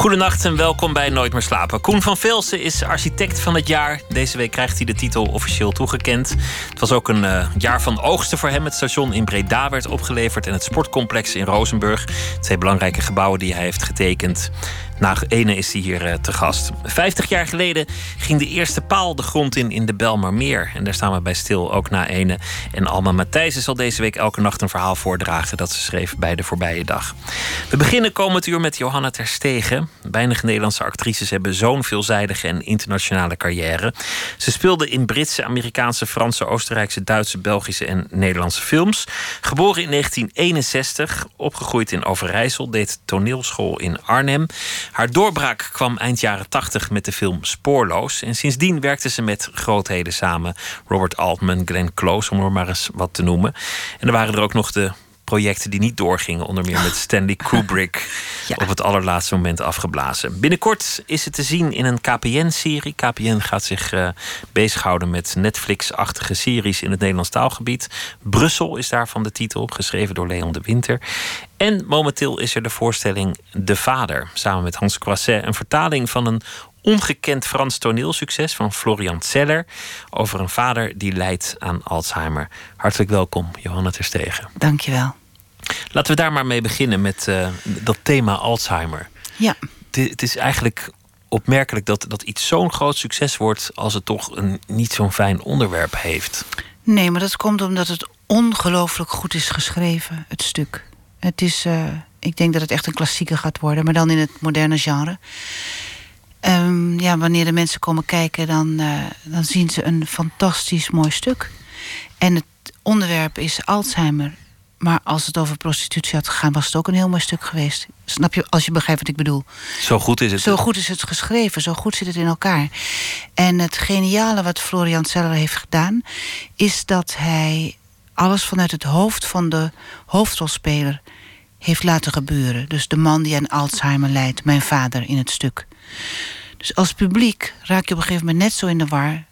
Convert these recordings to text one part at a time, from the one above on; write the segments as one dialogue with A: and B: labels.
A: Goedenacht en welkom bij Nooit meer slapen. Koen van Velsen is architect van het jaar. Deze week krijgt hij de titel officieel toegekend. Het was ook een uh, jaar van oogsten voor hem. Het station in Breda werd opgeleverd en het sportcomplex in Rozenburg. Twee belangrijke gebouwen die hij heeft getekend. Na ene is hij hier uh, te gast. Vijftig jaar geleden ging de eerste paal de grond in in de Belmarmeer. En daar staan we bij stil, ook na ene. En Alma Matthijssen zal deze week elke nacht een verhaal voordragen... dat ze schreef bij de voorbije dag. We beginnen komend uur met Johanna Terstegen. Weinig Nederlandse actrices hebben zo'n veelzijdige en internationale carrière. Ze speelde in Britse, Amerikaanse, Franse, Oostenrijkse, Duitse, Belgische en Nederlandse films. Geboren in 1961, opgegroeid in Overijssel, deed toneelschool in Arnhem... Haar doorbraak kwam eind jaren 80 met de film Spoorloos. En sindsdien werkte ze met grootheden samen. Robert Altman, Glenn Close, om er maar eens wat te noemen. En er waren er ook nog de projecten die niet doorgingen. Onder meer met Stanley Kubrick op het allerlaatste moment afgeblazen. Binnenkort is het te zien in een KPN-serie. KPN gaat zich uh, bezighouden met Netflix-achtige series in het Nederlands taalgebied. Brussel is daarvan de titel, geschreven door Leon de Winter. En momenteel is er de voorstelling De Vader, samen met Hans Croisset. Een vertaling van een ongekend Frans toneelsucces van Florian Zeller over een vader die lijdt aan Alzheimer. Hartelijk welkom, Johanna Terstegen.
B: Dankjewel.
A: Laten we daar maar mee beginnen met uh, dat thema Alzheimer.
B: Ja.
A: Het is eigenlijk opmerkelijk dat, dat iets zo'n groot succes wordt als het toch een niet zo'n fijn onderwerp heeft.
B: Nee, maar dat komt omdat het ongelooflijk goed is geschreven, het stuk. Het is, uh, ik denk dat het echt een klassieker gaat worden, maar dan in het moderne genre. Um, ja, wanneer de mensen komen kijken, dan, uh, dan zien ze een fantastisch mooi stuk. En het onderwerp is Alzheimer. Maar als het over prostitutie had gegaan, was het ook een heel mooi stuk geweest. Snap je, als je begrijpt wat ik bedoel?
A: Zo goed is het.
B: Zo goed is het geschreven, zo goed zit het in elkaar. En het geniale wat Florian Zeller heeft gedaan, is dat hij alles vanuit het hoofd van de hoofdrolspeler heeft laten gebeuren. Dus de man die aan Alzheimer lijdt, mijn vader in het stuk. Dus als publiek raak je op een gegeven moment net zo in de war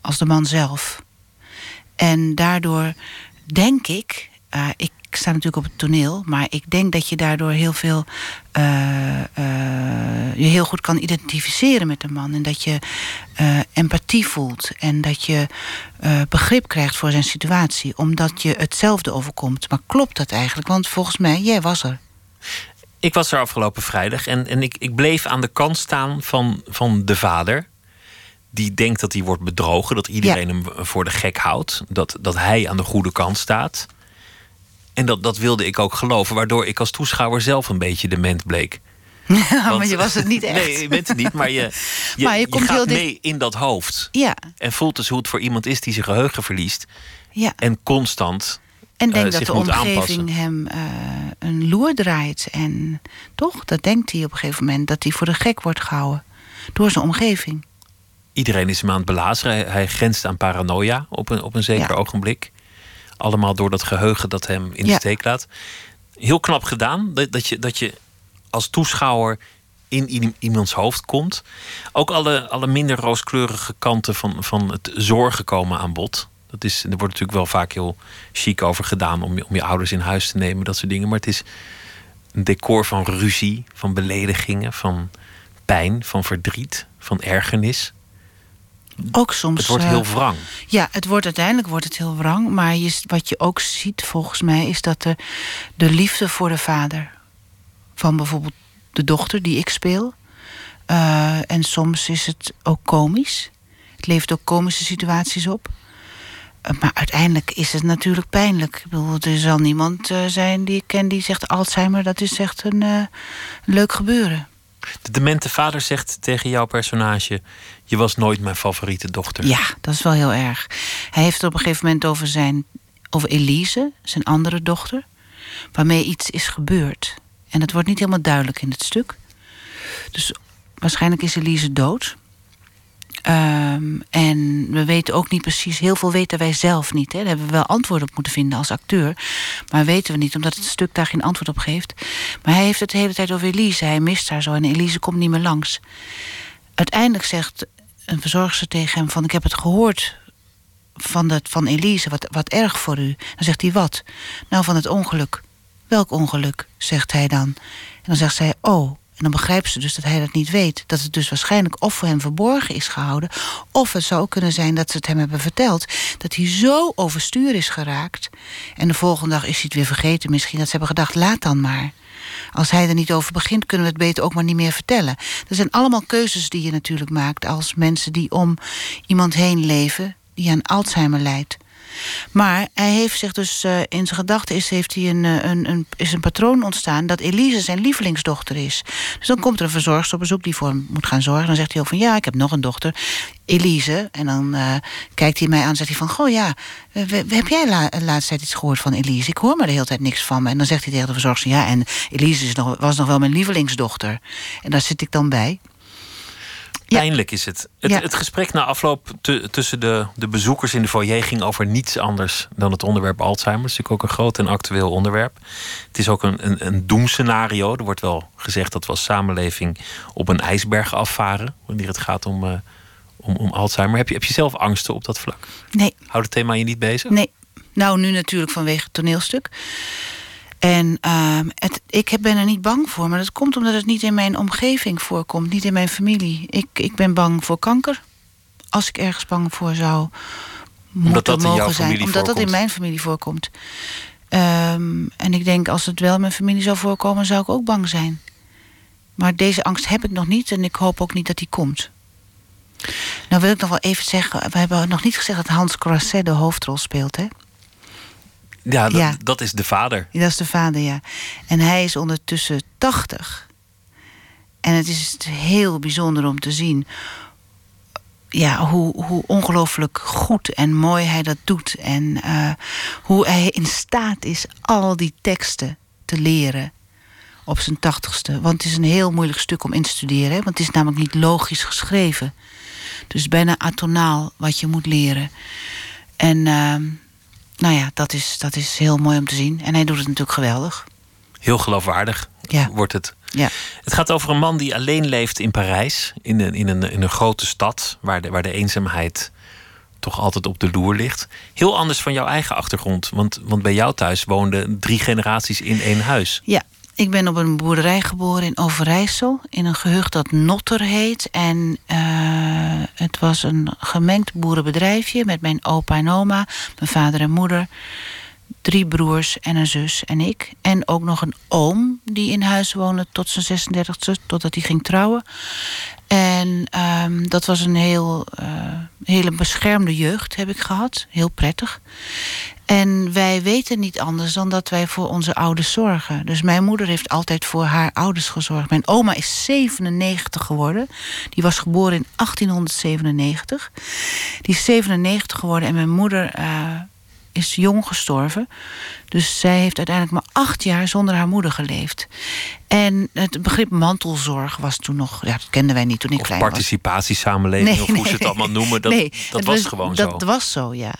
B: als de man zelf. En daardoor denk ik, uh, ik sta natuurlijk op het toneel, maar ik denk dat je daardoor heel veel uh, uh, je heel goed kan identificeren met de man. En dat je empathie voelt en dat je begrip krijgt voor zijn situatie, omdat je hetzelfde overkomt. Maar klopt dat eigenlijk? Want volgens mij, jij was er.
A: Ik was er afgelopen vrijdag en, en ik, ik bleef aan de kant staan van, van de vader. Die denkt dat hij wordt bedrogen, dat iedereen ja. hem voor de gek houdt. Dat, dat hij aan de goede kant staat. En dat, dat wilde ik ook geloven, waardoor ik als toeschouwer zelf een beetje dement bleek.
B: Ja, Want, maar je was het niet echt.
A: Nee, je bent het niet, maar je, je, maar je, komt je gaat heel mee in dat hoofd.
B: Ja.
A: En voelt dus hoe het voor iemand is die zijn geheugen verliest.
B: Ja.
A: En constant
B: en denk
A: uh,
B: dat de omgeving hem uh, een loer draait. En toch, dat denkt hij op een gegeven moment, dat hij voor de gek wordt gehouden door zijn omgeving.
A: Iedereen is hem aan het belazeren. Hij, hij grenst aan paranoia op een, op een zeker ja. ogenblik. Allemaal door dat geheugen dat hem in de ja. steek laat. Heel knap gedaan, dat, dat, je, dat je als toeschouwer in iemands hoofd komt. Ook alle, alle minder rooskleurige kanten van, van het zorgen komen aan bod. Dat is, er wordt natuurlijk wel vaak heel chic over gedaan om je, om je ouders in huis te nemen, dat soort dingen. Maar het is een decor van ruzie, van beledigingen, van pijn, van verdriet, van ergernis.
B: Ook soms.
A: Het wordt heel wrang.
B: Uh, ja, het wordt uiteindelijk wordt het heel wrang. Maar je, wat je ook ziet, volgens mij, is dat de, de liefde voor de vader van bijvoorbeeld de dochter die ik speel. Uh, en soms is het ook komisch. Het levert ook komische situaties op. Maar uiteindelijk is het natuurlijk pijnlijk. Ik bedoel, er zal niemand uh, zijn die ik ken die zegt Alzheimer, dat is echt een leuk gebeuren.
A: De demente vader zegt tegen jouw personage: Je was nooit mijn favoriete dochter.
B: Ja, dat is wel heel erg. Hij heeft het op een gegeven moment over zijn. over Elise, zijn andere dochter. Waarmee iets is gebeurd. En dat wordt niet helemaal duidelijk in het stuk. Dus waarschijnlijk is Elise dood. Ehm, en we weten ook niet precies, heel veel weten wij zelf niet. Hè. Daar hebben we wel antwoord op moeten vinden als acteur. Maar weten we niet, omdat het stuk daar geen antwoord op geeft. Maar hij heeft het de hele tijd over Elise. Hij mist haar zo en Elise komt niet meer langs. Uiteindelijk zegt een verzorgster tegen hem van... ik heb het gehoord van, dat, van Elise, wat, wat erg voor u. Dan zegt hij, wat? Nou, van het ongeluk. Welk ongeluk, zegt hij dan. En dan zegt zij, oh... En dan begrijpt ze dus dat hij dat niet weet. Dat het dus waarschijnlijk of voor hem verborgen is gehouden... of het zou kunnen zijn dat ze het hem hebben verteld... dat hij zo overstuur is geraakt... en de volgende dag is hij het weer vergeten misschien... dat ze hebben gedacht, laat dan maar. Als hij er niet over begint, kunnen we het beter ook maar niet meer vertellen. Er zijn allemaal keuzes die je natuurlijk maakt... als mensen die om iemand heen leven die aan Alzheimer lijdt. Maar hij heeft zich dus uh, in zijn gedachten is, heeft hij een, eh, een, een, is een patroon ontstaan dat Elise zijn lievelingsdochter is. Dus dan komt er een verzorgster op bezoek die voor hem moet gaan zorgen. Dan zegt hij ook van ja, ik heb nog een dochter, Elise. En dan uh, kijkt hij mij aan en zegt hij van goh ja, heb jij la, laatst tijd iets gehoord van Elise? Ik hoor maar de hele tijd niks van me. En dan zegt hij tegen de verzorgster ja, en Elise is nog, was nog wel mijn lievelingsdochter. En daar zit ik dan bij.
A: Pijnlijk is het. Het, het gesprek na afloop tussen de, de bezoekers in de foyer ging over niets anders dan het onderwerp Alzheimer. Is natuurlijk ook een groot en actueel onderwerp. Het is ook een, een, een doemscenario. Er wordt wel gezegd dat we als samenleving op een ijsberg afvaren wanneer het gaat om, uh, om, om Alzheimer. Heb je, heb je zelf angsten op dat vlak?
B: Nee.
A: Houdt het thema je niet bezig?
B: Nee. Nou, nu natuurlijk vanwege het toneelstuk. En uh, het, ik ben er niet bang voor, maar dat komt omdat het niet in mijn omgeving voorkomt, niet in mijn familie. Ik, ik ben bang voor kanker. Als ik ergens bang voor zou
A: omdat dat
B: mogen
A: in jouw
B: zijn,
A: familie
B: omdat
A: voorkomt.
B: dat in mijn familie voorkomt. Um, en ik denk als het wel in mijn familie zou voorkomen, zou ik ook bang zijn. Maar deze angst heb ik nog niet en ik hoop ook niet dat die komt. Nou wil ik nog wel even zeggen, we hebben nog niet gezegd dat Hans Croisset de hoofdrol speelt, hè?
A: Ja dat, ja, dat, is de vader.
B: Dat is de vader, ja. En hij is ondertussen 80. En het is heel bijzonder om te zien ja, hoe, hoe ongelooflijk goed en mooi hij dat doet. En uh, hoe hij in staat is al die teksten te leren op zijn tachtigste. Want het is een heel moeilijk stuk om in te studeren. Hè? Want het is namelijk niet logisch geschreven. Dus bijna atonaal wat je moet leren. En... Uh, nou ja, dat is, dat is heel mooi om te zien. En hij doet het natuurlijk geweldig.
A: Heel geloofwaardig
B: ja.
A: wordt het.
B: Ja.
A: Het gaat over een man die alleen leeft in Parijs. In een, in een, in een grote stad waar de, waar de eenzaamheid toch altijd op de loer ligt. Heel anders van jouw eigen achtergrond. Want, want bij jou thuis woonden drie generaties in één huis.
B: Ja, ik ben op een boerderij geboren in Overijssel. In een gehucht dat Notter heet. En uh, het was een gemengd boerenbedrijfje met mijn opa en oma, mijn vader en moeder. Drie broers en een zus en ik. En ook nog een oom die in huis woonde tot zijn 36e, totdat hij ging trouwen. En um, dat was een heel, uh, hele beschermde jeugd heb ik gehad. Heel prettig. En wij weten niet anders dan dat wij voor onze ouders zorgen. Dus mijn moeder heeft altijd voor haar ouders gezorgd. Mijn oma is 97 geworden. Die was geboren in 1897. Die is 97 geworden en mijn moeder uh, is jong gestorven. Dus zij heeft uiteindelijk maar acht jaar zonder haar moeder geleefd. En het begrip mantelzorg was toen nog... Ja, dat kenden wij niet toen ik
A: of
B: klein was.
A: participatiesamenleving, of hoe ze het allemaal noemen. Dat,
B: Nee,
A: dat was gewoon zo.
B: Dat was zo, ja.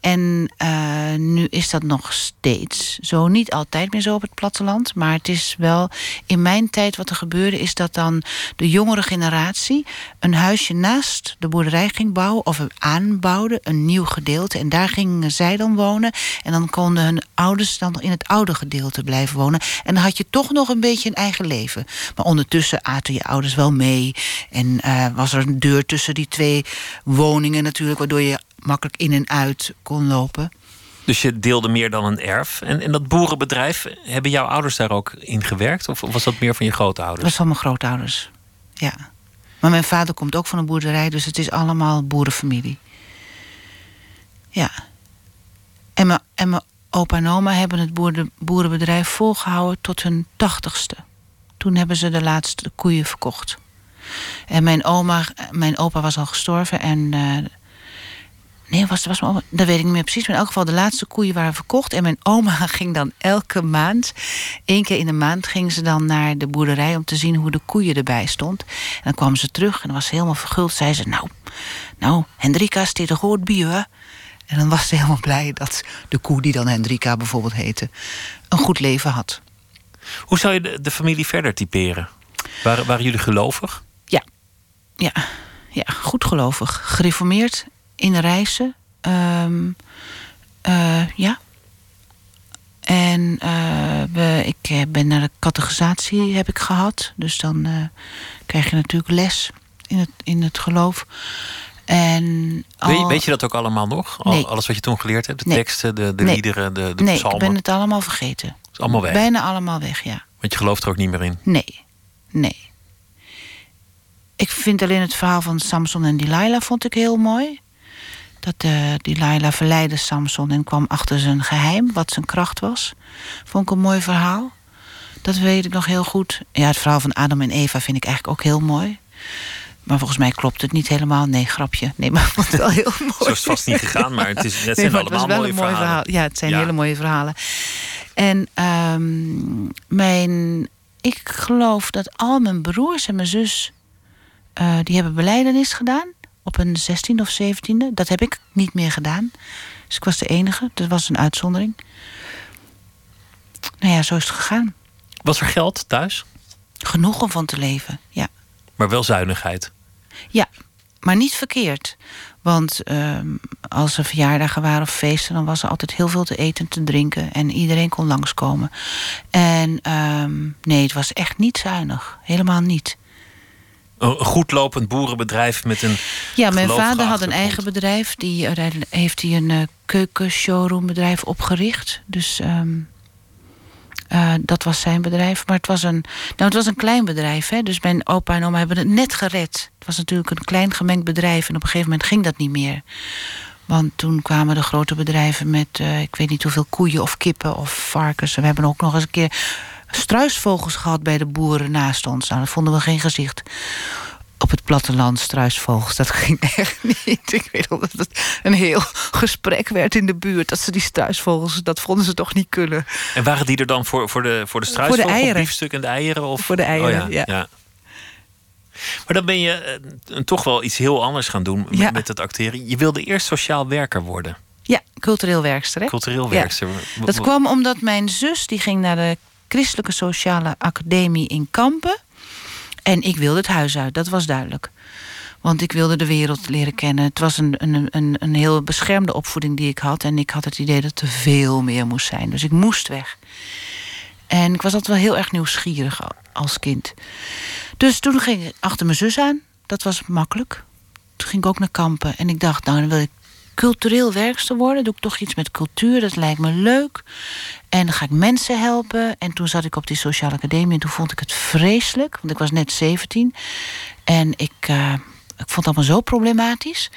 B: En uh, nu is dat nog steeds zo. Niet altijd meer zo op het platteland. Maar het is wel... In mijn tijd wat er gebeurde is dat dan de jongere generatie... een huisje naast de boerderij ging bouwen... of aanbouwde, een nieuw gedeelte. En daar gingen zij dan wonen. En dan konden hun ouders dan in het oude gedeelte blijven wonen. En dan had je toch nog een beetje een eigen leven. Maar ondertussen aten je ouders wel mee. En uh, was er een deur tussen die twee woningen natuurlijk... waardoor je makkelijk in en uit kon lopen.
A: Dus je deelde meer dan een erf. En, en dat boerenbedrijf, hebben jouw ouders daar ook in gewerkt? Of was dat meer van je
B: Dat
A: grootouders?
B: was van mijn grootouders, ja. Maar mijn vader komt ook van een boerderij... dus het is allemaal boerenfamilie. Ja. En mijn, en mijn opa en oma hebben het boeren, boerenbedrijf volgehouden tot hun tachtigste. Toen hebben ze de laatste koeien verkocht. En mijn oma, mijn opa was al gestorven en uh, Nee, was, was mijn dat weet ik niet meer precies. Maar in elk geval, de laatste koeien waren verkocht. En mijn oma ging dan elke maand, één keer in de maand, ging ze dan naar de boerderij om te zien hoe de koeien erbij stond. En dan kwam ze terug en was helemaal verguld. Zei ze: Nou, nou, Hendrika, is dit een goed bier? En dan was ze helemaal blij dat de koe, die dan Hendrika bijvoorbeeld heette, een goed leven had.
A: Hoe zou je de, de familie verder typeren? Waren, waren jullie gelovig?
B: Ja, ja, ja goed gelovig. Gereformeerd in reizen. Um, uh, ja. En uh, we, ik ben naar de catechisatie heb ik gehad. Dus dan uh, krijg je natuurlijk les in het, in het geloof. En
A: al... weet, je, weet, je, dat ook allemaal nog? Al, nee. Alles wat je toen geleerd hebt? De nee. teksten, de, de nee. liederen, de, de
B: nee,
A: psalmen?
B: ik ben het allemaal vergeten.
A: Het is allemaal weg?
B: Bijna allemaal weg, ja.
A: Want je gelooft er ook niet meer in?
B: Nee, nee. Ik vind alleen het verhaal van Samson en Delilah vond ik heel mooi. Dat uh, Delilah verleidde Samson en kwam achter zijn geheim, wat zijn kracht was. Vond ik een mooi verhaal. Dat weet ik nog heel goed. Ja, het verhaal van Adam en Eva vind ik eigenlijk ook heel mooi. Maar volgens mij klopt het niet helemaal. Nee, grapje. Nee, maar het wel heel mooi.
A: Zo is het vast niet gegaan, maar het, is, het zijn nee, allemaal mooie
B: mooi
A: verhalen.
B: Verhaal. Ja, het zijn ja. hele mooie verhalen. En um, mijn, ik geloof dat al mijn broers en mijn zus... Uh, die hebben beleidenis gedaan op een 16e of 17e. Dat heb ik niet meer gedaan. Dus ik was de enige. Dat was een uitzondering. Nou ja, zo is het gegaan.
A: Was er geld thuis?
B: Genoeg om van te leven, ja.
A: Maar wel zuinigheid?
B: Ja, maar niet verkeerd. Want uh, als er verjaardagen waren of feesten... dan was er altijd heel veel te eten en te drinken. En iedereen kon langskomen. En uh, nee, het was echt niet zuinig. Helemaal niet.
A: Een goed lopend boerenbedrijf met een.
B: Ja, mijn vader had een eigen bedrijf. Die uiteindelijk heeft hij een uh, keukenshowroombedrijf opgericht. Dus um, uh, dat was zijn bedrijf. Maar het was een, nou, het was een klein bedrijf. Hè? Dus mijn opa en oma hebben het net gered. Het was natuurlijk een klein gemengd bedrijf. En op een gegeven moment ging dat niet meer. Want toen kwamen de grote bedrijven met, uh, ik weet niet hoeveel koeien of kippen of varkens. We hebben ook nog eens een keer struisvogels gehad bij de boeren naast ons. Nou, dat vonden we geen gezicht. Op het platteland, struisvogels, dat ging echt niet. Ik weet wel dat het een heel gesprek werd in de buurt. Dat ze die struisvogels, dat vonden ze toch niet kunnen.
A: En waren die er dan voor, voor de, voor de struisvogel,
B: voor de eieren.
A: biefstuk en de eieren? Of?
B: Voor de eieren,
A: oh
B: ja.
A: ja. Maar dan ben je uh, toch wel iets heel anders gaan doen met,
B: Ja.
A: met het acteren. Je wilde eerst sociaal werker worden.
B: Ja, cultureel werkster, hè?
A: Cultureel werkster.
B: Dat kwam omdat mijn zus die ging naar de Christelijke Sociale Academie in Kampen. En ik wilde het huis uit, dat was duidelijk. Want ik wilde de wereld leren kennen. Het was een, een, een, een heel beschermde opvoeding die ik had. En ik had het idee dat er veel meer moest zijn. Dus ik moest weg. En ik was altijd wel heel erg nieuwsgierig als kind. Dus toen ging ik achter mijn zus aan. Dat was makkelijk. Toen ging ik ook naar kampen. En ik dacht, nou, dan wil ik cultureel werkster worden. Doe ik toch iets met cultuur. Dat lijkt me leuk. En dan ga ik mensen helpen. En toen zat ik op die sociale academie. En toen vond ik het vreselijk. Want ik was net 17. En ik, eh, ik vond het allemaal zo problematisch.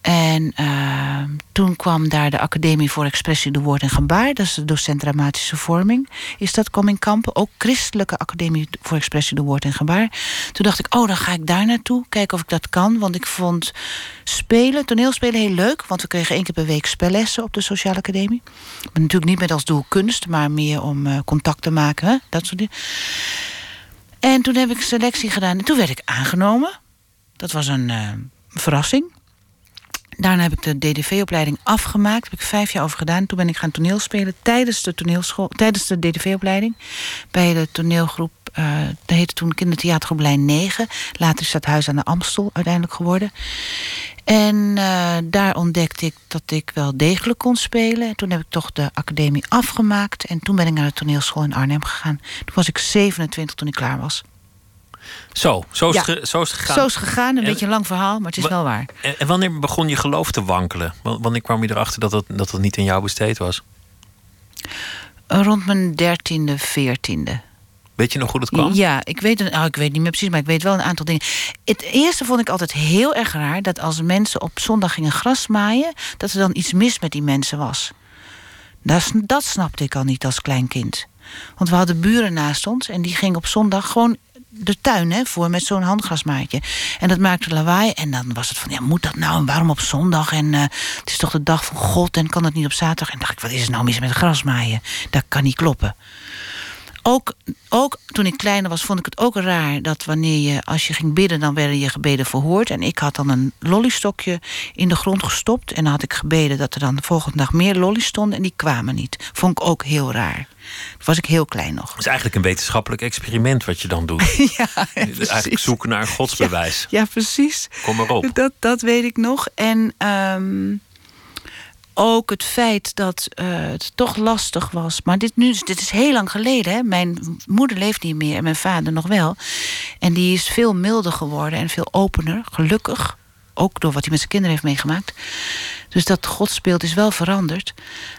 B: En eh, toen kwam daar de Academie voor Expressie door Woord en Gebaar. Dat is de docent dramatische vorming. Is dat kwam in Kampen. Ook Christelijke Academie voor Expressie door Woord en Gebaar. Toen dacht ik, oh, dan ga ik daar naartoe. Kijken of ik dat kan. Want ik vond spelen, toneelspelen heel leuk. Want we kregen één keer per week spellessen op de Sociale Academie. Maar natuurlijk niet met als doel kunst. Maar meer om eh, contact te maken. Dat soort dingen. En toen heb ik selectie gedaan. En toen werd ik aangenomen. Dat was een eh, verrassing. Daarna heb ik de DDV-opleiding afgemaakt. Daar heb ik vijf jaar over gedaan. Toen ben ik gaan toneelspelen tijdens de, toneelschool, tijdens de DDV-opleiding. Bij de toneelgroep, eh dat heette toen Kindertheatergroep Lijn 9. Later is dat Huis aan de Amstel uiteindelijk geworden. En eh, daar ontdekte ik dat ik wel degelijk kon spelen. En toen heb ik toch de academie afgemaakt. En toen ben ik naar de toneelschool in Arnhem gegaan. Toen was ik 27 toen ik klaar was.
A: Zo, zo is,
B: Ja.
A: het ge- zo is het gegaan.
B: Zo is het gegaan. Een
A: En-
B: beetje een lang verhaal, maar het is wel waar.
A: En, wanneer begon je geloof te wankelen? Wa- Wanneer kwam je erachter dat het, dat het niet aan jou besteed was?
B: Rond mijn dertiende, veertiende.
A: Weet je nog hoe dat kwam?
B: Ja, ik weet, nou, ik weet niet meer precies, maar ik weet wel een aantal dingen. Het eerste vond ik altijd heel erg raar dat als mensen op zondag gingen gras maaien, dat er dan iets mis met die mensen was. Dat, dat snapte ik al niet als klein kind. Want we hadden buren naast ons en die gingen op zondag gewoon de tuin hè, voor met zo'n handgrasmaatje. En dat maakte lawaai. En dan was het van, ja, moet dat nou? En waarom op zondag? En uh, het is toch de dag van God en kan dat niet op zaterdag? En dacht ik, wat is er nou mis met grasmaaien? Dat kan niet kloppen ook, ook toen ik kleiner was, vond ik het ook raar dat wanneer je, als je ging bidden, dan werden je gebeden verhoord. En ik had dan een lollystokje in de grond gestopt. En dan had ik gebeden dat er dan de volgende dag meer lollies stonden. En die kwamen niet. Vond ik ook heel raar. Toen was ik heel klein nog.
A: Het is eigenlijk een wetenschappelijk experiment wat je dan doet.
B: ja,
A: Eigenlijk zoeken naar godsbewijs.
B: Ja, ja, precies.
A: Kom maar op.
B: Dat, dat weet ik nog. En um, ook het feit dat uh, het toch lastig was. Maar dit, nu, dit is heel lang geleden. Hè? Mijn moeder leeft niet meer en mijn vader nog wel. En die is veel milder geworden en veel opener, gelukkig. Ook door wat hij met zijn kinderen heeft meegemaakt. Dus dat godsbeeld is wel veranderd.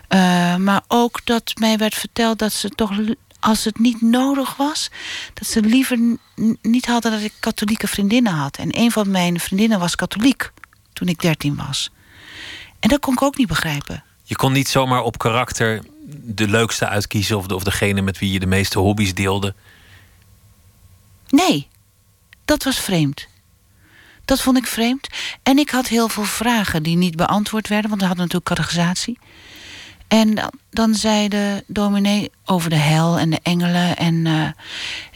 B: Uh, maar ook dat mij werd verteld dat ze toch als het niet nodig was, dat ze liever niet hadden dat ik katholieke vriendinnen had. En een van mijn vriendinnen was katholiek toen ik dertien was. En dat kon ik ook niet begrijpen.
A: Je kon niet zomaar op karakter de leukste uitkiezen of, de, of degene met wie je de meeste hobby's deelde?
B: Nee, dat was vreemd. Dat vond ik vreemd. En ik had heel veel vragen die niet beantwoord werden, want we hadden natuurlijk catechisatie. En dan, dan zei de dominee over de hel en de engelen. En, uh,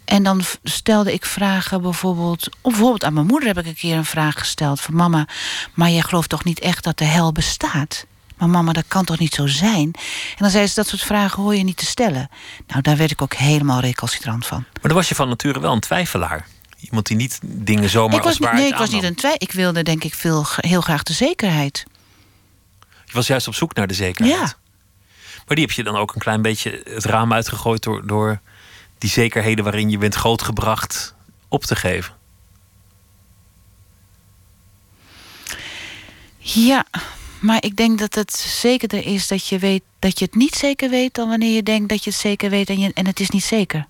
B: en dan stelde ik vragen bijvoorbeeld... Bijvoorbeeld aan mijn moeder heb ik een keer een vraag gesteld... van mama, maar jij gelooft toch niet echt dat de hel bestaat? Maar mama, dat kan toch niet zo zijn? En dan zei ze, dat soort vragen hoor je niet te stellen. Nou, daar werd ik ook helemaal recalcitrant van.
A: Maar dan was je van nature wel een twijfelaar. Iemand die niet dingen zomaar
B: ik was
A: als waarheid
B: Nee, ik was niet een twijfelaar. Ik wilde denk ik veel, heel graag de zekerheid.
A: Je was juist op zoek naar de zekerheid.
B: Ja.
A: Maar die heb je dan ook een klein beetje het raam uitgegooid door, door die zekerheden waarin je bent grootgebracht op te geven.
B: Ja, maar ik denk dat het zekerder is dat je weet dat je het niet zeker weet dan wanneer je denkt dat je het zeker weet en, je, en het is niet zeker.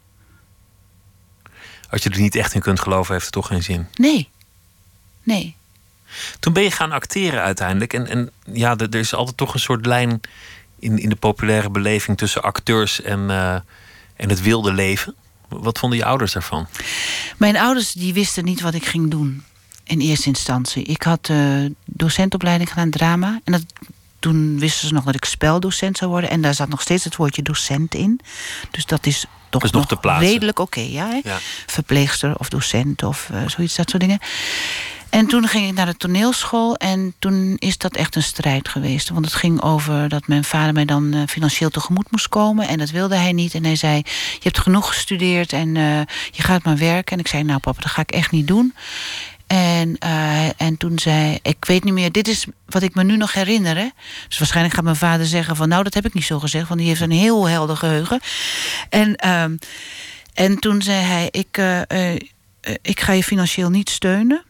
A: Als je er niet echt in kunt geloven, heeft het toch geen zin.
B: Nee. Nee.
A: Toen ben je gaan acteren uiteindelijk. En, en ja, er is altijd toch een soort lijn in, in de populaire beleving tussen acteurs en, uh, en het wilde leven. Wat vonden je ouders daarvan?
B: Mijn ouders die wisten niet wat ik ging doen in eerste instantie. Ik had uh, docentopleiding gedaan, drama. En dat, toen wisten ze nog dat ik speldocent zou worden. En daar zat nog steeds het woordje docent in. Dus dat is toch
A: nog, nog
B: redelijk oké. Okay, ja, ja, Verpleegster of docent of uh, zoiets, dat soort dingen. En toen ging ik naar de toneelschool en toen is dat echt een strijd geweest. Want het ging over dat mijn vader mij dan uh, financieel tegemoet moest komen. En dat wilde hij niet. En hij zei, je hebt genoeg gestudeerd en uh, je gaat maar werken. En ik zei, nou papa, dat ga ik echt niet doen. En, uh, en toen zei ik weet niet meer, dit is wat ik me nu nog herinner. Dus waarschijnlijk gaat mijn vader zeggen van nou, dat heb ik niet zo gezegd, want die heeft een heel helder geheugen. En, en toen zei hij, ik, ik ga je financieel niet steunen.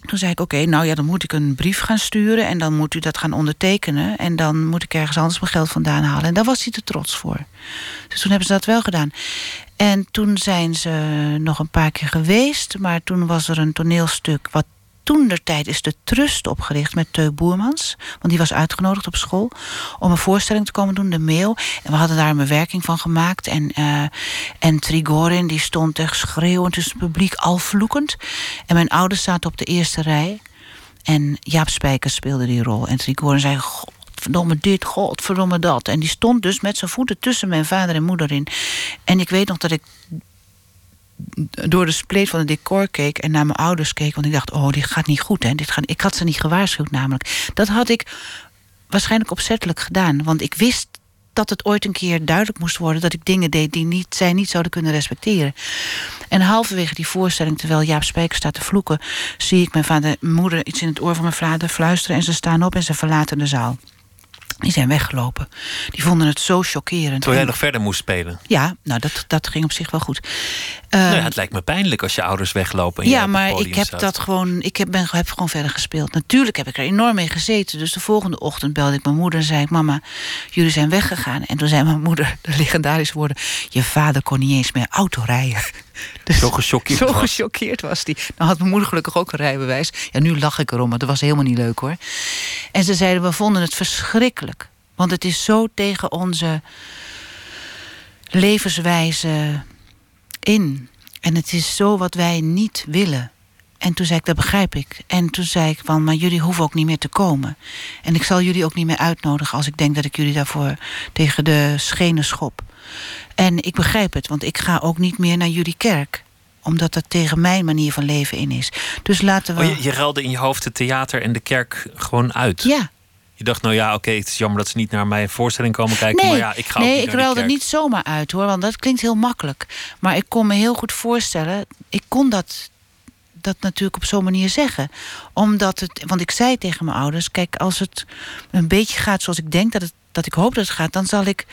B: Toen zei ik, oké, nou ja, dan moet ik een brief gaan sturen... en dan moet u dat gaan ondertekenen... en dan moet ik ergens anders mijn geld vandaan halen. En daar was hij te trots voor. Dus toen hebben ze dat wel gedaan. En toen zijn ze nog een paar keer geweest... maar toen was er een toneelstuk wat toen tijd is de Trust opgericht met Teu Boermans. Want die was uitgenodigd op school om een voorstelling te komen doen, de mail. En we hadden daar een bewerking van gemaakt. En, uh, en Trigorin die stond echt schreeuwend tussen het publiek, al vloekend. En mijn ouders zaten op de eerste rij. En Jaap Spijkers speelde die rol. En Trigorin zei, godverdomme dit, godverdomme dat. En die stond dus met zijn voeten tussen mijn vader en moeder in. En ik weet nog dat ik door de spleet van het decor keek en naar mijn ouders keek. Want ik dacht, oh, dit gaat niet goed. Hè? Dit gaat, ik had ze niet gewaarschuwd namelijk. Dat had ik waarschijnlijk opzettelijk gedaan. Want ik wist dat het ooit een keer duidelijk moest worden... dat ik dingen deed die niet, zij niet zouden kunnen respecteren. En halverwege die voorstelling, terwijl Jaap Spijker staat te vloeken... zie ik mijn vader moeder iets in het oor van mijn vader fluisteren... en ze staan op en ze verlaten de zaal. Die zijn weggelopen. Die vonden het zo chockerend.
A: Toen jij nog verder moest spelen?
B: Ja, nou dat, dat ging op zich wel goed.
A: Uh, nou ja, het lijkt me pijnlijk als je ouders weglopen. En
B: ja, maar ik heb dat gewoon. Ik heb, ben, heb gewoon verder gespeeld. Natuurlijk heb ik er enorm mee gezeten. Dus de volgende ochtend belde ik mijn moeder en zei ik: Mama, jullie zijn weggegaan. En toen zei mijn moeder de legendarische woorden: Je vader kon niet eens meer auto rijden.
A: Dus zo gechoqueerd
B: Zo gechoqueerd was hij. Dan had mijn moeder gelukkig ook een rijbewijs. Ja, nu lach ik erom, maar dat was helemaal niet leuk hoor. En ze zeiden, we vonden het verschrikkelijk. Want het is zo tegen onze levenswijze in. En het is zo wat wij niet willen. En toen zei ik, dat begrijp ik. En toen zei ik van, maar jullie hoeven ook niet meer te komen. En ik zal jullie ook niet meer uitnodigen als ik denk dat ik jullie daarvoor tegen de schenen schop. En ik begrijp het, want ik ga ook niet meer naar jullie kerk omdat dat tegen mijn manier van leven in is. Dus laten we.
A: Oh, je, je ruilde in je hoofd het theater en de kerk gewoon uit.
B: Ja.
A: Je dacht, nou ja, oké, het is jammer dat ze niet naar mijn voorstelling komen kijken.
B: Nee,
A: maar ja, ik ga
B: nee ik ruilde niet zomaar uit hoor, want dat klinkt heel makkelijk. Maar ik kon me heel goed voorstellen, ik kon dat, dat natuurlijk op zo'n manier zeggen. Omdat het, want ik zei tegen mijn ouders, kijk, als het een beetje gaat zoals ik denk dat, het, dat ik hoop dat het gaat, dan zal ik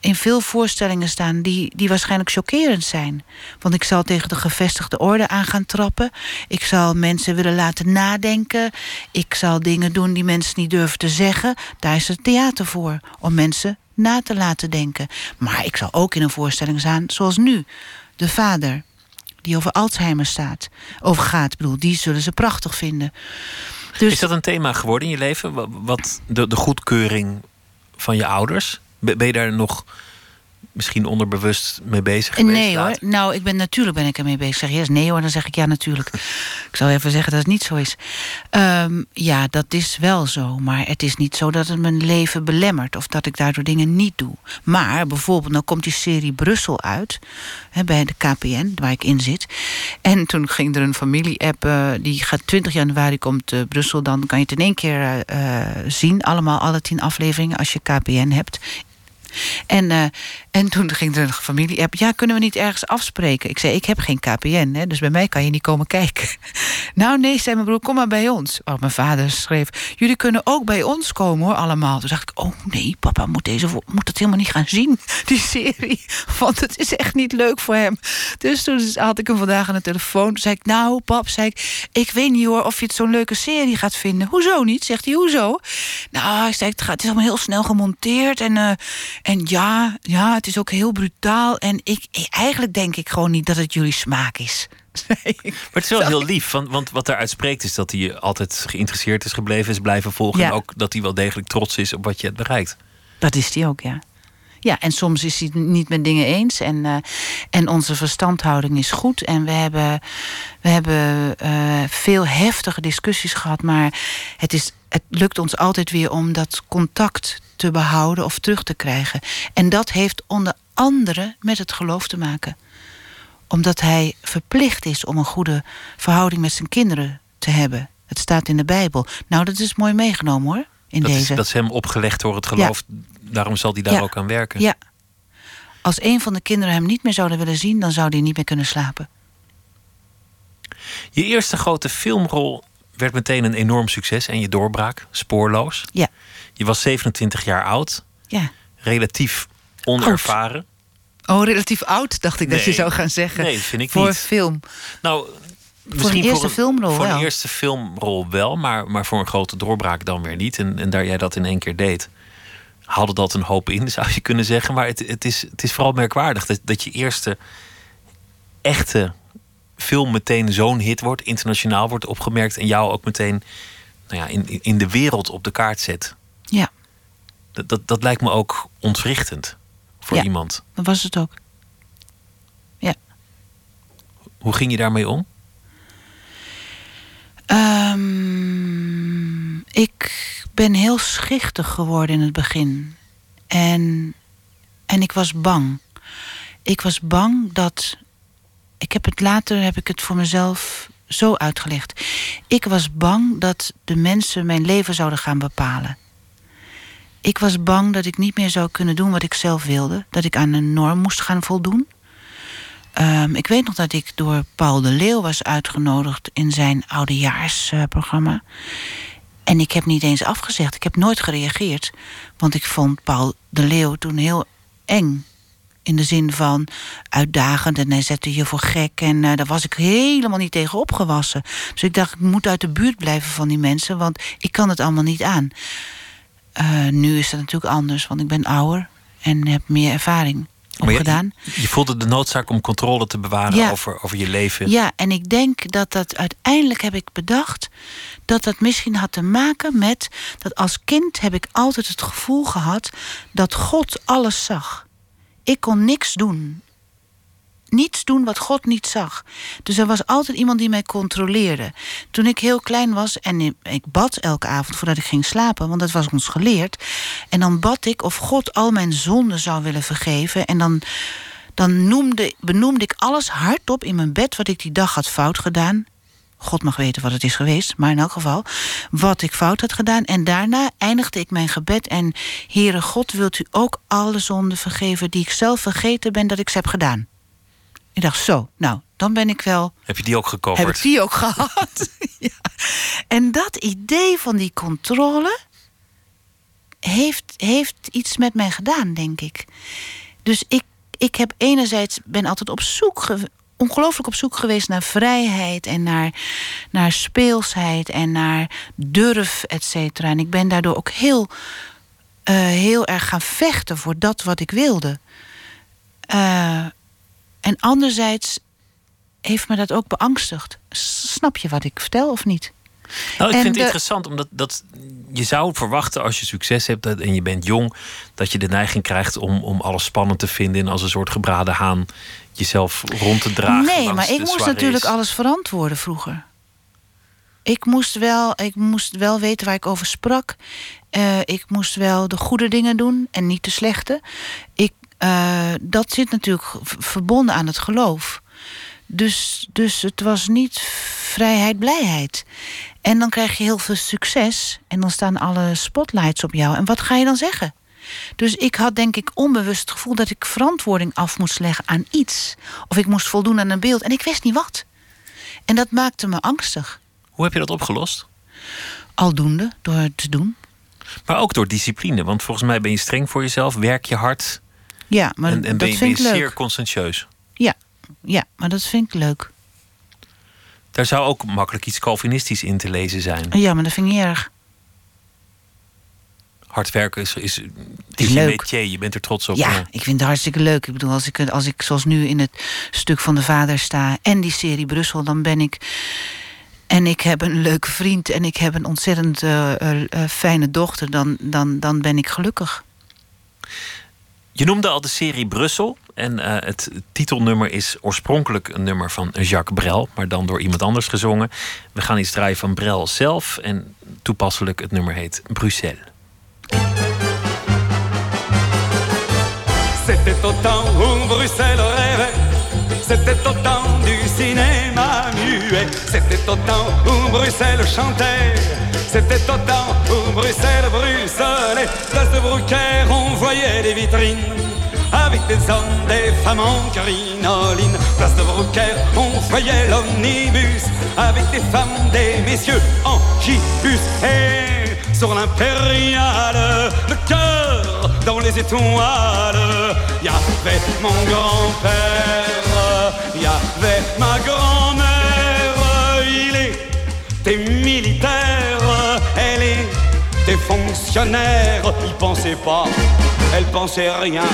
B: in veel voorstellingen staan die, die waarschijnlijk chockerend zijn. Want ik zal tegen de gevestigde orde aan gaan trappen. Ik zal mensen willen laten nadenken. Ik zal dingen doen die mensen niet durven te zeggen. Daar is het theater voor, om mensen na te laten denken. Maar ik zal ook in een voorstelling staan zoals nu. De vader, die over Alzheimer staat, over gaat. Bedoel, die zullen ze prachtig vinden. Dus
A: Is dat een thema geworden in je leven? Wa- Wat de, de goedkeuring van je ouders? Ben je daar nog misschien onderbewust mee bezig geweest?
B: Nee hoor.
A: later?
B: Nou, ik ben natuurlijk ben ik ermee bezig. Zeg eerst nee hoor, dan zeg ik ja natuurlijk. ik zal even zeggen dat het niet zo is. Ehm, ja, dat is wel zo. Maar het is niet zo dat het mijn leven belemmert. Of dat ik daardoor dingen niet doe. Maar bijvoorbeeld, nou komt die serie Brussel uit. Hè, bij de KPN, waar ik in zit. En toen ging er een familie-app. eh, die gaat 20 januari komt eh, Brussel. Dan kan je het in één keer eh, zien. Allemaal, alle tien afleveringen als je KPN hebt. En, en toen ging er een familie-app. Ja, kunnen we niet ergens afspreken? Ik zei, ik heb geen KPN, hè, dus bij mij kan je niet komen kijken. nou nee, zei mijn broer, kom maar bij ons. Oh, mijn vader schreef, jullie kunnen ook bij ons komen hoor, allemaal. Toen dacht ik, oh nee, papa moet, deze, moet dat helemaal niet gaan zien, die serie. Want het is echt niet leuk voor hem. Dus toen had ik hem vandaag aan de telefoon. Toen zei ik, nou pap, zei ik, ik weet niet hoor of je het zo'n leuke serie gaat vinden. Hoezo niet? Zegt hij, hoezo? Nou, ik zei, het, gaat, het is allemaal heel snel gemonteerd. En, eh, en ja, ja, het is ook heel brutaal. En ik, eigenlijk denk ik gewoon niet dat het jullie smaak is. Ik.
A: Maar het is wel heel lief, want, want wat daaruit spreekt is dat hij altijd geïnteresseerd is gebleven, is blijven volgen.
B: Ja.
A: En ook dat hij wel degelijk trots is op wat je hebt bereikt.
B: Dat is hij ook, ja. Ja, en soms is hij het niet met dingen eens. En, eh, en onze verstandhouding is goed. En we hebben, we hebben eh, veel heftige discussies gehad. Maar het, is, het lukt ons altijd weer om dat contact te behouden of terug te krijgen. En dat heeft onder andere met het geloof te maken. Omdat hij verplicht is om een goede verhouding met zijn kinderen te hebben. Het staat in de Bijbel. Nou, dat is mooi meegenomen hoor. In
A: Dat is,
B: deze.
A: dat is hem opgelegd door het geloof. Daarom zal hij daar
B: Ja.
A: ook aan werken.
B: Ja. Als een van de kinderen hem niet meer zouden willen zien, dan zou hij niet meer kunnen slapen.
A: Je eerste grote filmrol werd meteen een enorm succes en je doorbraak, spoorloos.
B: Ja.
A: Je was 27 jaar oud,
B: Ja.
A: relatief onervaren.
B: Oh, relatief oud, dacht ik dat je zou gaan zeggen.
A: Nee, vind ik
B: voor
A: niet.
B: film.
A: Nou,
B: een eerste filmrol
A: Voor
B: wel.
A: een eerste filmrol wel, maar, maar voor een grote doorbraak dan weer niet. En, en daar jij dat in één keer deed, haalde dat een hoop in, zou je kunnen zeggen. Maar het, het, is, het is vooral merkwaardig dat, dat je eerste echte film meteen zo'n hit wordt, internationaal wordt opgemerkt en jou ook meteen nou ja, in, in de wereld op de kaart zet.
B: Ja,
A: Dat, dat, dat lijkt me ook ontwrichtend voor
B: Ja.
A: iemand.
B: dat was het ook.
A: Hoe ging je daarmee om?
B: Ehm, ik ben heel schichtig geworden in het begin. En, en ik was bang. Ik was bang dat. Ik heb het later heb ik het voor mezelf zo uitgelegd. Ik was bang dat de mensen mijn leven zouden gaan bepalen. Ik was bang dat ik niet meer zou kunnen doen wat ik zelf wilde. Dat ik aan een norm moest gaan voldoen. Ehm, ik weet nog dat ik door Paul de Leeuw was uitgenodigd in zijn oudejaarsprogramma. en ik heb niet eens afgezegd. Ik heb nooit gereageerd. Want ik vond Paul de Leeuw toen heel eng. In de zin van uitdagend en hij zette je voor gek. En eh, daar was ik helemaal niet tegen opgewassen. Dus ik dacht, ik moet uit de buurt blijven van die mensen. Want ik kan het allemaal niet aan. Eh, nu is dat natuurlijk anders, want ik ben ouder en heb meer ervaring opgedaan.
A: Je, je voelde de noodzaak om controle te bewaren
B: Ja.
A: over, over je leven.
B: Ja, en ik denk dat dat uiteindelijk heb ik bedacht dat dat misschien had te maken met dat als kind heb ik altijd het gevoel gehad dat God alles zag. Ik kon niks doen. Niets doen wat God niet zag. Dus er was altijd iemand die mij controleerde. Toen ik heel klein was en ik bad elke avond voordat ik ging slapen, want dat was ons geleerd. En dan bad ik of God al mijn zonden zou willen vergeven. En dan, dan noemde, benoemde ik alles hardop in mijn bed wat ik die dag had fout gedaan. God mag weten wat het is geweest, maar in elk geval wat ik fout had gedaan. En daarna eindigde ik mijn gebed en Heere God, wilt u ook alle zonden vergeven die ik zelf vergeten ben dat ik ze heb gedaan. Ik dacht zo, nou, dan ben ik wel.
A: Heb je die ook gecoverd?
B: Heb ik die ook gehad? ja. En dat idee van die controle heeft, heeft iets met mij gedaan, denk ik. Dus ik, ik heb enerzijds ben altijd op zoek ongelooflijk op zoek geweest naar vrijheid en naar, naar speelsheid en naar durf, et cetera. En ik ben daardoor ook heel, uh, heel erg gaan vechten voor dat wat ik wilde. Uh, en anderzijds heeft me dat ook beangstigd. Snap je wat ik vertel of niet?
A: Nou, ik vind het interessant, omdat dat, je zou verwachten als je succes hebt en je bent jong, dat je de neiging krijgt om, om alles spannend te vinden en als een soort gebraden haan jezelf rond te dragen.
B: Nee, maar ik moest natuurlijk alles verantwoorden vroeger. Ik moest, wel, ik moest wel weten waar ik over sprak. Uh, ik moest wel de goede dingen doen en niet de slechte. Ik, uh, dat zit natuurlijk verbonden aan het geloof. Dus, dus het was niet vrijheid, blijheid. En dan krijg je heel veel succes. En dan staan alle spotlights op jou. En wat ga je dan zeggen? Dus ik had denk ik onbewust het gevoel dat ik verantwoording af moest leggen aan iets. Of ik moest voldoen aan een beeld. En ik wist niet wat. En dat maakte me angstig.
A: Hoe heb je dat opgelost?
B: Aldoende, door het te doen.
A: Maar ook door discipline. Want volgens mij ben je streng voor jezelf, werk je hard.
B: Ja, maar
A: en, en
B: dat
A: ben,
B: vind
A: ben je
B: ik
A: zeer conscientieus.
B: Ja, ja, maar dat vind ik leuk.
A: Daar zou ook makkelijk iets Calvinistisch in te lezen zijn.
B: Ja, maar dat vind ik niet erg.
A: Hard werken is, is,
B: is
A: je
B: leuk.
A: je bent er trots op.
B: Ja, ik vind het hartstikke leuk. Ik bedoel, als ik, als ik zoals nu in het stuk van de vader sta en die serie Brussel, dan ben ik. En ik heb een leuke vriend en ik heb een ontzettend uh, uh, fijne dochter, dan, dan, dan ben ik gelukkig.
A: Je noemde al de serie Brussel. En uh, het titelnummer is oorspronkelijk een nummer van Jacques Brel, maar dan door iemand anders gezongen. We gaan iets draaien van Brel zelf. En toepasselijk, het nummer heet Bruxelles.
C: C'était temps où Bruxelles rêvait, c'était au temps du cinéma muet, c'était au temps où Bruxelles chantait, c'était au temps où Bruxelles bruxelait, place de Brucaire on voyait des vitrines. Avec des hommes, des femmes en crinoline. Place de Brucaire, on voyait l'omnibus. Avec des femmes, des messieurs en gibus. Et sur l'impériale, le cœur dans les étoiles Y avait mon grand-père, avait ma grand-mère Il était militaire, elle était fonctionnaire Il pensait pas, elle pensait rien.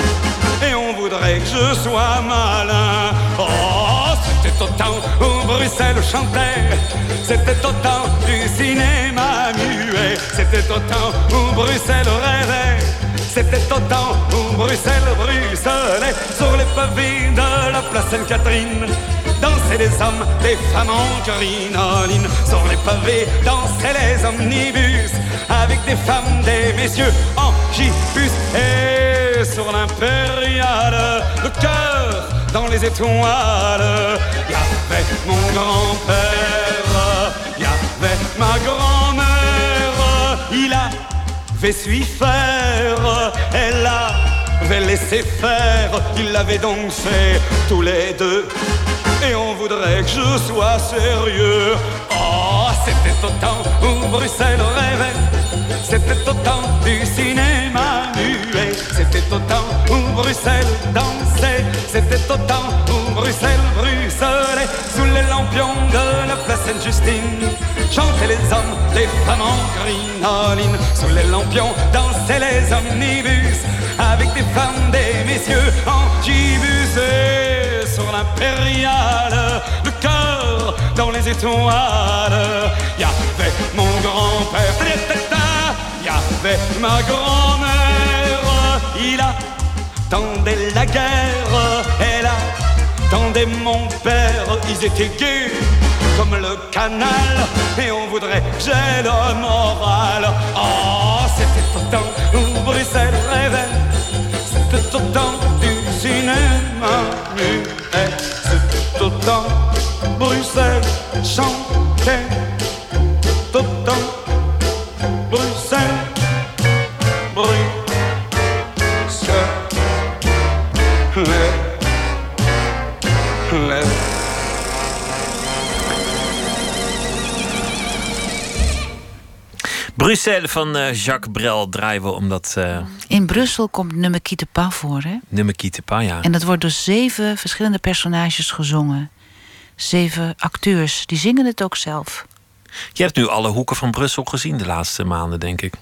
C: Et on voudrait que je sois malin. Oh, c'était au temps où Bruxelles chantait, c'était au temps du cinéma muet, c'était au temps où Bruxelles rêvait, c'était au temps où Bruxelles bruxelait sur les pavés de la place Sainte-Catherine. Dansaient les hommes, les femmes en crinoline Sur les pavés dansaient les omnibus. Avec des femmes, des messieurs en gibus. Et sur l'impériale, le cœur dans les étoiles. Y avait mon grand-père, y avait ma grand-mère avait su faire, elle avait laissé faire. Ils l'avaient donc fait tous les deux et on voudrait que je sois sérieux. Oh, c'était au temps où Bruxelles rêvait, c'était au temps du cinéma muet, c'était au temps où Bruxelles dansait, c'était au temps où Bruxelles bruxelait sous les lampions de la place Sainte-Justine. Chantaient les hommes, les femmes en crinoline, sous les lampions dansaient les omnibus, avec des femmes, des messieurs en gibus. Et sur le cœur dans les étoiles. Y avait mon grand-père, y avait ma grand-mère. Il attendait la guerre, elle attendait mon père, ils étaient gays comme le canal, et on voudrait j'ai le moral. Oh, c'était au temps où Bruxelles rêvait, c'était au temps du cinéma muet, c'était au temps Bruxelles au temps Bruxelles.
A: Bruxelles van uh, Jacques Brel draaien we omdat... Uh,
B: In Brussel komt nummer voor, hè?
A: Nummer ja.
B: En dat wordt door zeven verschillende personages gezongen. Zeven acteurs, die zingen het ook zelf.
A: Je hebt nu alle hoeken van Brussel gezien de laatste maanden, denk ik.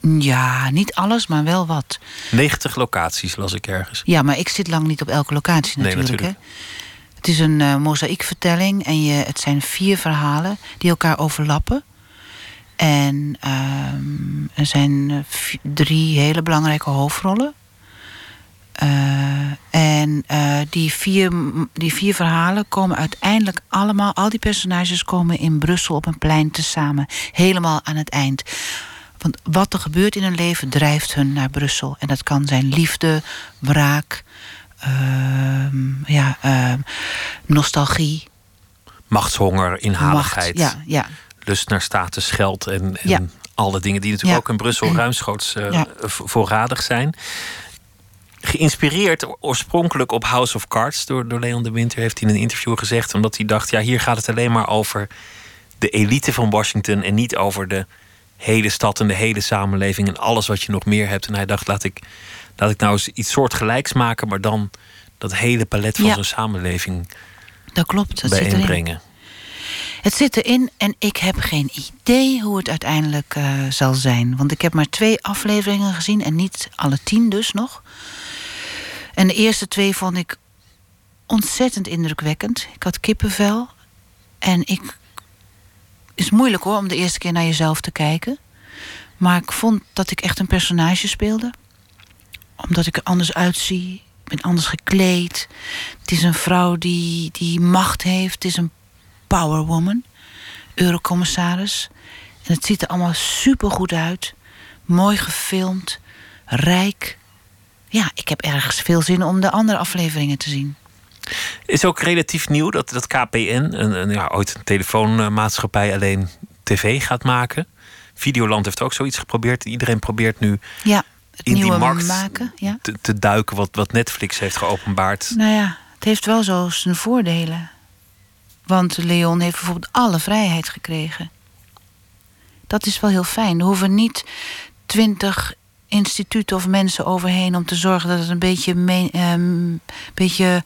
B: Ja, niet alles, maar wel wat.
A: 90 locaties las ik ergens.
B: Ja, maar ik zit lang niet op elke locatie natuurlijk. Nee, natuurlijk. Hè? Het is een uh, mozaïekvertelling en je, het zijn vier verhalen die elkaar overlappen. En uh, er zijn drie hele belangrijke hoofdrollen. Uh, en uh, die, vier, die vier verhalen komen uiteindelijk allemaal, al die personages komen in Brussel op een plein tezamen. Helemaal aan het eind. Want wat er gebeurt in hun leven drijft hun naar Brussel. En dat kan zijn liefde, wraak, uh, ja, nostalgie.
A: Machtshonger, inhaligheid.
B: Macht, ja, ja.
A: Lust naar status, geld en, en ja. alle dingen die natuurlijk ja. ook in Brussel ruimschoots ja. voorradig zijn. Geïnspireerd oorspronkelijk op House of Cards door, door Leon de Winter, heeft hij in een interview gezegd. Omdat hij dacht: ja, hier gaat het alleen maar over de elite van Washington en niet over de hele stad en de hele samenleving en alles wat je nog meer hebt. En hij dacht: laat ik, laat ik nou eens iets soortgelijks maken, maar dan dat hele palet van ja. zo'n samenleving
B: dat klopt, dat
A: bijeenbrengen.
B: Het zit erin en ik heb geen idee hoe het uiteindelijk uh, zal zijn. Want ik heb maar twee afleveringen gezien en niet alle tien dus nog. En de eerste twee vond ik ontzettend indrukwekkend. Ik had kippenvel. En ik. Het is moeilijk hoor om de eerste keer naar jezelf te kijken. Maar ik vond dat ik echt een personage speelde. Omdat ik er anders uitzie. Ik ben anders gekleed. Het is een vrouw die, die macht heeft. Het is een powerwoman. Eurocommissaris. En het ziet er allemaal super goed uit. Mooi gefilmd. Rijk. Ja, ik heb ergens veel zin om de andere afleveringen te zien.
A: Is ook relatief nieuw dat, dat KPN, een, een, ja, ooit een telefoonmaatschappij, alleen tv gaat maken. Videoland heeft ook zoiets geprobeerd. Iedereen probeert nu
B: ja, het
A: in
B: nieuwe
A: die markt
B: maken, ja.
A: te, te duiken wat, wat Netflix heeft geopenbaard.
B: Nou ja, het heeft wel zo zijn voordelen. Want Leon heeft bijvoorbeeld alle vrijheid gekregen. Dat is wel heel fijn. Er hoeven niet twintig instituten of mensen overheen om te zorgen dat het een beetje, me, um, beetje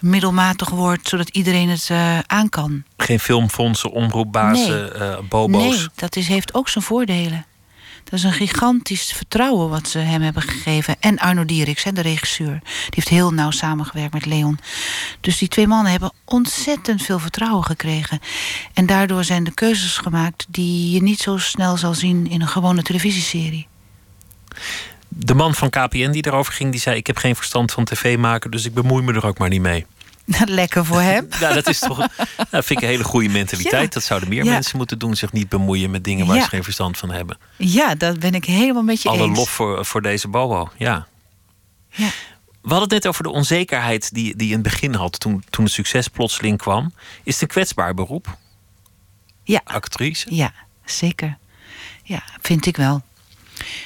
B: middelmatig wordt, zodat iedereen het uh, aan kan.
A: Geen filmfondsen, omroepbazen,
B: nee.
A: uh, bobo's.
B: Nee, dat is, heeft ook zijn voordelen. Dat is een gigantisch vertrouwen wat ze hem hebben gegeven. En Arno Dieriks, de regisseur. Die heeft heel nauw samengewerkt met Leon. Dus die twee mannen hebben ontzettend veel vertrouwen gekregen. En daardoor zijn de keuzes gemaakt die je niet zo snel zal zien in een gewone televisieserie.
A: De man van KPN die erover ging, die zei: Ik heb geen verstand van tv maken, dus ik bemoei me er ook maar niet mee.
B: Lekker voor hem.
A: nou, dat is toch vind ik een hele goede mentaliteit.
B: Ja.
A: Dat zouden meer
B: Ja.
A: mensen moeten doen. Zich niet bemoeien met dingen waar
B: Ja.
A: ze geen verstand van hebben.
B: Ja, dat ben ik helemaal met je
A: Alle
B: eens.
A: lof voor, voor deze Bobo. Ja.
B: Ja.
A: We hadden het net over de onzekerheid die, die in het begin had toen, toen het succes plotseling kwam. Is het een kwetsbaar beroep?
B: Ja.
A: Actrice?
B: Ja, zeker. Ja, vind ik wel.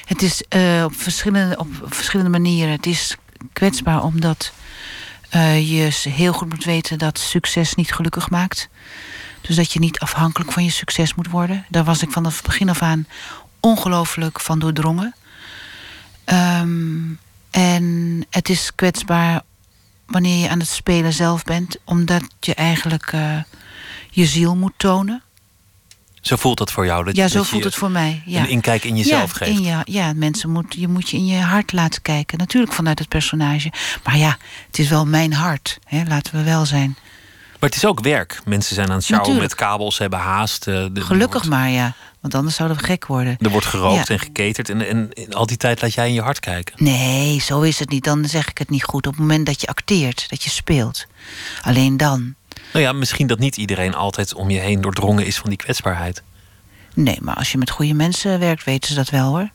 B: Het is eh, op, verschillende, op verschillende manieren. Het is kwetsbaar omdat eh, je heel goed moet weten dat succes niet gelukkig maakt. Dus dat je niet afhankelijk van je succes moet worden. Daar was ik van het begin af aan ongelooflijk van doordrongen. Ehm, en het is kwetsbaar wanneer je aan het spelen zelf bent, omdat je eigenlijk eh, je ziel moet tonen.
A: Zo voelt dat voor jou? Dat,
B: Ja, zo
A: dat
B: voelt het voor mij. Ja.
A: Een inkijk in jezelf
B: ja,
A: geeft.
B: in je- ja, mensen moet, je moet je in je hart laten kijken. Natuurlijk vanuit het personage. Maar ja, het is wel mijn hart. Hè, laten we wel zijn.
A: Maar het is ook werk. Mensen zijn aan het sjouwen met kabels, hebben haast. eh, de-
B: Gelukkig maar, ja. Want anders zouden we gek worden.
A: Er wordt gerookt
B: Ja.
A: en geketerd. En, en in al die tijd laat jij in je hart kijken.
B: Nee, zo is het niet. Dan zeg ik het niet goed. Op het moment dat je acteert, dat je speelt. Alleen dan.
A: Nou ja, misschien dat niet iedereen altijd om je heen doordrongen is van die kwetsbaarheid.
B: Nee, maar als je met goede mensen werkt, weten ze dat wel hoor.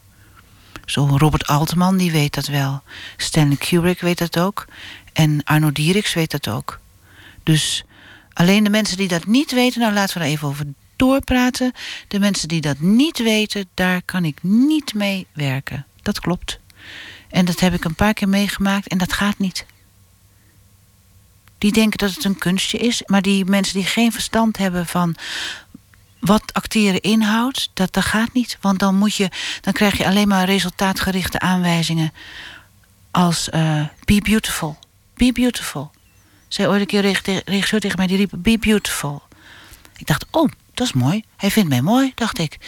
B: Zo Robert Altman, die weet dat wel. Stanley Kubrick weet dat ook. En Arno Dieriks weet dat ook. Dus alleen de mensen die dat niet weten, nou laten we er even over doorpraten. De mensen die dat niet weten, daar kan ik niet mee werken. Dat klopt. En dat heb ik een paar keer meegemaakt en dat gaat niet. Die denken dat het een kunstje is, maar die mensen die geen verstand hebben van wat acteren inhoudt, dat, dat gaat niet. Want dan, moet je, dan krijg je alleen maar resultaatgerichte aanwijzingen. Als eh, be beautiful. Be beautiful. Zei ooit een keer regisseur tegen mij, die riep be beautiful. Ik dacht, oh, dat is mooi. Hij vindt mij mooi, dacht ik.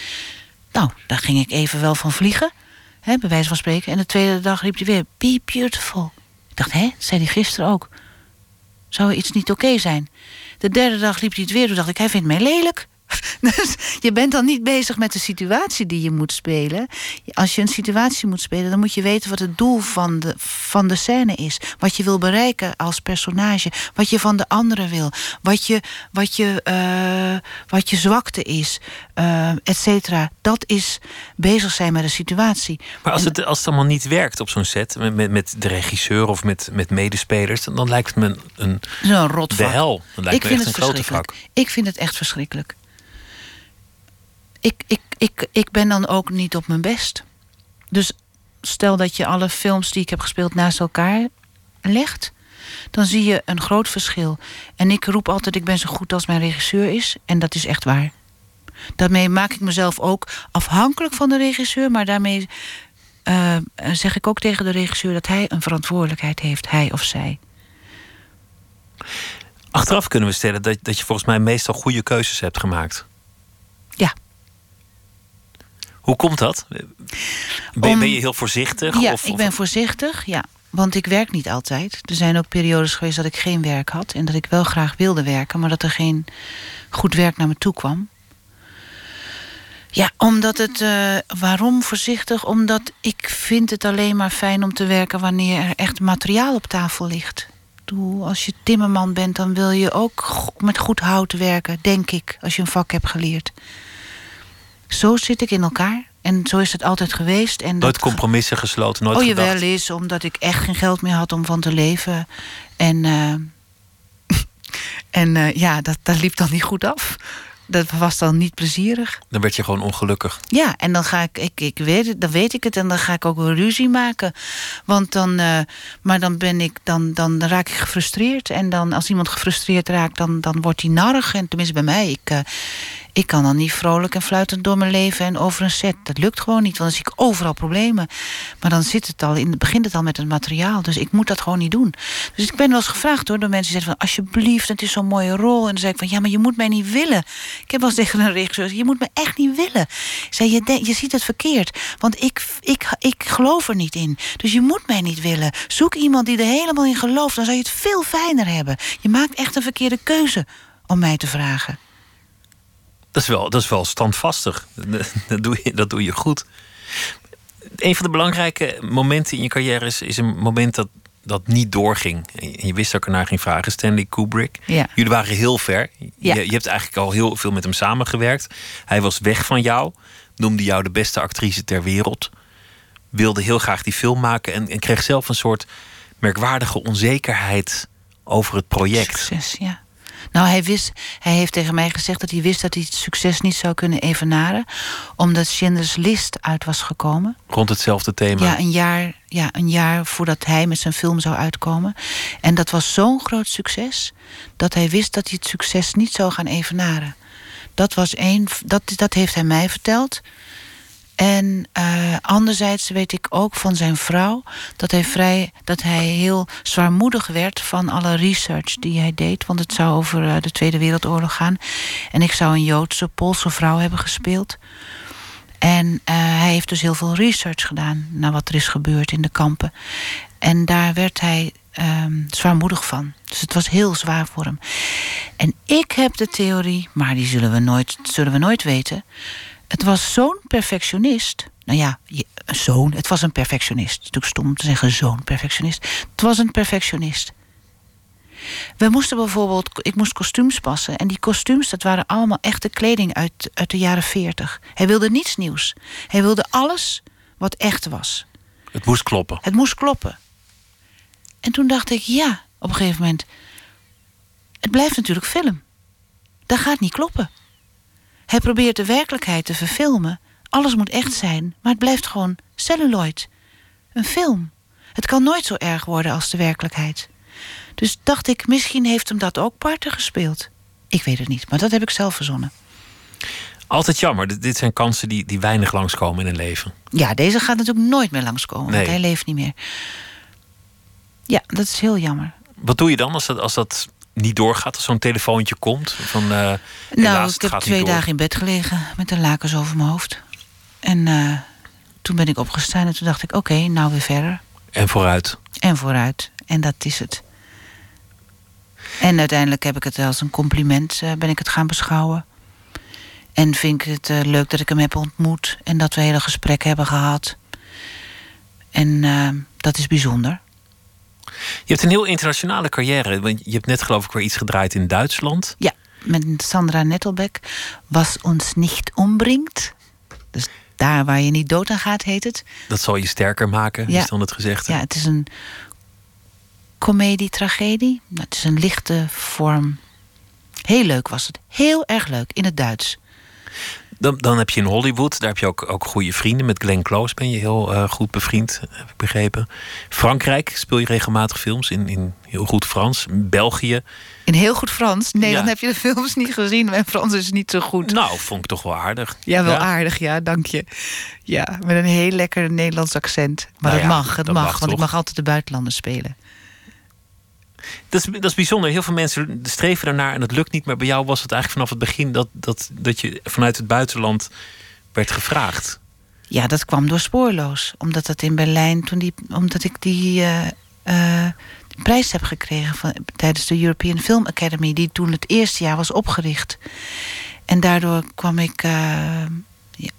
B: Nou, daar ging ik even wel van vliegen. Hè, bij wijze van spreken. En de tweede dag riep hij weer, be beautiful. Ik dacht, hè, dat zei hij gisteren ook. Zou iets niet oké zijn? De derde dag liep hij het weer. Toen dacht ik, hij vindt mij lelijk. Dus je bent dan niet bezig met de situatie die je moet spelen. Als je een situatie moet spelen, dan moet je weten wat het doel van de, van de scène is. Wat je wil bereiken als personage. Wat je van de anderen wil. Wat je, wat je, eh, wat je zwakte is. eh et cetera. Dat is bezig zijn met de situatie.
A: Maar als
B: En-
A: het, als het allemaal niet werkt op zo'n set, met, met, de regisseur of met, met medespelers, dan, dan lijkt het me een, een
B: Zo'n rotvak.
A: de hel. Dan lijkt
B: ik
A: me
B: vind
A: echt
B: het
A: een grote vak.
B: Ik vind het echt verschrikkelijk. Ik, ik, ik, ik ben dan ook niet op mijn best. Dus stel dat je alle films die ik heb gespeeld naast elkaar legt, dan zie je een groot verschil. En ik roep altijd: ik ben zo goed als mijn regisseur is. En dat is echt waar. Daarmee maak ik mezelf ook afhankelijk van de regisseur, maar daarmee eh, zeg ik ook tegen de regisseur dat hij een verantwoordelijkheid heeft, hij of zij.
A: Achteraf kunnen we stellen dat, dat je volgens mij meestal goede keuzes hebt gemaakt. Hoe komt dat? Ben,
B: Om-
A: ben je heel voorzichtig?
B: Ja,
A: of,
B: ik ben voorzichtig, ja. Want ik werk niet altijd. Er zijn ook periodes geweest dat ik geen werk had. En dat ik wel graag wilde werken, maar dat er geen goed werk naar me toe kwam. Ja, omdat het. eh, waarom voorzichtig? Omdat ik vind het alleen maar fijn om te werken wanneer er echt materiaal op tafel ligt. Als je timmerman bent, dan wil je ook met goed hout werken, denk ik, als je een vak hebt geleerd. Zo zit ik in elkaar. En zo is het altijd geweest. En
A: nooit
B: dat
A: compromissen gesloten, nooit
B: oh,
A: gedacht.
B: jawel is, omdat ik echt geen geld meer had om van te leven. En, eh, en eh, ja, dat, dat liep dan niet goed af. Dat was dan niet plezierig.
A: Dan werd je gewoon ongelukkig.
B: Ja, en dan ga ik, ik, ik weet het, dan weet ik het en dan ga ik ook wel ruzie maken. Want dan, eh, maar dan ben ik, dan, dan raak ik gefrustreerd. En dan, als iemand gefrustreerd raakt, dan, dan wordt hij narrig. En tenminste bij mij, ik, ik kan dan niet vrolijk en fluitend door mijn leven en over een set. Dat lukt gewoon niet, want dan zie ik overal problemen. Maar dan zit het al, in, begint het al met het materiaal. Dus ik moet dat gewoon niet doen. Dus ik ben wel eens gevraagd hoor, door mensen die zeggen van... alsjeblieft, het is zo'n mooie rol. En dan zei ik van, ja, maar je moet mij niet willen. Ik heb wel eens tegen een regisseur, je moet me echt niet willen. Zei, je, je ziet het verkeerd. Want ik, ik, ik geloof er niet in. Dus je moet mij niet willen. Zoek iemand die er helemaal in gelooft. Dan zou je het veel fijner hebben. Je maakt echt een verkeerde keuze om mij te vragen.
A: Dat is wel, dat is wel standvastig. Dat doe, je, dat doe je goed. Een van de belangrijke momenten in je carrière is, is een moment dat, dat niet doorging. En je- wist dat ik ernaar ging vragen. Stanley Kubrick.
B: Ja.
A: Jullie waren heel ver.
B: Ja.
A: Je, je hebt eigenlijk al heel veel met hem samengewerkt. Hij was weg van jou. Noemde jou de beste actrice ter wereld. Wilde heel graag die film maken. En, en kreeg zelf een soort merkwaardige onzekerheid over het project.
B: Succes, ja. Nou, hij, wist, hij heeft tegen mij gezegd dat hij wist dat hij het succes niet zou kunnen evenaren. Omdat Schindler's List uit was gekomen.
A: Rond hetzelfde thema.
B: Ja, een jaar, ja, een jaar voordat hij met zijn film zou uitkomen. En dat was zo'n groot succes dat hij wist dat hij het succes niet zou gaan evenaren. Dat, was één, dat, dat heeft hij mij verteld. En eh, anderzijds weet ik ook van zijn vrouw dat hij, vrij, dat hij heel zwaarmoedig werd van alle research die hij deed. Want het zou over eh, de Tweede Wereldoorlog gaan. En ik zou een Joodse, Poolse vrouw hebben gespeeld. En eh, hij heeft dus heel veel research gedaan naar wat er is gebeurd in de kampen. En daar werd hij ehm, zwaarmoedig van. Dus het was heel zwaar voor hem. En ik heb de theorie, maar die zullen we nooit, zullen we nooit weten. Het was zo'n perfectionist. Nou ja, zoon. Het was een perfectionist. Het is natuurlijk stom om te zeggen zo'n perfectionist. Het was een perfectionist. We moesten bijvoorbeeld, ik moest kostuums passen. En die kostuums, dat waren allemaal echte kleding uit, uit de jaren 40. Hij wilde niets nieuws. Hij wilde alles wat echt was.
A: Het moest kloppen.
B: Het moest kloppen. En toen dacht ik, ja, op een gegeven moment. Het blijft natuurlijk film. Dat gaat niet kloppen. Hij probeert de werkelijkheid te verfilmen. Alles moet echt zijn, maar het blijft gewoon celluloid. Een film. Het kan nooit zo erg worden als de werkelijkheid. Dus dacht ik, misschien heeft hem dat ook parten gespeeld. Ik weet het niet, maar dat heb ik zelf verzonnen.
A: Altijd jammer. Dit zijn kansen die, die weinig langskomen in een leven.
B: Ja, deze gaat natuurlijk nooit meer langskomen, nee. want hij leeft niet meer. Ja, dat is heel jammer.
A: Wat doe je dan als dat, als dat niet doorgaat, als zo'n telefoontje komt? Van, uh,
B: nou, ik heb twee dagen in bed gelegen met de lakens over mijn hoofd. En uh, toen ben ik opgestaan en toen dacht ik, oké, nou weer verder.
A: En vooruit.
B: En vooruit. En dat is het. En uiteindelijk heb ik het als een compliment uh, ben ik het gaan beschouwen. En vind ik het leuk dat ik hem heb ontmoet en dat we hele gesprekken hebben gehad. En dat is bijzonder.
A: Je hebt een heel internationale carrière. Want je hebt net geloof ik weer iets gedraaid in Duitsland.
B: Ja, met Sandra Nettelbeck. Was ons niet ombrengt. Dus daar waar je niet dood aan gaat, heet het.
A: Dat zal je sterker maken, ja. is dan het gezegd.
B: Ja, het is een comedie-tragedie. Het is een lichte vorm. Heel leuk was het. Heel erg leuk, in het Duits.
A: Dan, dan heb je in Hollywood, daar heb je ook, ook goede vrienden. Met Glenn Close ben je heel uh, goed bevriend, heb ik begrepen. Frankrijk speel je regelmatig films in, in heel goed Frans. België.
B: In heel goed Frans? Nee, ja. dan heb je de films niet gezien. Mijn Frans is niet zo goed.
A: Nou, vond ik toch wel aardig.
B: Ja, wel ja. aardig, ja, dank je. Ja, met een heel lekker Nederlands accent. Maar nou dat mag, het mag, mag want ik mag altijd de buitenlanders spelen.
A: Dat is, dat bijzonder. Heel veel mensen streven daarnaar en het lukt niet. Maar bij jou was het eigenlijk vanaf het begin dat, dat, dat je vanuit het buitenland werd gevraagd.
B: Ja, dat kwam door spoorloos. Omdat dat in Berlijn, toen die, omdat ik die uh, uh, prijs heb gekregen van, tijdens de European Film Academy, die toen het eerste jaar was opgericht. En daardoor kwam ik, uh,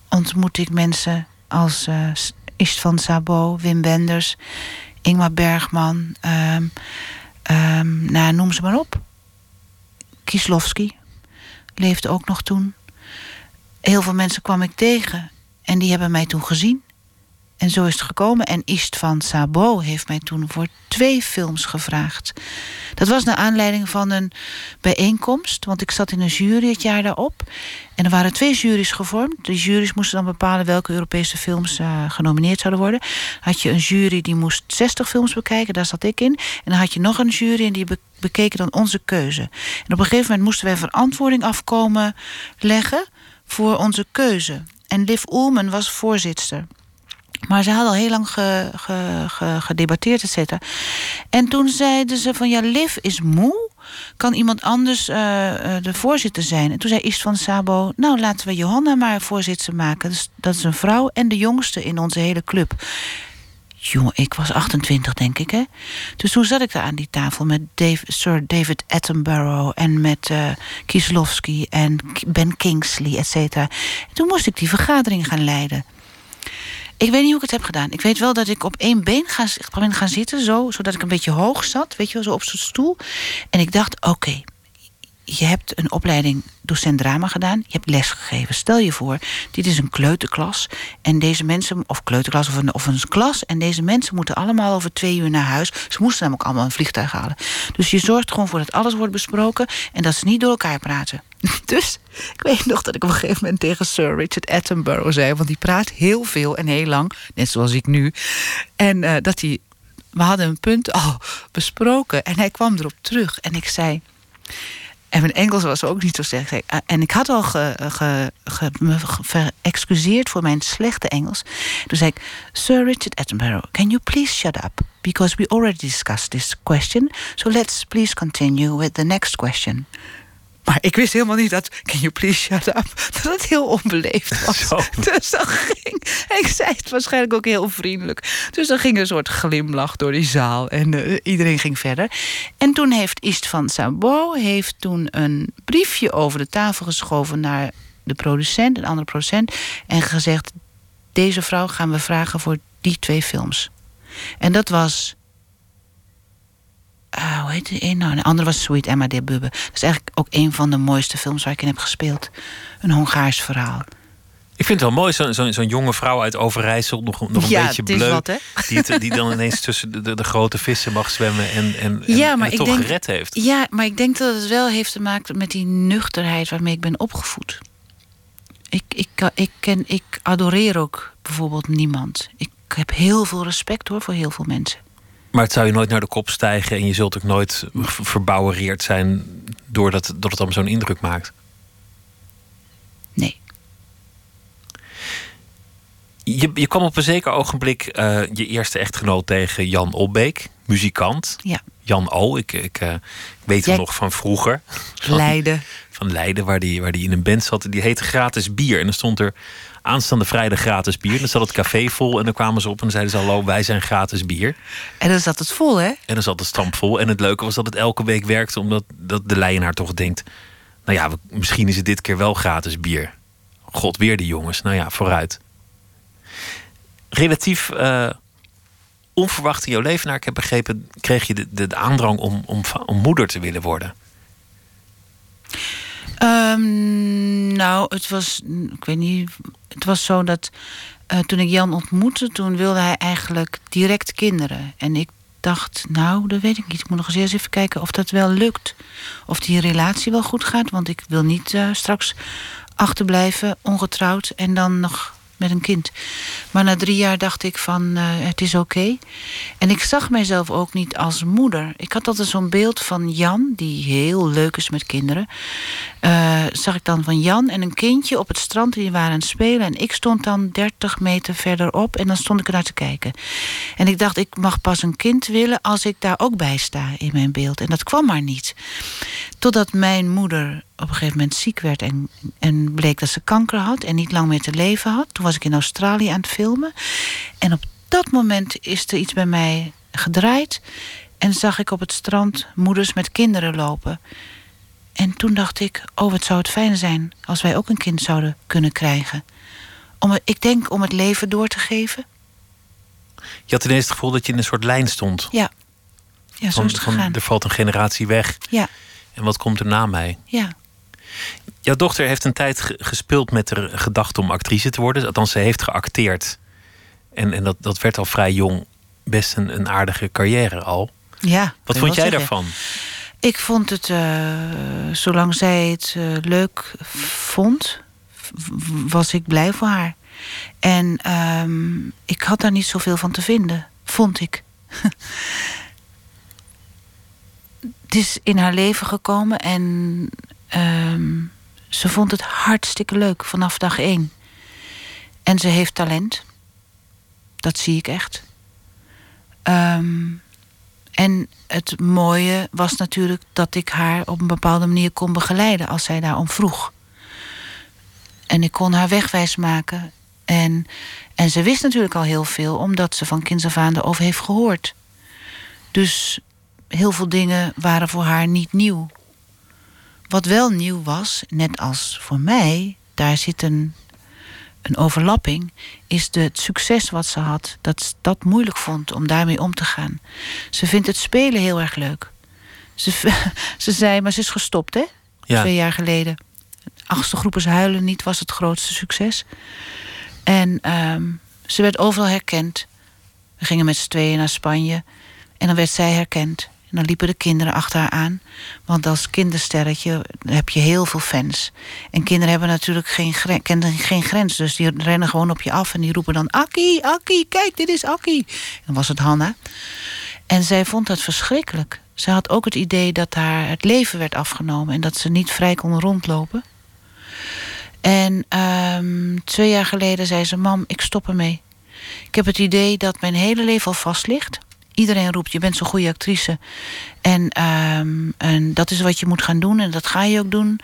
B: ontmoette ik mensen als Istvan Sabo, Wim Wenders, Ingmar Bergman. Ehm, Um, nou, noem ze maar op. Kieslowski leefde ook nog toen. Heel veel mensen kwam ik tegen en die hebben mij toen gezien. En zo is het gekomen. En Istvan Sabo heeft mij toen voor twee films gevraagd. Dat was naar aanleiding van een bijeenkomst. Want ik zat in een jury het jaar daarop. En er waren twee juries gevormd. De juries moesten dan bepalen welke Europese films uh, genomineerd zouden worden. Had je een jury die moest 60 films bekijken, daar zat ik in. En dan had je nog een jury en die be bekeken dan onze keuze. En op een gegeven moment moesten wij verantwoording afkomen leggen voor onze keuze. En Liv Oelman was voorzitter. Maar ze hadden al heel lang ge, ge, ge, gedebatteerd, et cetera. En toen zeiden ze van ja, Liv is moe. Kan iemand anders uh, de voorzitter zijn? En toen zei Ist van Sabo... nou, laten we Johanna maar voorzitter maken. Dat is een vrouw en de jongste in onze hele club. Jongen, ik was 28, denk ik, hè? Dus toen zat ik daar aan die tafel met Dave, Sir David Attenborough... en met uh, Kieslowski en Ben Kingsley, et cetera. Toen moest ik die vergadering gaan leiden. Ik weet niet hoe ik het heb gedaan. Ik weet wel dat ik op één been ga, ben gaan zitten, zo, zodat ik een beetje hoog zat, weet je wel, zo op zo'n stoel. En ik dacht, oké, je hebt een opleiding docent drama gedaan, je hebt les gegeven. Stel je voor, dit is een kleuterklas en deze mensen, of kleuterklas of een, of een klas, en deze mensen moeten allemaal over twee uur naar huis. Ze moesten namelijk allemaal een vliegtuig halen. Dus je zorgt gewoon voor dat alles wordt besproken en dat ze niet door elkaar praten. Dus ik weet nog dat ik op een gegeven moment tegen Sir Richard Attenborough zei, want die praat heel veel en heel lang, net zoals ik nu. En uh, dat hij, we hadden een punt al besproken en hij kwam erop terug en ik zei. En mijn Engels was ook niet zo sterk. En ik had al ge, ge, ge, me geëxcuseerd voor mijn slechte Engels. Toen zei ik: Sir Richard Attenborough, can you please shut up? Because we already discussed this question. So let's please continue with the next question. Maar ik wist helemaal niet dat, can you please shut up, dat het heel onbeleefd was.
A: Zo.
B: Dus dan ging, ik zei het waarschijnlijk ook heel vriendelijk. Dus dan ging een soort glimlach door die zaal en uh, iedereen ging verder. En toen heeft Ist van Sabo heeft toen een briefje over de tafel geschoven naar de producent, een andere producent, en gezegd: deze vrouw gaan we vragen voor die twee films. En dat was. Uh, hoe heet die een nou? De andere was Sweet Emma de Bubbe. Dat is eigenlijk ook een van de mooiste films waar ik in heb gespeeld. Een Hongaars verhaal.
A: Ik vind het wel mooi, zo'n zo, zo jonge vrouw uit Overijssel, nog, nog een
B: Ja,
A: beetje bleu,
B: wat,
A: die, die dan ineens tussen de, de, de grote vissen mag zwemmen en, en,
B: Ja,
A: het
B: ik
A: toch
B: denk-
A: gered heeft.
B: Ja, maar ik denk dat het wel heeft te maken met die nuchterheid waarmee ik ben opgevoed. Ik, ik, ik, ken, ik adoreer ook bijvoorbeeld niemand. Ik heb heel veel respect hoor voor heel veel mensen.
A: Maar het zou je nooit naar de kop stijgen en je zult ook nooit verbouwereerd zijn doordat, doordat het allemaal zo'n indruk maakt.
B: Nee.
A: Je, je kwam op een zeker ogenblik eh, je eerste echtgenoot tegen Jan Opbeek, muzikant.
B: Ja.
A: Jan O, ik, ik, eh, ik weet hem nog van vroeger. Van-
B: Leiden.
A: van Leiden, waar die, waar die in een band zat. Die heette Gratis Bier. En dan stond er aanstaande vrijdag gratis bier. Dan zat het café vol en dan kwamen ze op en dan zeiden ze... hallo, wij zijn gratis bier.
B: En dan zat het vol, hè?
A: En dan zat het stampvol. En het leuke was dat het elke week werkte... omdat dat de leienaar toch denkt... nou ja, misschien is het dit keer wel gratis bier. God, weer die jongens. Nou ja, vooruit. Relatief eh, onverwacht in jouw leven, naar ik heb begrepen... kreeg je de, de, de aandrang om, om, om moeder te willen worden.
B: Ehm, nou, het was, ik weet niet, het was zo dat eh, toen ik Jan ontmoette, toen wilde hij eigenlijk direct kinderen. En ik dacht, nou, dat weet ik niet. Ik moet nog eens even kijken of dat wel lukt. Of die relatie wel goed gaat, want ik wil niet eh, straks achterblijven, ongetrouwd en dan nog met een kind. Maar na drie jaar dacht ik van, eh, het is oké. En ik zag mijzelf ook niet als moeder. Ik had altijd zo'n beeld van Jan, die heel leuk is met kinderen. Eh, zag ik dan van Jan en een kindje op het strand. Die waren aan het spelen. En ik stond dan 30 meter verderop. En dan stond ik ernaar te kijken. En ik dacht, ik mag pas een kind willen als ik daar ook bij sta in mijn beeld. En dat kwam maar niet. Totdat mijn moeder op een gegeven moment ziek werd en, en bleek dat ze kanker had en niet lang meer te leven had. Toen was ik in Australië aan het filmen. En op dat moment is er iets bij mij gedraaid. En zag ik op het strand moeders met kinderen lopen. En toen dacht ik, oh wat zou het fijn zijn als wij ook een kind zouden kunnen krijgen. Om, ik denk om het leven door te geven.
A: Je had ineens het gevoel dat je in een soort lijn stond.
B: Ja, ja zo
A: Van,
B: is
A: er valt een generatie weg.
B: Ja,
A: En wat komt er na mij?
B: ja.
A: Jouw dochter heeft een tijd ge- gespeeld met de gedachte om actrice te worden. Althans, ze heeft geacteerd. En, en dat, dat werd al vrij jong best een, een aardige carrière al.
B: ja
A: Wat vond jij
B: zeggen. Ik vond het, eh, zolang zij het eh, leuk vond, was ik blij voor haar. En ehm, ik had daar niet zoveel van te vinden, vond ik. het is in haar leven gekomen en ehm, ze vond het hartstikke leuk vanaf dag één. En ze heeft talent. Dat zie ik echt. Ehm, en het mooie was natuurlijk dat ik haar op een bepaalde manier kon begeleiden als zij daarom vroeg. En ik kon haar wegwijs maken. En, en ze wist natuurlijk al heel veel, omdat ze van kinds af aan heeft gehoord. Dus heel veel dingen waren voor haar niet nieuw. Wat wel nieuw was, net als voor mij, daar zit een, een overlapping, is de, het succes wat ze had. Dat ze dat moeilijk vond om daarmee om te gaan. Ze vindt het spelen heel erg leuk. Ze, ze zei, maar ze is gestopt, hè?
A: Ja.
B: Twee jaar geleden. Achtste groepers huilen niet was het grootste succes. En ehm, ze werd overal herkend. We gingen met z'n tweeën naar Spanje. En dan werd zij herkend. En dan liepen de kinderen achter haar aan. Want als kindersterretje heb je heel veel fans. En kinderen hebben natuurlijk geen, geen grens. Dus die rennen gewoon op je af. En die roepen dan... Akkie, Akkie, kijk, dit is Akkie. En dan was het Hanna. En zij vond dat verschrikkelijk. Ze had ook het idee dat haar het leven werd afgenomen. En dat ze niet vrij kon rondlopen. En ehm, twee jaar geleden zei ze: Mam, ik stop ermee. Ik heb het idee dat mijn hele leven al vast ligt. Iedereen roept: Je bent zo'n goede actrice. En, ehm, en dat is wat je moet gaan doen. En dat ga je ook doen.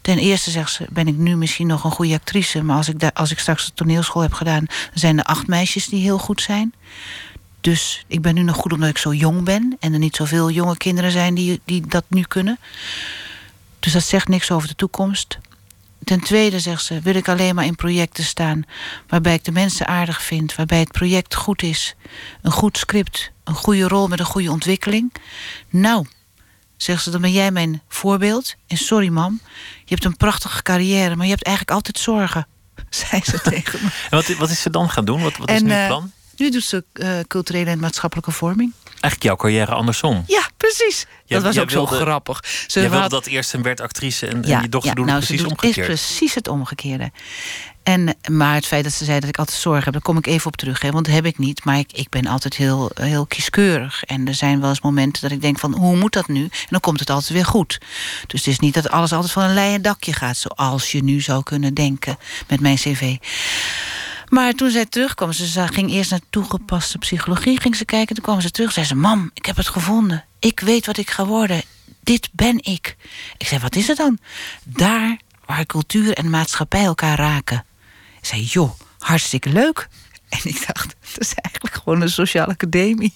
B: Ten eerste zegt ze: Ben ik nu misschien nog een goede actrice. Maar als ik, als ik straks de toneelschool heb gedaan. zijn er acht meisjes die heel goed zijn. Dus ik ben nu nog goed omdat ik zo jong ben. En er niet zoveel jonge kinderen zijn die, die dat nu kunnen. Dus dat zegt niks over de toekomst. ten tweede, zegt ze, wil ik alleen maar in projecten staan waarbij ik de mensen aardig vind, waarbij het project goed is, een goed script, een goede rol met een goede ontwikkeling. Nou, zegt ze, dan ben jij mijn voorbeeld. En sorry, mam, je hebt een prachtige carrière, maar je hebt eigenlijk altijd zorgen, zei ze tegen me.
A: En wat, wat is ze dan gaan doen? Wat, wat is nu het
B: eh,
A: plan?
B: Nu doet ze eh, culturele en maatschappelijke vorming.
A: Eigenlijk jouw carrière andersom.
B: Ja, precies. Dat was ook
A: wilde-
B: zo grappig. Ze
A: wilde
B: had-
A: dat eerst en werd actrice en, en je dochter doen
B: nou,
A: precies
B: doet-
A: omgekeerd.
B: is precies het omgekeerde. En, maar het feit dat ze zei dat ik altijd zorg heb, daar kom ik even op terug. Hè, want dat heb ik niet. Maar ik, ik ben altijd heel, heel kieskeurig. En er zijn wel eens momenten dat ik denk van hoe moet dat nu? En dan komt het altijd weer goed. Dus het is niet dat alles altijd van een leien dakje gaat. Zoals je nu zou kunnen denken met mijn cv. Maar toen zij terugkwam, ze ging eerst naar toegepaste psychologie, ging ze kijken. Toen kwam ze terug, zei ze: Mam, ik heb het gevonden. Ik weet wat ik ga worden. Dit ben ik. Ik zei: Wat is het dan? Daar waar cultuur en maatschappij elkaar raken. Zei: Joh, hartstikke leuk. En ik dacht: Dat is eigenlijk gewoon een sociale academie.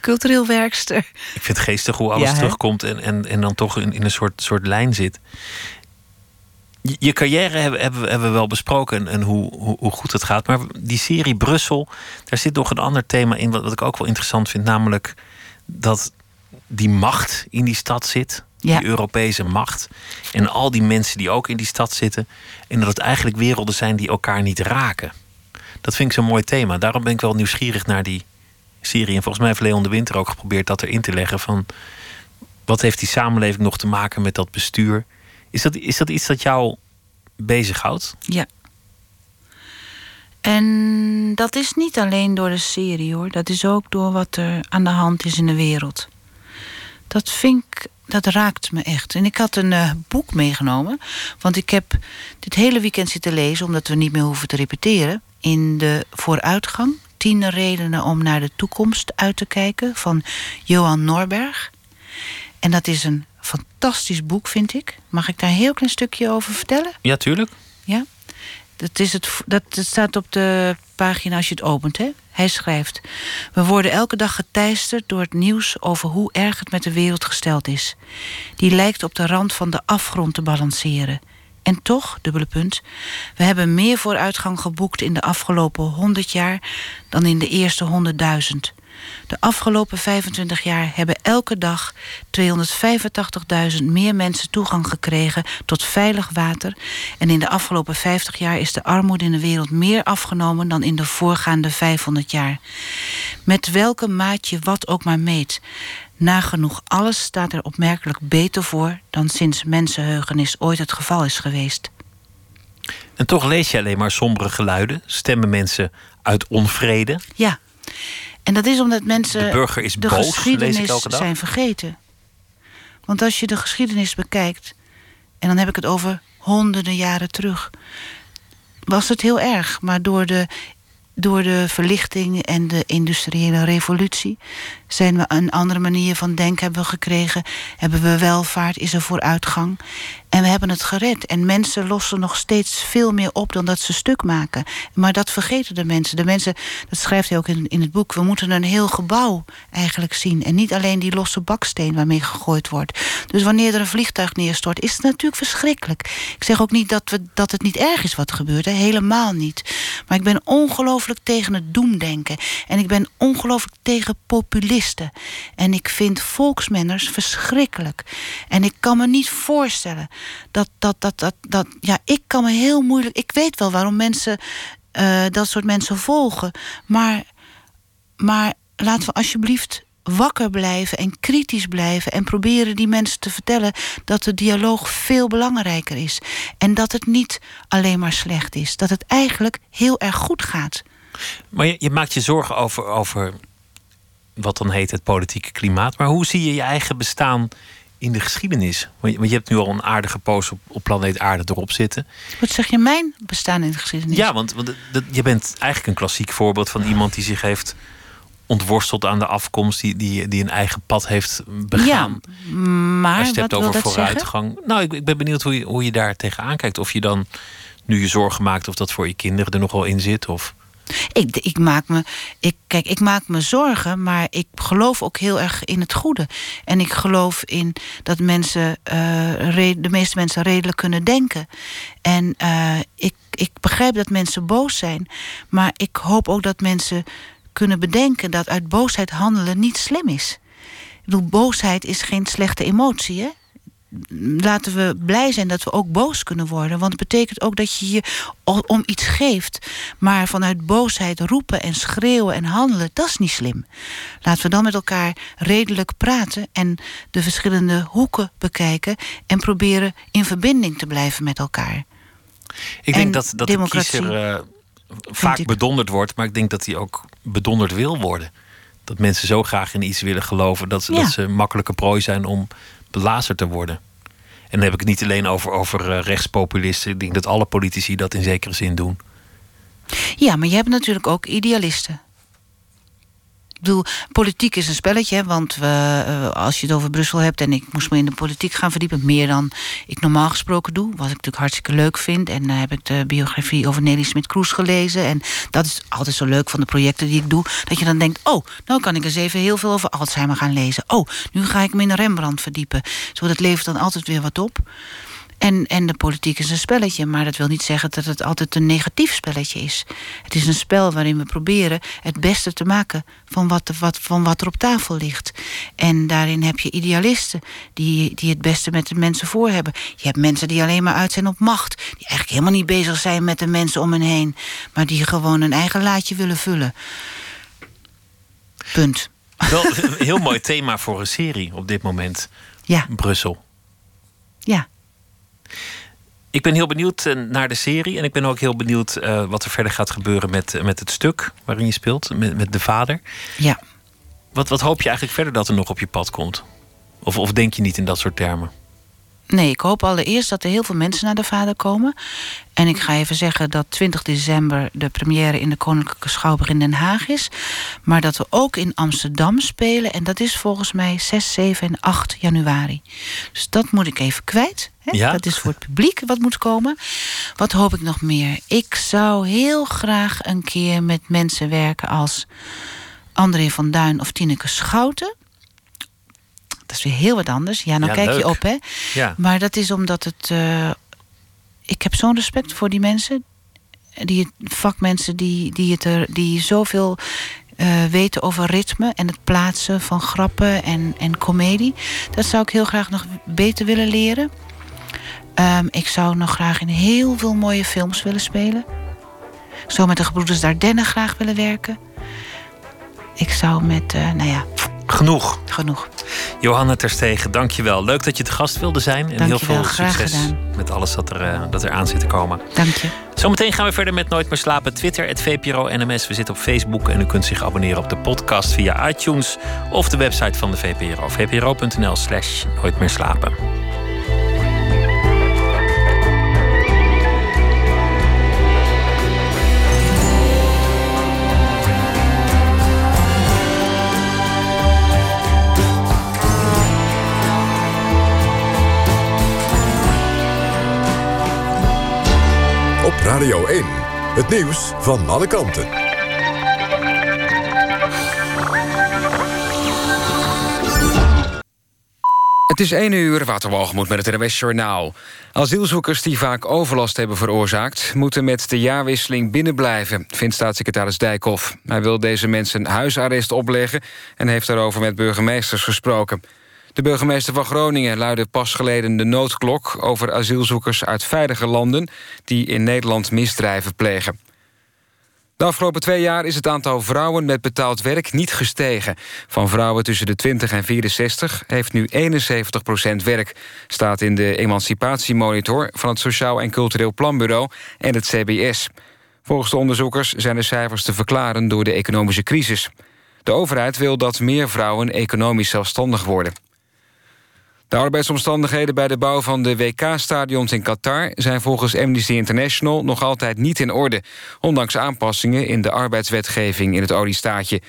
B: Cultureel werkster.
A: Ik vind het geestig hoe alles
B: Ja,
A: terugkomt en, en, en dan toch in, in een soort, soort lijn zit. Je, je carrière hebben, hebben, hebben we wel besproken en, en hoe, hoe, hoe goed het gaat. Maar die serie Brussel, daar zit nog een ander thema in... wat, wat ik ook wel interessant vind. Namelijk dat die macht in die stad zit.
B: Ja.
A: Die Europese macht. En al die mensen die ook in die stad zitten. En dat het eigenlijk werelden zijn die elkaar niet raken. Dat vind ik zo'n mooi thema. Daarom ben ik wel nieuwsgierig naar die serie. En volgens mij heeft Leon de Winter ook geprobeerd dat erin te leggen. Van wat heeft die samenleving nog te maken met dat bestuur? Is dat, is dat iets dat jou bezighoudt?
B: Ja. En dat is niet alleen door de serie hoor. Dat is ook door wat er aan de hand is in de wereld. Dat vind ik, dat raakt me echt. En ik had een eh, boek meegenomen. Want ik heb dit hele weekend zitten lezen, omdat we niet meer hoeven te repeteren. In de vooruitgang. Tien redenen om naar de toekomst uit te kijken. Van Johan Norberg. En dat is een fantastisch boek, vind ik. Mag ik daar een heel klein stukje over vertellen?
A: Ja, tuurlijk.
B: Ja. Dat, is het, dat, dat staat op de pagina als je het opent. Hè? Hij schrijft: We worden elke dag geteisterd door het nieuws over hoe erg het met de wereld gesteld is. Die lijkt op de rand van de afgrond te balanceren. En toch, dubbele punt, we hebben meer vooruitgang geboekt in de afgelopen 100 jaar dan in de eerste 100.000. De afgelopen 25 jaar hebben elke dag 285.000 meer mensen toegang gekregen tot veilig water. En in de afgelopen 50 jaar is de armoede in de wereld meer afgenomen dan in de voorgaande 500 jaar. Met welke maat je wat ook maar meet. Nagenoeg alles staat er opmerkelijk beter voor dan sinds mensenheugenis ooit het geval is geweest.
A: En toch lees je alleen maar sombere geluiden. Stemmen mensen uit onvrede.
B: Ja. En dat is omdat mensen
A: De burger is
B: de
A: boos,
B: geschiedenis zijn vergeten. Want als je de geschiedenis bekijkt, en dan heb ik het over honderden jaren terug, was het heel erg. Maar door de, door de verlichting en de industriële revolutie zijn we een andere manier van denken hebben we gekregen. Hebben we welvaart, is er vooruitgang. En we hebben het gered. En mensen lossen nog steeds veel meer op dan dat ze stuk maken. Maar dat vergeten de mensen. De mensen, dat schrijft hij ook in, in het boek. We moeten een heel gebouw eigenlijk zien. En niet alleen die losse baksteen waarmee gegooid wordt. Dus wanneer er een vliegtuig neerstort, is het natuurlijk verschrikkelijk. Ik zeg ook niet dat, we, dat het niet erg is wat gebeurt. Helemaal niet. Maar ik ben ongelooflijk tegen het doemdenken. En ik ben ongelooflijk tegen populisten. En ik vind volksmenners verschrikkelijk. En ik kan me niet voorstellen dat dat, dat, dat, dat. Ja, ik kan me heel moeilijk. Ik weet wel waarom mensen eh, dat soort mensen volgen. Maar, maar laten we alsjeblieft wakker blijven en kritisch blijven en proberen die mensen te vertellen dat de dialoog veel belangrijker is en dat het niet alleen maar slecht is, dat het eigenlijk heel erg goed gaat.
A: Maar je, je maakt je zorgen over, over wat dan heet het politieke klimaat. Maar hoe zie je je eigen bestaan in de geschiedenis? Want je, hebt nu al een aardige poos op, op planeet Aarde erop zitten.
B: Wat zeg je mijn bestaan in de geschiedenis?
A: Ja, want, want dat- je bent eigenlijk een klassiek voorbeeld van iemand die zich heeft ontworsteld aan de afkomst, die, die, die een eigen pad heeft begaan.
B: Ja, maar
A: Als je het hebt over
B: zeggen?
A: vooruitgang. Nou, ik, ik ben benieuwd hoe je, hoe je daar tegenaan kijkt. Of je dan nu je zorgen maakt of dat voor je kinderen er nog wel in zit. Of
B: Ik, ik, maak me, ik, kijk, ik maak me zorgen, maar ik geloof ook heel erg in het goede. En ik geloof in dat mensen, uh, de meeste mensen redelijk kunnen denken. En uh, ik, ik begrijp dat mensen boos zijn, maar ik hoop ook dat mensen kunnen bedenken dat uit boosheid handelen niet slim is. Ik bedoel, boosheid is geen slechte emotie, hè? Laten we blij zijn dat we ook boos kunnen worden. Want het betekent ook dat je je om iets geeft. Maar vanuit boosheid roepen en schreeuwen en handelen, dat is niet slim. Laten we dan met elkaar redelijk praten en de verschillende hoeken bekijken en proberen in verbinding te blijven met elkaar.
A: Ik denk dat, dat de kiezer uh, vaak bedonderd wordt, maar ik denk dat hij ook bedonderd wil worden. Dat mensen zo graag in iets willen geloven dat ze, dat ze makkelijke prooi zijn om belazerd te worden. En dan heb ik het niet alleen over, over uh, rechtspopulisten. Ik denk dat alle politici dat in zekere zin doen.
B: Ja, maar je hebt natuurlijk ook idealisten. Bedoel, politiek is een spelletje, want we, uh, als je het over Brussel hebt... en ik moest me in de politiek gaan verdiepen, meer dan ik normaal gesproken doe... wat ik natuurlijk hartstikke leuk vind. En dan uh, heb ik de biografie over Nelly Smit-Kroes gelezen. En dat is altijd zo leuk van de projecten die ik doe... dat je dan denkt, oh, nou kan ik eens even heel veel over Alzheimer gaan lezen. Oh, nu ga ik me in Rembrandt verdiepen. Zo, dat levert dan altijd weer wat op. En, en de politiek is een spelletje, maar dat wil niet zeggen dat het altijd een negatief spelletje is. Het is een spel waarin we proberen het beste te maken van wat, wat, van wat er op tafel ligt. En daarin heb je idealisten die, die het beste met de mensen voor hebben. Je hebt mensen die alleen maar uit zijn op macht, die eigenlijk helemaal niet bezig zijn met de mensen om hen heen, maar die gewoon een eigen laadje willen vullen. Punt.
A: Wel heel mooi thema voor een serie op dit moment.
B: Ja.
A: Brussel.
B: Ja.
A: Ik ben heel benieuwd eh, naar de serie. En ik ben ook heel benieuwd uh, wat er verder gaat gebeuren met, eh, met het stuk waarin je speelt, met, met de vader.
B: Ja.
A: Wat, wat hoop je eigenlijk verder dat er nog op je pad komt? Of, of denk je niet in dat soort termen?
B: Nee, ik hoop allereerst dat er heel veel mensen naar de vader komen. En ik ga even zeggen dat 20 december de première in de Koninklijke Schouwburg in Den Haag is. Maar dat we ook in Amsterdam spelen. En dat is volgens mij 6, 7 en 8 januari. Dus dat moet ik even kwijt. Hè? Ja. Dat is voor het publiek wat moet komen. Wat hoop ik nog meer? Ik zou heel graag een keer met mensen werken als André van Duin of Tineke Schouten. Dat is weer heel wat anders. Ja, nou kijk je op, hè.
A: Ja.
B: Maar dat is omdat het... Uh, ik heb zo'n respect voor die mensen. Die vakmensen die, die, het er, die zoveel uh, weten over ritme... en het plaatsen van grappen en, en comedie. Dat zou ik heel graag nog beter willen leren. Um, ik zou nog graag in heel veel mooie films willen spelen. Ik zou met de gebroeders Dardenne graag willen werken. Ik zou met, uh, nou ja...
A: Genoeg.
B: Genoeg.
A: Johanna Terstegen, dank je wel. Leuk dat je te gast wilde zijn. En heel veel succes met alles dat er, uh, dat er aan zit te komen.
B: Dank je.
A: Zometeen gaan we verder met Nooit meer slapen. Twitter, het VPRO NMS. We zitten op Facebook en u kunt zich abonneren op de podcast via iTunes... of de website van de VPRO. vpro.nl slash Nooit meer slapen.
D: Radio 1. Het nieuws van alle kanten.
E: Het is 1 uur, Waterwalgemoed met het NWS Journaal. Asielzoekers die vaak overlast hebben veroorzaakt... moeten met de jaarwisseling binnenblijven, vindt staatssecretaris Dijkhoff. Hij wil deze mensen huisarrest opleggen... en heeft daarover met burgemeesters gesproken. De burgemeester van Groningen luidde pas geleden de noodklok... over asielzoekers uit veilige landen die in Nederland misdrijven plegen. De afgelopen twee jaar is het aantal vrouwen met betaald werk niet gestegen. Van vrouwen tussen de 20 en 64 heeft nu 71 procent werk... staat in de emancipatiemonitor van het Sociaal en Cultureel Planbureau en het CBS. Volgens de onderzoekers zijn de cijfers te verklaren door de economische crisis. De overheid wil dat meer vrouwen economisch zelfstandig worden. De arbeidsomstandigheden bij de bouw van de WK-stadions in Qatar... zijn volgens Amnesty International nog altijd niet in orde... ondanks aanpassingen in de arbeidswetgeving in het oliestaatje.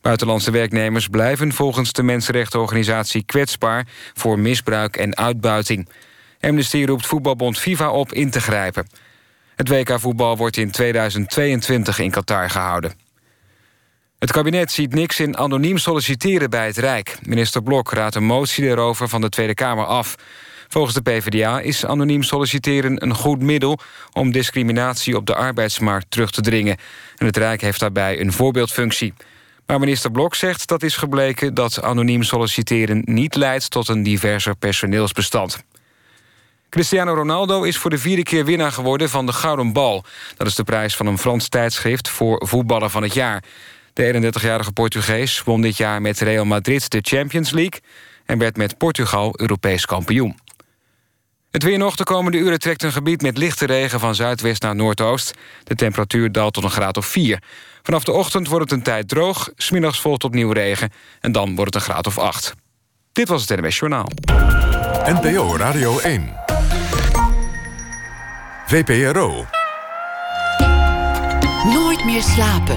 E: Buitenlandse werknemers blijven volgens de mensenrechtenorganisatie kwetsbaar... voor misbruik en uitbuiting. Amnesty roept voetbalbond FIFA op in te grijpen. Het WK-voetbal wordt in 2022 in Qatar gehouden. Het kabinet ziet niks in anoniem solliciteren bij het Rijk. Minister Blok raadt een motie erover van de Tweede Kamer af. Volgens de PvdA is anoniem solliciteren een goed middel... om discriminatie op de arbeidsmarkt terug te dringen. En het Rijk heeft daarbij een voorbeeldfunctie. Maar minister Blok zegt dat is gebleken dat anoniem solliciteren... niet leidt tot een diverser personeelsbestand. Cristiano Ronaldo is voor de vierde keer winnaar geworden van de Gouden Bal. Dat is de prijs van een Frans tijdschrift voor voetballer van het jaar. De 31-jarige Portugees won dit jaar met Real Madrid de Champions League... en werd met Portugal Europees kampioen. Het weer nog de komende uren trekt een gebied met lichte regen... van zuidwest naar noordoost. De temperatuur daalt tot een graad of 4. Vanaf de ochtend wordt het een tijd droog, smiddags volgt opnieuw regen... en dan wordt het een graad of 8. Dit was het NWS Journaal.
D: NPO Radio 1. VPRO.
F: Nooit meer slapen.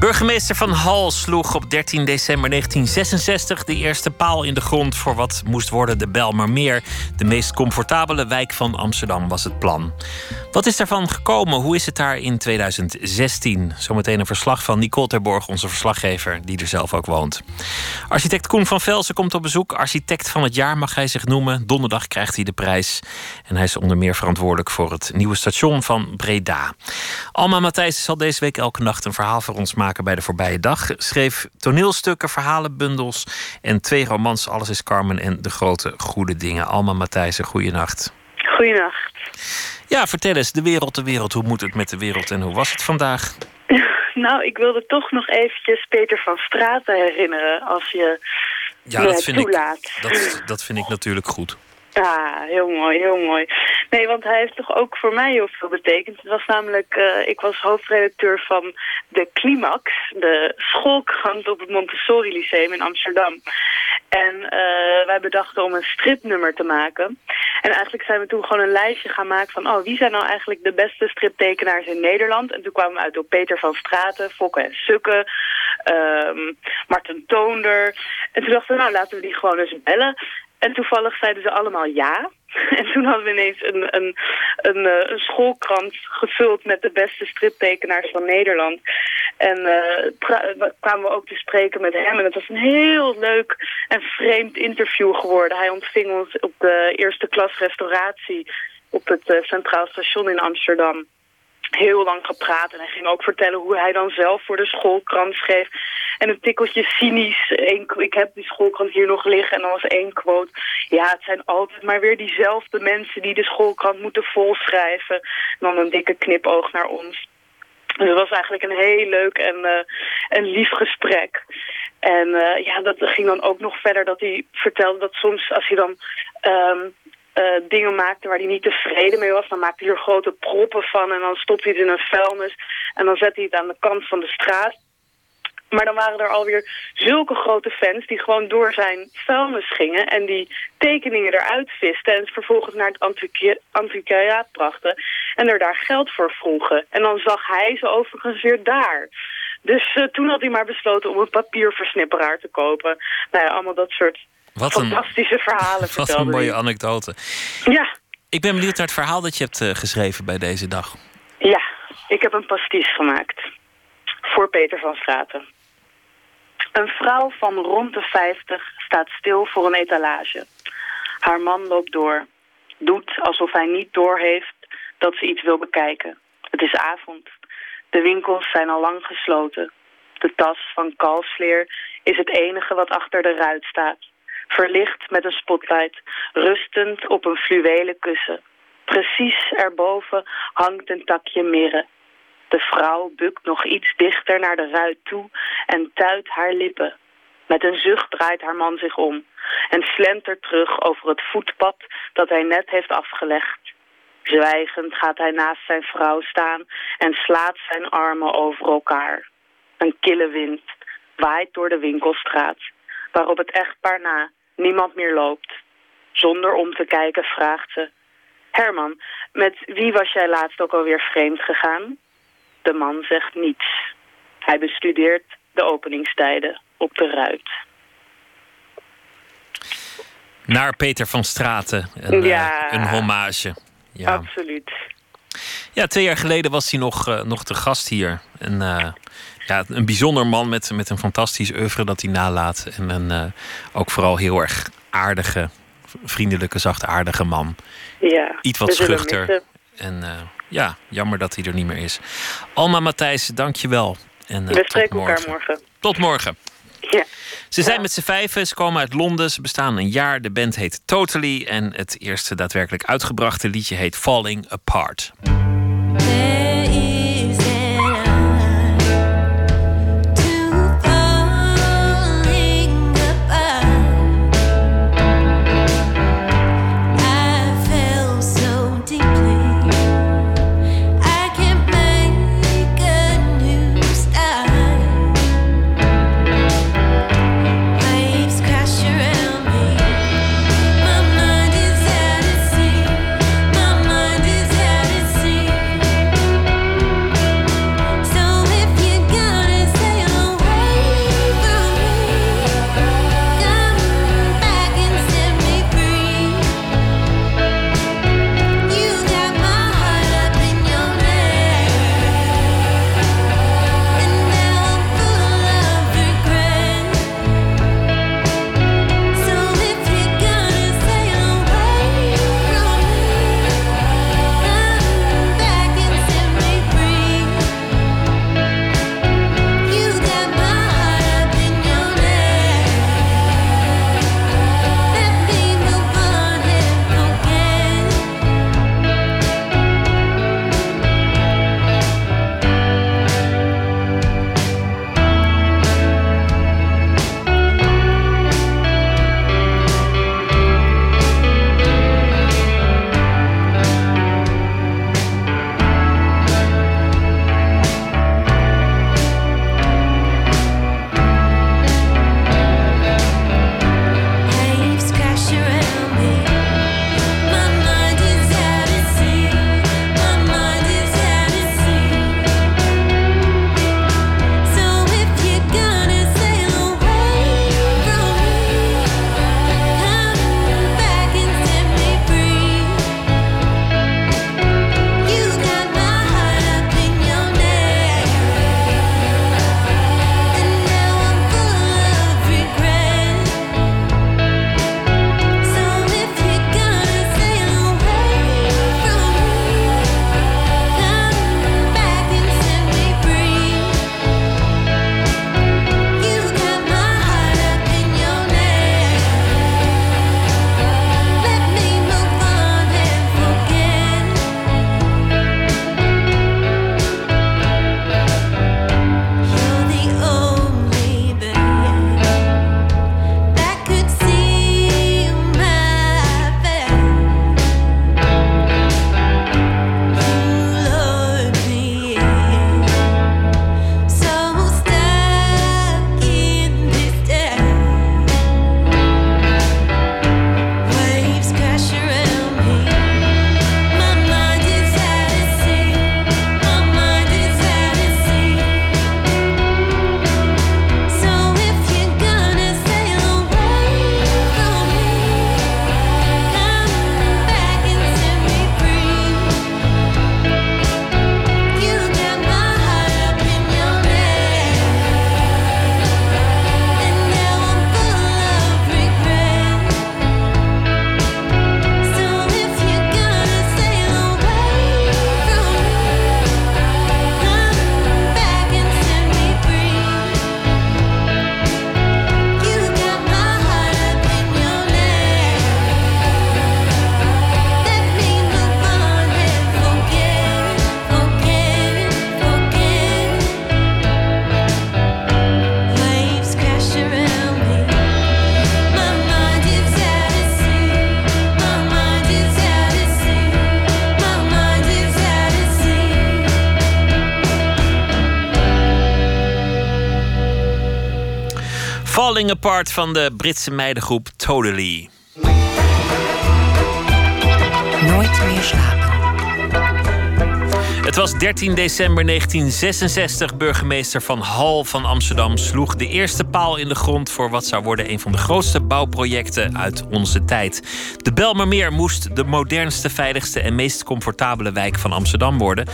A: Burgemeester Van Hal sloeg op 13 december 1966 de eerste paal in de grond voor wat moest worden de Belmermeer. De meest comfortabele wijk van Amsterdam was het plan. Wat is daarvan gekomen? Hoe is het daar in 2016? Zometeen een verslag van Nicole Terborg, onze verslaggever, die er zelf ook woont. Architect Koen van Velsen komt op bezoek. Architect van het jaar mag hij zich noemen. Donderdag krijgt hij de prijs. En hij is onder meer verantwoordelijk voor het nieuwe station van Breda. Alma Matthijs zal deze week elke nacht een verhaal voor ons maken bij de voorbije dag. Schreef toneelstukken, verhalenbundels en twee romans. Alles is Carmen en De Grote Goede Dingen. Alma Matthijs, goeienacht.
G: Goeienacht.
A: Ja, vertel eens, de wereld, de wereld. Hoe moet het met de wereld en hoe was het vandaag?
G: Nou, ik wilde toch nog eventjes Peter van Straten herinneren... als je
A: ja, dat vind
G: toelaat.
A: Ik, dat, dat vind ik natuurlijk goed.
G: Ja, heel mooi, heel mooi. Nee, want hij heeft toch ook voor mij heel veel betekend. Het was namelijk, eh, ik was hoofdredacteur van de Climax, de schoolkrant op het Montessori Lyceum in Amsterdam. En eh, wij bedachten om een stripnummer te maken. En eigenlijk zijn we toen gewoon een lijstje gaan maken van... oh, wie zijn nou eigenlijk de beste striptekenaars in Nederland? En toen kwamen we uit op Peter van Straten, Fokke en Sukke, ehm, Marten Toonder. En toen dachten we, nou, laten we die gewoon eens bellen. En toevallig zeiden ze allemaal ja. En toen hadden we ineens een, een, een, eh, een schoolkrant gevuld met de beste striptekenaars van Nederland. En uh, kwamen we ook te spreken met hem. En het was een heel leuk en vreemd interview geworden. Hij ontving ons op de eerste klas restauratie op het uh, Centraal Station in Amsterdam heel lang gepraat. En hij ging ook vertellen hoe hij dan zelf voor de schoolkrant schreef. En een tikkeltje cynisch. ik heb die schoolkrant hier nog liggen. En dan was één quote. Ja, het zijn altijd maar weer diezelfde mensen die de schoolkrant moeten volschrijven. En dan een dikke knipoog naar ons. Dus het was eigenlijk een heel leuk en, uh, lief gesprek. En uh, ja, dat ging dan ook nog verder dat hij vertelde dat soms als hij dan um, uh, dingen maakte waar hij niet tevreden mee was. Dan maakte hij er grote proppen van en dan stopte hij het in een vuilnis. En dan zette hij het aan de kant van de straat. Maar dan waren er alweer zulke grote fans die gewoon door zijn vuilnis gingen... en die tekeningen eruit visten en vervolgens naar het antiquariaat brachten... en er daar geld voor vroegen. En dan zag hij ze overigens weer daar. Dus uh, toen had hij maar besloten om een papierversnipperaar te kopen. Nou ja, allemaal dat soort wat fantastische verhalen
A: Wat een mooie anekdote.
G: Ja.
A: Ik ben benieuwd naar het verhaal dat je hebt uh, geschreven bij deze dag.
G: Ja, ik heb een pasties gemaakt. Voor Peter van Straten. Een vrouw van rond de 50 staat stil voor een etalage. Haar man loopt door. Doet alsof hij niet doorheeft dat ze iets wil bekijken. Het is avond. De winkels zijn al lang gesloten. De tas van kalfsleer is het enige wat achter de ruit staat. Verlicht met een spotlight, rustend op een fluwelen kussen. Precies erboven hangt een takje mirre. De vrouw bukt nog iets dichter naar de ruit toe en tuit haar lippen. Met een zucht draait haar man zich om en slentert terug over het voetpad dat hij net heeft afgelegd. Zwijgend gaat hij naast zijn vrouw staan en slaat zijn armen over elkaar. Een kille wind waait door de winkelstraat, waarop het echtpaar na niemand meer loopt. Zonder om te kijken vraagt ze... Herman, met wie was jij laatst ook alweer vreemd gegaan? De man zegt niets. Hij bestudeert de openingstijden op de ruit.
H: Naar Peter van Straten. Een, eh, een hommage. Ja.
G: Absoluut.
H: Ja, twee jaar geleden was hij nog, eh, nog te gast hier. Een, eh, ja, een bijzonder man met, met een fantastisch oeuvre dat hij nalaat. En een ook vooral heel erg aardige, vriendelijke, zachtaardige man.
G: Ja,
H: Iets wat schuchter. En ja, jammer dat hij er niet meer is. Alma Matthijs, dank je wel. Eh,
G: We spreken morgen. elkaar
H: morgen. Tot morgen.
G: Ja.
H: Ze zijn met z'n vijven, ze komen uit Londen, ze bestaan een jaar. De band heet Totally en het eerste daadwerkelijk uitgebrachte liedje heet Falling Apart.
A: Falling Apart
H: van de Britse meidengroep Totally.
F: Nooit meer slapen.
A: Het was 13 december 1966. Burgemeester Van Hal van Amsterdam sloeg de eerste paal in de grond voor wat zou worden een van de grootste bouwprojecten uit onze tijd. De Belmermeer moest de modernste, veiligste en meest comfortabele wijk van Amsterdam worden.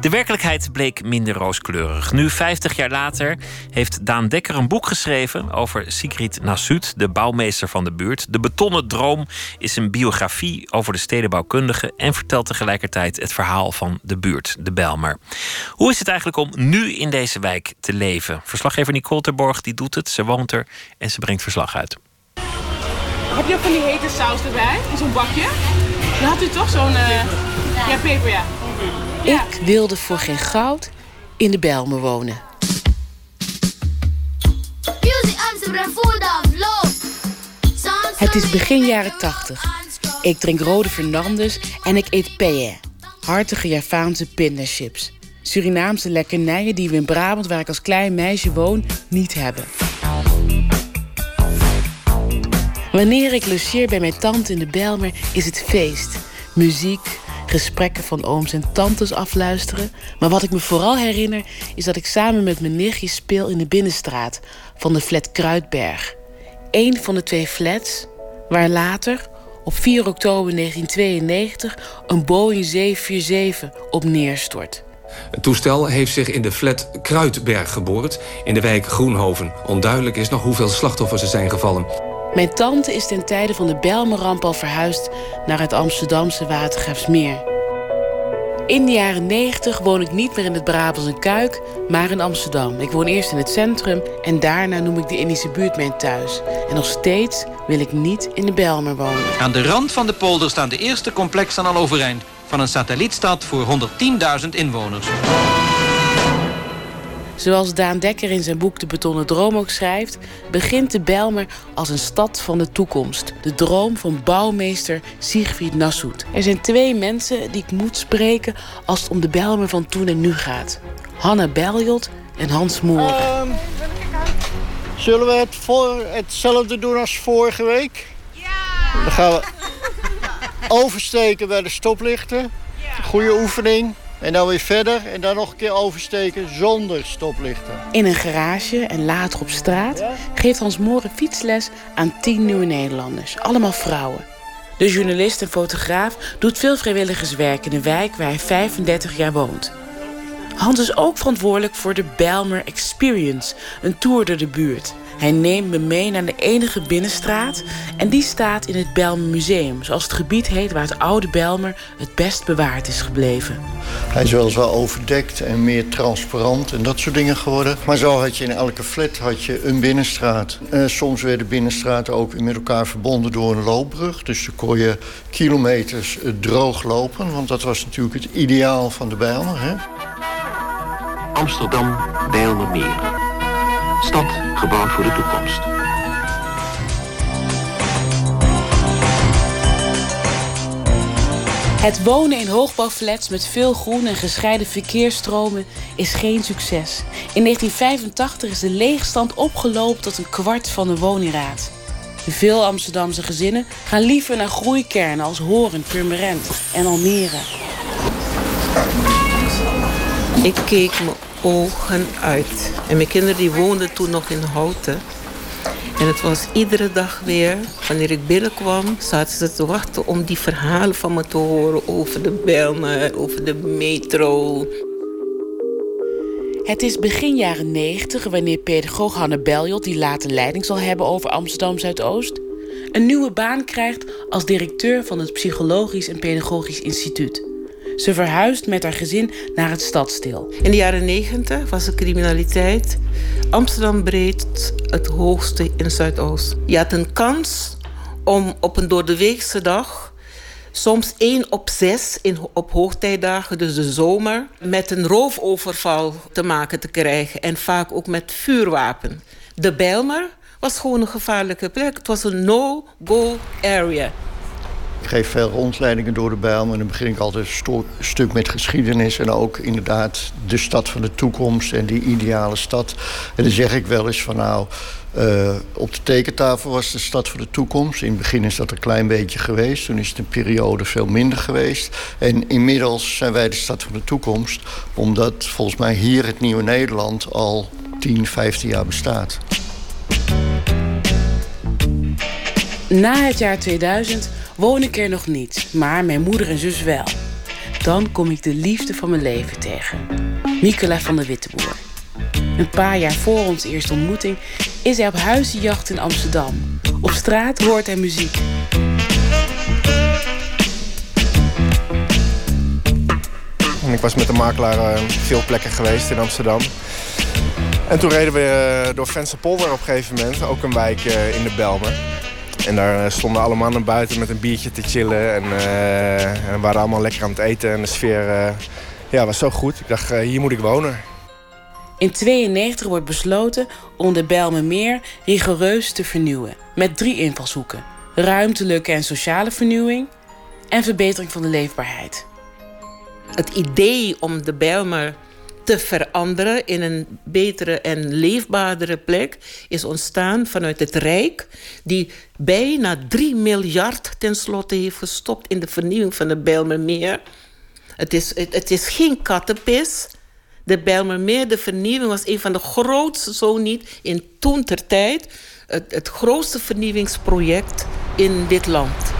A: De werkelijkheid bleek minder rooskleurig. Nu, 50 jaar later, heeft Daan Dekker een boek geschreven over Sigrid Nassut, de bouwmeester van de buurt. De betonnen droom is een biografie over de stedenbouwkundige en vertelt tegelijkertijd het verhaal van de buurt, de Belmer. Hoe is het eigenlijk om nu in deze wijk te leven? Verslaggever Nicole Terborg die doet het, ze woont er en ze brengt verslag uit.
I: Heb je ook van die hete saus erbij? In zo'n bakje? Dan had u toch zo'n... eh, Ja, peper, ja.
J: Ik wilde voor geen goud in de Bijlmer wonen. Het is begin jaren 80. Ik drink rode Fernandes en ik eet paella. Hartige Javaanse pindachips. Surinaamse lekkernijen die we in Brabant, waar ik als klein meisje woon, niet hebben. Wanneer ik logeer bij mijn tante in de Bijlmer, is het feest. Muziek, gesprekken van ooms en tantes afluisteren. Maar wat ik me vooral herinner, is dat ik samen met mijn nichtje speel in de binnenstraat van de flat Kruidberg. Eén van de twee flats, waar later, op 4 oktober 1992, een Boeing 747 op neerstort.
K: Het toestel heeft zich in de flat Kruidberg geboord, in de wijk Groenhoven. Onduidelijk is nog hoeveel slachtoffers er zijn gevallen.
J: Mijn tante is ten tijde van de Bijlmerramp al verhuisd naar het Amsterdamse Watergraafsmeer. In de jaren 90 woon ik niet meer in het Brabantse Kuik, maar in Amsterdam. Ik woon eerst in het centrum en daarna noem ik de Indische buurt mijn thuis. En nog steeds wil ik niet in de Bijlmer wonen.
L: Aan de rand van de polder staan de eerste complexen al overeind... van een satellietstad voor 110.000 inwoners.
J: Zoals Daan Dekker in zijn boek De Betonnen Droom ook schrijft, begint de Bijlmer als een stad van de toekomst. De droom van bouwmeester Siegfried Nassut. Er zijn twee mensen die ik moet spreken als het om de Bijlmer van toen en nu gaat. Hanna Beljot en Hans Moren.
M: Ehm, zullen we het voor, hetzelfde doen als vorige week? Ja! Dan gaan we oversteken bij de stoplichten. Goede oefening. En dan weer verder en dan nog een keer oversteken zonder stoplichten.
J: In een garage en later op straat geeft Hans Moren fietsles aan tien nieuwe Nederlanders. Allemaal vrouwen. De journalist en fotograaf doet veel vrijwilligerswerk in de wijk waar hij 35 jaar woont. Hans is ook verantwoordelijk voor de Bijlmer Experience, een tour door de buurt. Hij neemt me mee naar de enige binnenstraat en die staat in het Bijlmer Museum, zoals het gebied heet waar het oude Bijlmer het best bewaard is gebleven.
M: Hij is weliswaar overdekt en meer transparant en dat soort dingen geworden. Maar zo had je in elke flat had je een binnenstraat. Eh, soms werden binnenstraten ook weer met elkaar verbonden door een loopbrug. Dus dan kon je kilometers eh, droog lopen, want dat was natuurlijk het ideaal van de Bijlmer. Hè?
N: Amsterdam Bijlmermeer. Stad gebouwd voor de toekomst.
J: Het wonen in hoogbouwflats met veel groen en gescheiden verkeersstromen is geen succes. In 1985 is de leegstand opgelopen tot een kwart van de woningraad. Veel Amsterdamse gezinnen gaan liever naar groeikernen als Horen, Purmerend en Almere.
O: Ik keek ogen uit. En mijn kinderen die woonden toen nog in Houten. En het was iedere dag weer, wanneer ik binnenkwam, zaten ze te wachten om die verhalen van me te horen over de Bijlmer, over de metro.
J: Het is begin jaren 90 wanneer pedagoog Hanne Beljot, die later leiding zal hebben over Amsterdam Zuidoost, een nieuwe baan krijgt als directeur van het Psychologisch en Pedagogisch Instituut. Ze verhuist met haar gezin naar het stadsdeel.
O: In de jaren 90 was de criminaliteit Amsterdam breed het hoogste in Zuidoost. Je had een kans om op een doordeweekse dag, soms één op zes in, op hoogtijdagen, dus de zomer, met een roofoverval te maken te krijgen. En vaak ook met vuurwapen. De Bijlmer was gewoon een gevaarlijke plek. Het was een no-go area.
M: Ik geef veel rondleidingen door de Bijlmer en dan begin ik altijd een stuk met geschiedenis en ook inderdaad de stad van de toekomst en die ideale stad. En dan zeg ik wel eens van nou, eh, op de tekentafel was de stad van de toekomst. In het begin is dat een klein beetje geweest. Toen is het een periode veel minder geweest. En inmiddels zijn wij de stad van de toekomst. Omdat volgens mij hier het nieuwe Nederland al 10, 15 jaar bestaat.
J: Na het jaar 2000 woon ik er nog niet, maar mijn moeder en zus wel. Dan kom ik de liefde van mijn leven tegen. Nicola van der Witteboer. Een paar jaar voor onze eerste ontmoeting is hij op huizenjacht in Amsterdam. Op straat hoort hij muziek.
P: Ik was met de makelaar eh, veel plekken geweest in Amsterdam. En toen reden we eh, door Vensterpolder op een gegeven moment, ook een wijk eh, in de Belmer. En daar eh, stonden alle mannen buiten met een biertje te chillen. En, eh, en we waren allemaal lekker aan het eten. En de sfeer eh, ja, was zo goed. Ik dacht, eh, hier moet ik wonen.
J: In 92 wordt besloten om de Bijlmermeer rigoureus te vernieuwen. Met drie invalshoeken. Ruimtelijke en sociale vernieuwing en verbetering van de leefbaarheid.
O: Het idee om de Bijlmer te veranderen in een betere en leefbaardere plek is ontstaan vanuit het Rijk, die bijna 3 miljard tenslotte heeft gestopt in de vernieuwing van de Bijlmermeer. Het is, het, is geen kattenpis. De Bijlmermeer, de vernieuwing was een van de grootste, zo niet in toen ter tijd, het, het grootste vernieuwingsproject in dit land.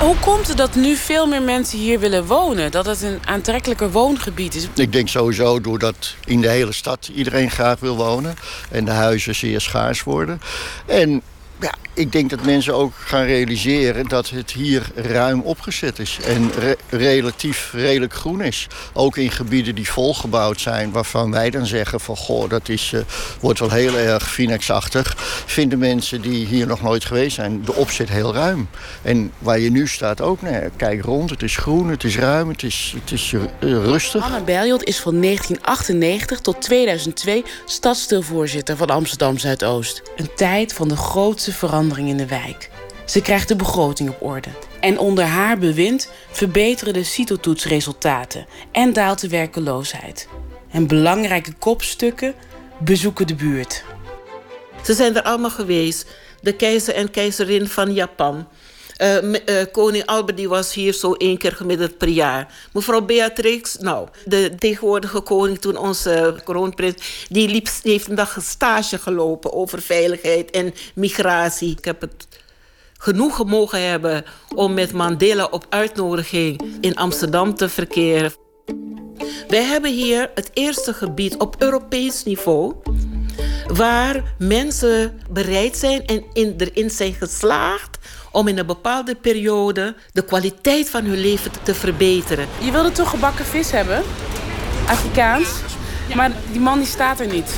J: Hoe komt het dat nu veel meer mensen hier willen wonen? Dat het een aantrekkelijker woongebied is?
M: Ik denk sowieso doordat in de hele stad iedereen graag wil wonen. En de huizen zeer schaars worden. En ja, ik denk dat mensen ook gaan realiseren dat het hier ruim opgezet is. En re- relatief redelijk groen is. Ook in gebieden die volgebouwd zijn. Waarvan wij dan zeggen van goh, dat is, eh, wordt wel heel erg Phoenix-achtig. Vinden mensen die hier nog nooit geweest zijn de opzet heel ruim. En waar je nu staat ook, ja, kijk rond. Het is groen, het is ruim, het is, het is eh, rustig.
J: Anne Berjot is van 1998 tot 2002 stadsdeelvoorzitter van Amsterdam Zuidoost. Een tijd van de grootste verandering in de wijk. Ze krijgt de begroting op orde. En onder haar bewind verbeteren de CITO-toetsresultaten en daalt de werkeloosheid. En belangrijke kopstukken bezoeken de buurt.
O: Ze zijn er allemaal geweest. De keizer en keizerin van Japan. Eh, eh, koning Albert die was hier zo één keer gemiddeld per jaar. Mevrouw Beatrix, nou, de tegenwoordige koning toen onze kroonprins... die, heeft een dag een stage gelopen over veiligheid en migratie. Ik heb het genoegen mogen hebben om met Mandela op uitnodiging in Amsterdam te verkeren. Wij hebben hier het eerste gebied op Europees niveau waar mensen bereid zijn en in, erin zijn geslaagd om in een bepaalde periode de kwaliteit van hun leven te, te verbeteren.
J: Je wilde toch gebakken vis hebben? Afrikaans? Maar die man die staat er niet.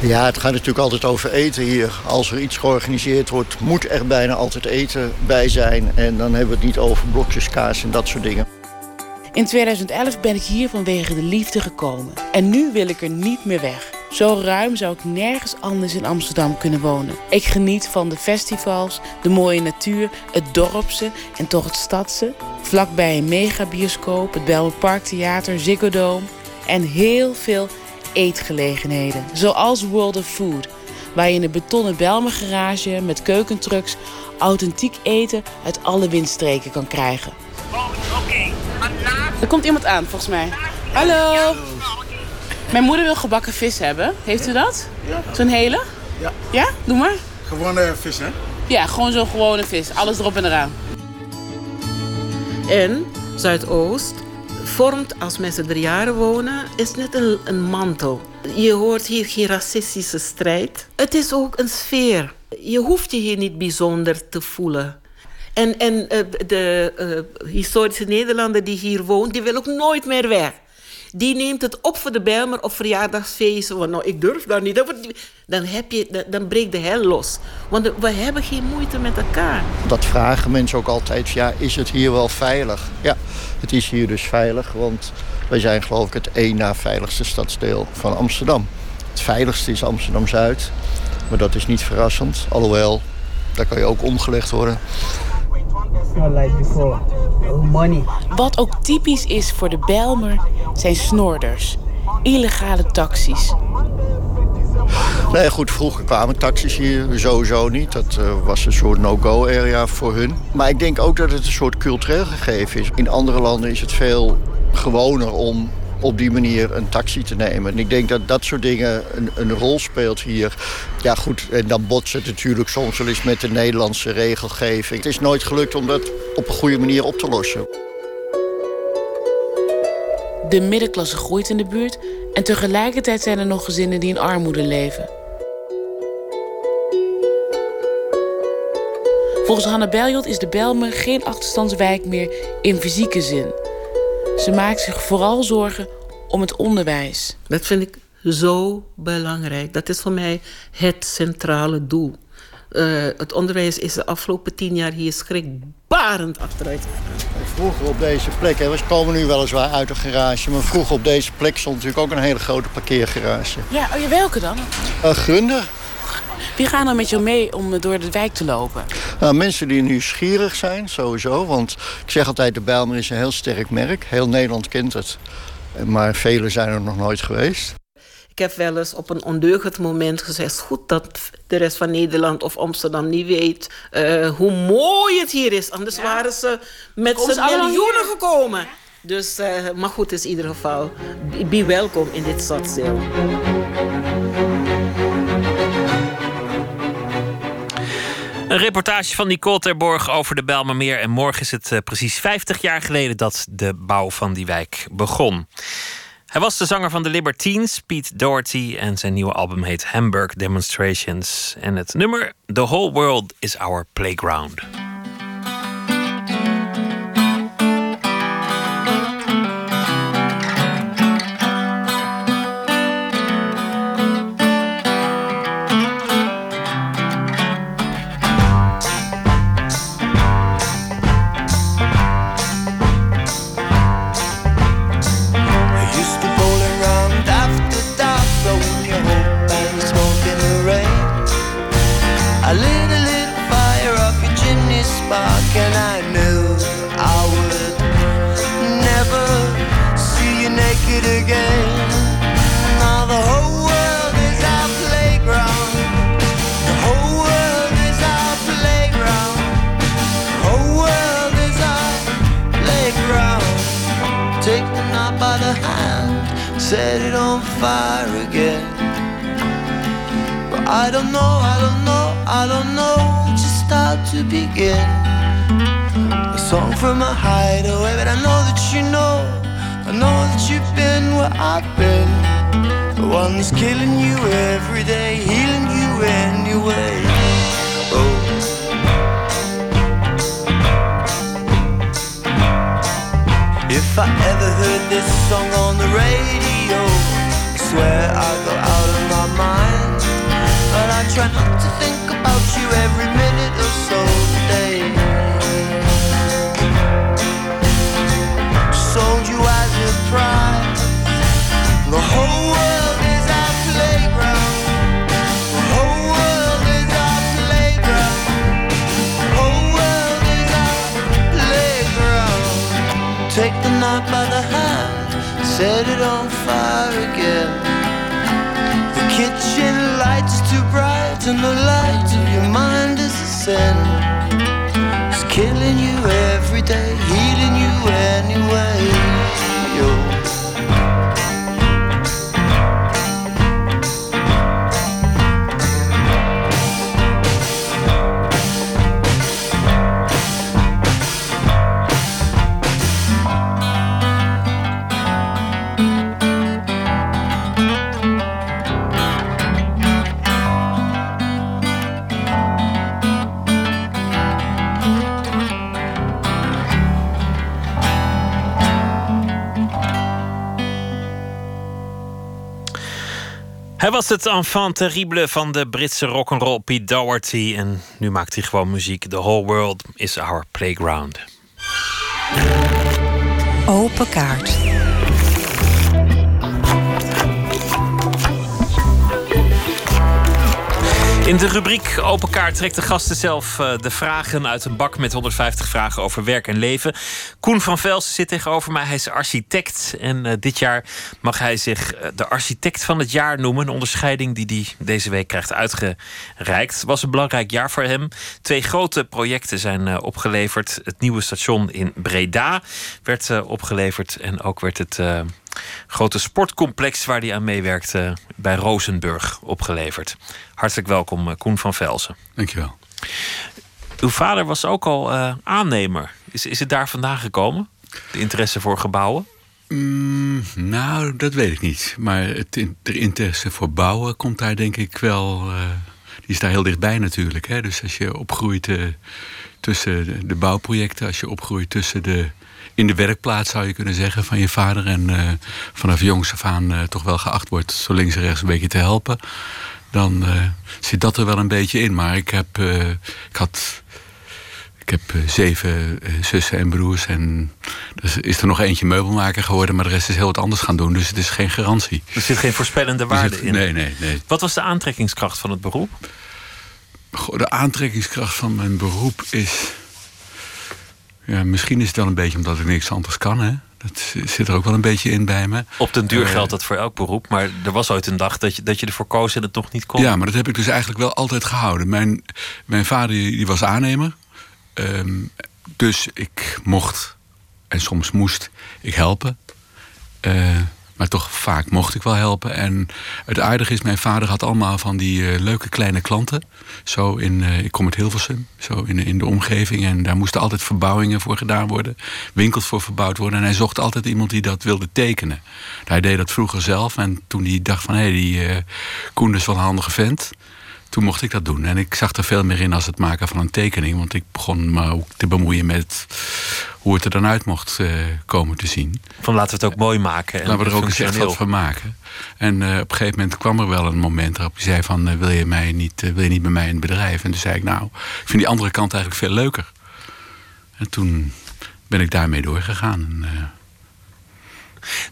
M: Ja, het gaat natuurlijk altijd over eten hier. Als er iets georganiseerd wordt, moet er bijna altijd eten bij zijn. En dan hebben we het niet over blokjes kaas en dat soort dingen.
J: In 2011 ben ik hier vanwege de liefde gekomen. En nu wil ik er niet meer weg. Zo ruim zou ik nergens anders in Amsterdam kunnen wonen. Ik geniet van de festivals, de mooie natuur, het dorpse en toch het stadse. Vlakbij een megabioscoop, het Belmer Parktheater, Ziggo Dome. En heel veel eetgelegenheden, zoals World of Food. Waar je in een betonnen Belmer garage met keukentrucks authentiek eten uit alle windstreken kan krijgen. Er komt iemand aan, volgens mij. Hallo. Mijn moeder wil gebakken vis hebben. Heeft u dat? Zo'n hele?
Q: Ja.
J: Ja? Doe maar.
Q: Gewone vis, hè?
J: Ja, gewoon zo'n gewone vis. Alles erop en eraan.
O: En Zuidoost vormt, als mensen er jaren wonen, is net een, een mantel. Je hoort hier geen racistische strijd. Het is ook een sfeer. Je hoeft je hier niet bijzonder te voelen. En, en eh, de eh, historische Nederlander die hier woont, die wil ook nooit meer weg. Die neemt het op voor de Bijlmer op verjaardagsfeesten. Want nou, ik durf daar niet. Dan, heb je, dan- dan breekt de hel los. Want we hebben geen moeite met elkaar.
M: Dat vragen mensen ook altijd. Ja, is het hier wel veilig? Ja, het is hier dus veilig. Want wij zijn geloof ik het één na veiligste stadsdeel van Amsterdam. Het veiligste is Amsterdam-Zuid. Maar dat is niet verrassend. Alhoewel, daar kan je ook omgelegd worden.
Q: Not like before. Oh, money.
J: Wat ook typisch is voor de Bijlmer zijn snorders. Illegale taxis.
M: Nee, goed, vroeger kwamen taxis hier sowieso niet. Dat eh, was een soort no-go-area voor hun. Maar ik denk ook dat het een soort cultureel gegeven is. In andere landen is het veel gewoner om op die manier een taxi te nemen. En ik denk dat dat soort dingen een, een rol speelt hier. Ja goed, en dan botst het natuurlijk soms wel eens met de Nederlandse regelgeving. Het is nooit gelukt om dat op een goede manier op te lossen.
J: De middenklasse groeit in de buurt en tegelijkertijd zijn er nog gezinnen die in armoede leven. Volgens Hanna Beljot is de Bijlmer geen achterstandswijk meer in fysieke zin. Ze maakt zich vooral zorgen om het onderwijs.
O: Dat vind ik zo belangrijk. Dat is voor mij het centrale doel. Eh, het onderwijs is de afgelopen tien jaar hier schrikbarend achteruit gegaan.
M: Vroeger op deze plek, hè, we komen nu weliswaar uit een garage... maar vroeger op deze plek stond natuurlijk ook een hele grote parkeergarage.
J: Ja, oh, ja, welke dan?
M: Uh, Grunder.
J: Wie gaan dan met jou mee om door de wijk te lopen?
M: Nou, mensen die nieuwsgierig zijn, sowieso. Want ik zeg altijd, de Bijlmer is een heel sterk merk. Heel Nederland kent het. Maar velen zijn er nog nooit geweest.
O: Ik heb wel eens op een ondeugend moment gezegd... goed dat de rest van Nederland of Amsterdam niet weet... eh, hoe mooi het hier is. Anders waren ze met z'n miljoenen
J: hier?
O: gekomen. Dus, eh, maar goed, is in ieder geval... be- be welkom in dit stadsdeel.
A: Een reportage van Nicole Terborg over de Bijlmermeer. En morgen is het eh, precies 50 jaar geleden dat de bouw van die wijk begon. Hij was de zanger van de Libertines, Pete Doherty. En zijn nieuwe album heet Hamburg Demonstrations. En het nummer The Whole World is Our Playground.
R: Lit a little fire off your chimney spark, and I knew I would never see you naked again. Now the whole world is our playground. The whole world is our playground. The whole world is our playground. Take the knot by the hand, set it on fire again. But I don't know, I don't know, I don't know just how to begin. A song from a hideaway, but I know that you know, I know that you've been where I've been. The one that's killing you every day, healing you anyway. Oh. If I ever heard this song on the radio, I swear I'd go out I try not to think about you every minute or so today. Sold you as a prize. The whole world is our playground. The whole world is our playground. The whole world is our playground. Take the knot by the hand, set it on fire again. The kitchen bright, and the light of your mind is a sin. It's killing you every day, healing you anyway.
A: Was het enfant terrible van de Britse rock'n'roll Pete Doherty. En nu maakt hij gewoon muziek. The whole world is our playground.
F: Open kaart.
A: In de rubriek Open Kaart trekt de gasten zelf eh, de vragen uit een bak met 150 vragen over werk en leven. Koen van Velsen zit tegenover mij. Hij is architect. En eh, dit jaar mag hij zich eh, de architect van het jaar noemen. Een onderscheiding die hij deze week krijgt uitgereikt. Het was een belangrijk jaar voor hem. Twee grote projecten zijn opgeleverd. Het nieuwe station in Breda werd opgeleverd. En ook werd het grote sportcomplex waar hij aan meewerkte bij Rozenburg opgeleverd. Hartelijk welkom, eh, Koen van Velsen.
S: Dankjewel.
A: Uw vader was ook al eh, aannemer. Is, is het daar vandaan gekomen? De interesse voor gebouwen?
S: Mm, nou, dat weet ik niet. Maar het, de interesse voor bouwen komt daar denk ik wel... eh, die is daar heel dichtbij natuurlijk. Hè? Dus als je opgroeit eh, tussen de bouwprojecten... als je opgroeit tussen de... in de werkplaats zou je kunnen zeggen van je vader... en eh, vanaf jongs af aan eh, toch wel geacht wordt... zo links en rechts een beetje te helpen... dan eh, zit dat er wel een beetje in. Maar ik heb... ik had ik heb zeven zussen en broers. En er is er nog eentje meubelmaker geworden, maar de rest is heel wat anders gaan doen. Dus het is geen garantie.
A: Er zit geen voorspellende
S: Er
A: waarde
S: zit-
A: in.
S: Nee, nee, nee.
A: Wat was de aantrekkingskracht van het beroep?
S: Goh, de aantrekkingskracht van mijn beroep is. Ja, misschien is het wel een beetje omdat ik niks anders kan. Hè? Dat zit er ook wel een beetje in bij me.
A: Op den duur
S: Eh,
A: geldt dat voor elk beroep. Maar er was ooit een dag dat je, dat je ervoor koos en het toch niet kon.
S: Ja, maar dat heb ik dus eigenlijk wel altijd gehouden. Mijn, mijn vader die was aannemer. Ehm, dus ik mocht en soms moest ik helpen. Eh, maar toch vaak mocht ik wel helpen. En het aardige is, mijn vader had allemaal van die eh, leuke kleine klanten. Zo in, eh, ik kom uit Hilversum, zo in, in de omgeving. En daar moesten altijd verbouwingen voor gedaan worden. Winkels voor verbouwd worden. En hij zocht altijd iemand die dat wilde tekenen. Hij deed dat vroeger zelf. En toen hij dacht van, hé, hey, die eh Koen is wel een handige vent. Toen mocht ik dat doen. En ik zag er veel meer in als het maken van een tekening. Want ik begon me ook te bemoeien met hoe het er dan uit mocht eh, komen te zien.
A: Van laten we het ook mooi maken. En
S: Laten we er ook eens echt wat van maken. En eh, op een gegeven moment kwam er wel een moment waarop hij zei van... eh, wil, je mij niet, wil je niet bij mij in het bedrijf? En toen zei ik, nou, ik vind die andere kant eigenlijk veel leuker. En toen ben ik daarmee doorgegaan. En,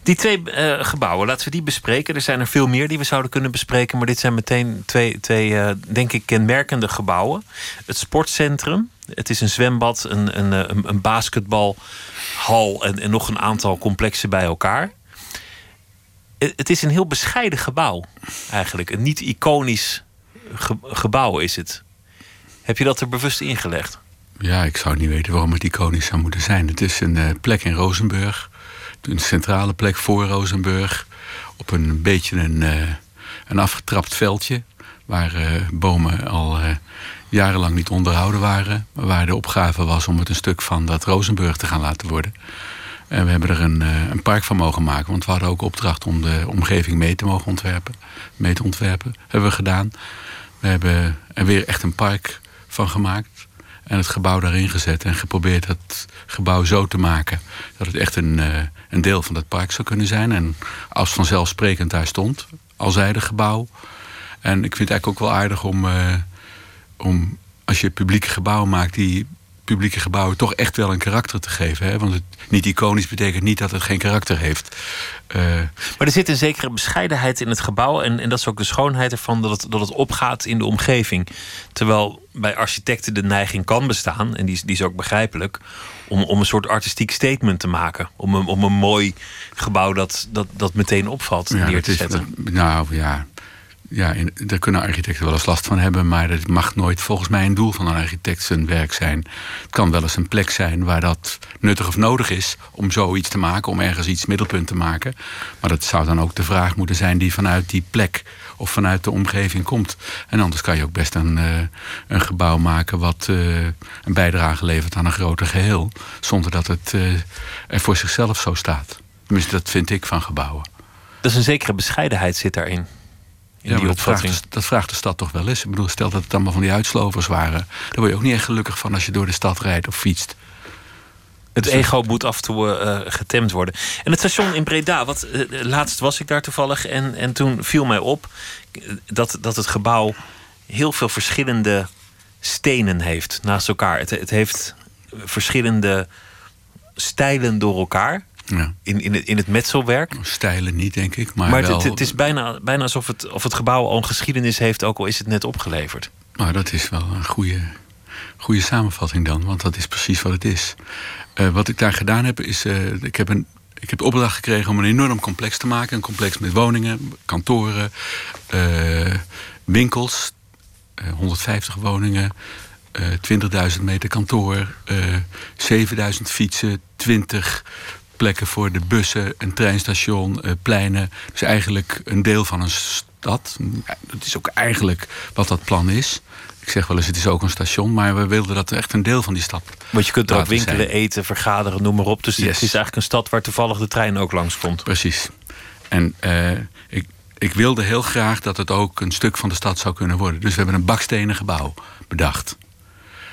A: Die twee eh, gebouwen, laten we die bespreken. Er zijn er veel meer die we zouden kunnen bespreken. Maar dit zijn meteen twee, twee eh, denk ik, kenmerkende gebouwen. Het sportcentrum. Het is een zwembad, een, een, eh, een, een basketbalhal en, en nog een aantal complexen bij elkaar. Het, is een heel bescheiden gebouw, eigenlijk. Een niet iconisch ge- gebouw is het. Heb je dat er bewust ingelegd?
S: Ja, ik zou niet weten waarom het iconisch zou moeten zijn. Het is een plek in Rozenburg. Een centrale plek voor Rozenburg. Op een beetje een, eh, een afgetrapt veldje. Waar eh, bomen al eh, jarenlang niet onderhouden waren. Maar waar de opgave was om het een stuk van dat Rozenburg te gaan laten worden. En we hebben er een, een park van mogen maken. Want we hadden ook opdracht om de omgeving mee te mogen ontwerpen. Mee te ontwerpen. Hebben we gedaan. We hebben er weer echt een park van gemaakt. En het gebouw daarin gezet. En geprobeerd het gebouw zo te maken. Dat het echt een, eh, een deel van het park zou kunnen zijn. En als vanzelfsprekend daar stond. Alzijdig gebouw. En ik vind het eigenlijk ook wel aardig om, eh, om als je publieke gebouwen maakt, die publieke gebouwen toch echt wel een karakter te geven. Hè? Want het niet iconisch betekent niet dat het geen karakter heeft. Eh,
A: Maar er zit een zekere bescheidenheid in het gebouw. En, en dat is ook de schoonheid ervan dat het, dat het opgaat in de omgeving. Terwijl bij architecten de neiging kan bestaan, en die, is- die is ook begrijpelijk, om, om een soort artistiek statement te maken. Om een, om een mooi gebouw dat, dat, dat meteen opvalt
S: ja,
A: neer te
S: is,
A: zetten.
S: nou ja, ja daar kunnen architecten wel eens last van hebben. Maar dat mag nooit volgens mij een doel van een architect zijn werk zijn. Het kan wel eens een plek zijn waar dat nuttig of nodig is om zoiets te maken. Om ergens iets middelpunt te maken. Maar dat zou dan ook de vraag moeten zijn die vanuit die plek of vanuit de omgeving komt. En anders kan je ook best een, eh, een gebouw maken wat eh, een bijdrage levert aan een groter geheel. Zonder dat het eh, er voor zichzelf zo staat. Tenminste, dat vind ik van gebouwen.
A: Dus een zekere bescheidenheid zit daarin. In
S: Ja,
A: die
S: dat vraagt,
A: opvatting.
S: dat vraagt de stad toch wel eens. Ik bedoel, stel dat het allemaal van die uitslovers waren. Daar word je ook niet echt gelukkig van als je door de stad rijdt of fietst.
A: Het
S: Dus
A: ego moet af en toe eh, getemd worden. En het station in Breda, wat, eh, laatst was ik daar toevallig. En, en toen viel mij op eh, dat, dat het gebouw heel veel verschillende stenen heeft naast elkaar. Het, het heeft verschillende stijlen door elkaar.
S: Ja.
A: In, in, het, in het metselwerk.
S: Stijlen niet, denk ik. Maar,
A: Maar,
S: wel,
A: het, het is bijna, bijna alsof het, of het gebouw al een geschiedenis heeft, ook al is het net opgeleverd.
S: Maar dat is wel een goede, goede samenvatting dan, want dat is precies wat het is. Eh, wat ik daar gedaan heb, is. eh, ik, heb een, ik heb de opdracht gekregen om een enorm complex te maken. Een complex met woningen, kantoren, eh, winkels, eh, 150 woningen. eh 20.000 meter kantoor, eh 7000 fietsen, 20 plekken voor de bussen, een treinstation, eh, pleinen. Dus eigenlijk een deel van een stad. Dat is ook eigenlijk wat dat plan is. Ik zeg wel eens, het is ook een station, maar we wilden dat echt een deel van die stad.
A: Want je kunt er ook winkelen,
S: zijn.
A: eten, vergaderen, noem maar op. Dus
S: Yes.
A: het is eigenlijk een stad waar toevallig de trein ook langskomt.
S: Precies. En eh, ik, ik wilde heel graag dat het ook een stuk van de stad zou kunnen worden. Dus we hebben een bakstenen gebouw bedacht.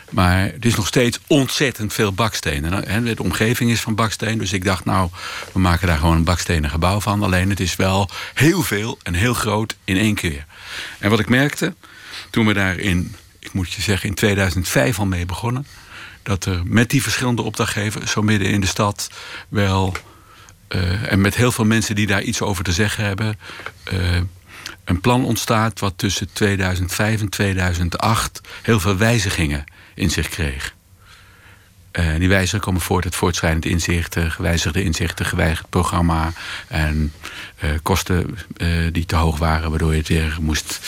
S: Maar het is nog steeds ontzettend veel bakstenen. De omgeving is van baksteen. Dus ik dacht, nou, we maken daar gewoon een bakstenen gebouw van. Alleen het is wel heel veel en heel groot in één keer. En wat ik merkte, toen we daar in, ik moet je zeggen, in 2005 al mee begonnen. Dat er met die verschillende opdrachtgevers, zo midden in de stad, wel. eh, en met heel veel mensen die daar iets over te zeggen hebben. eh, een plan ontstaat wat tussen 2005 en 2008 heel veel wijzigingen in zich kreeg. Eh, die wijzigingen komen voort uit voortschrijdend inzichten, gewijzigde inzichten, geweigerd programma en eh, kosten eh, die te hoog waren, waardoor je het weer moest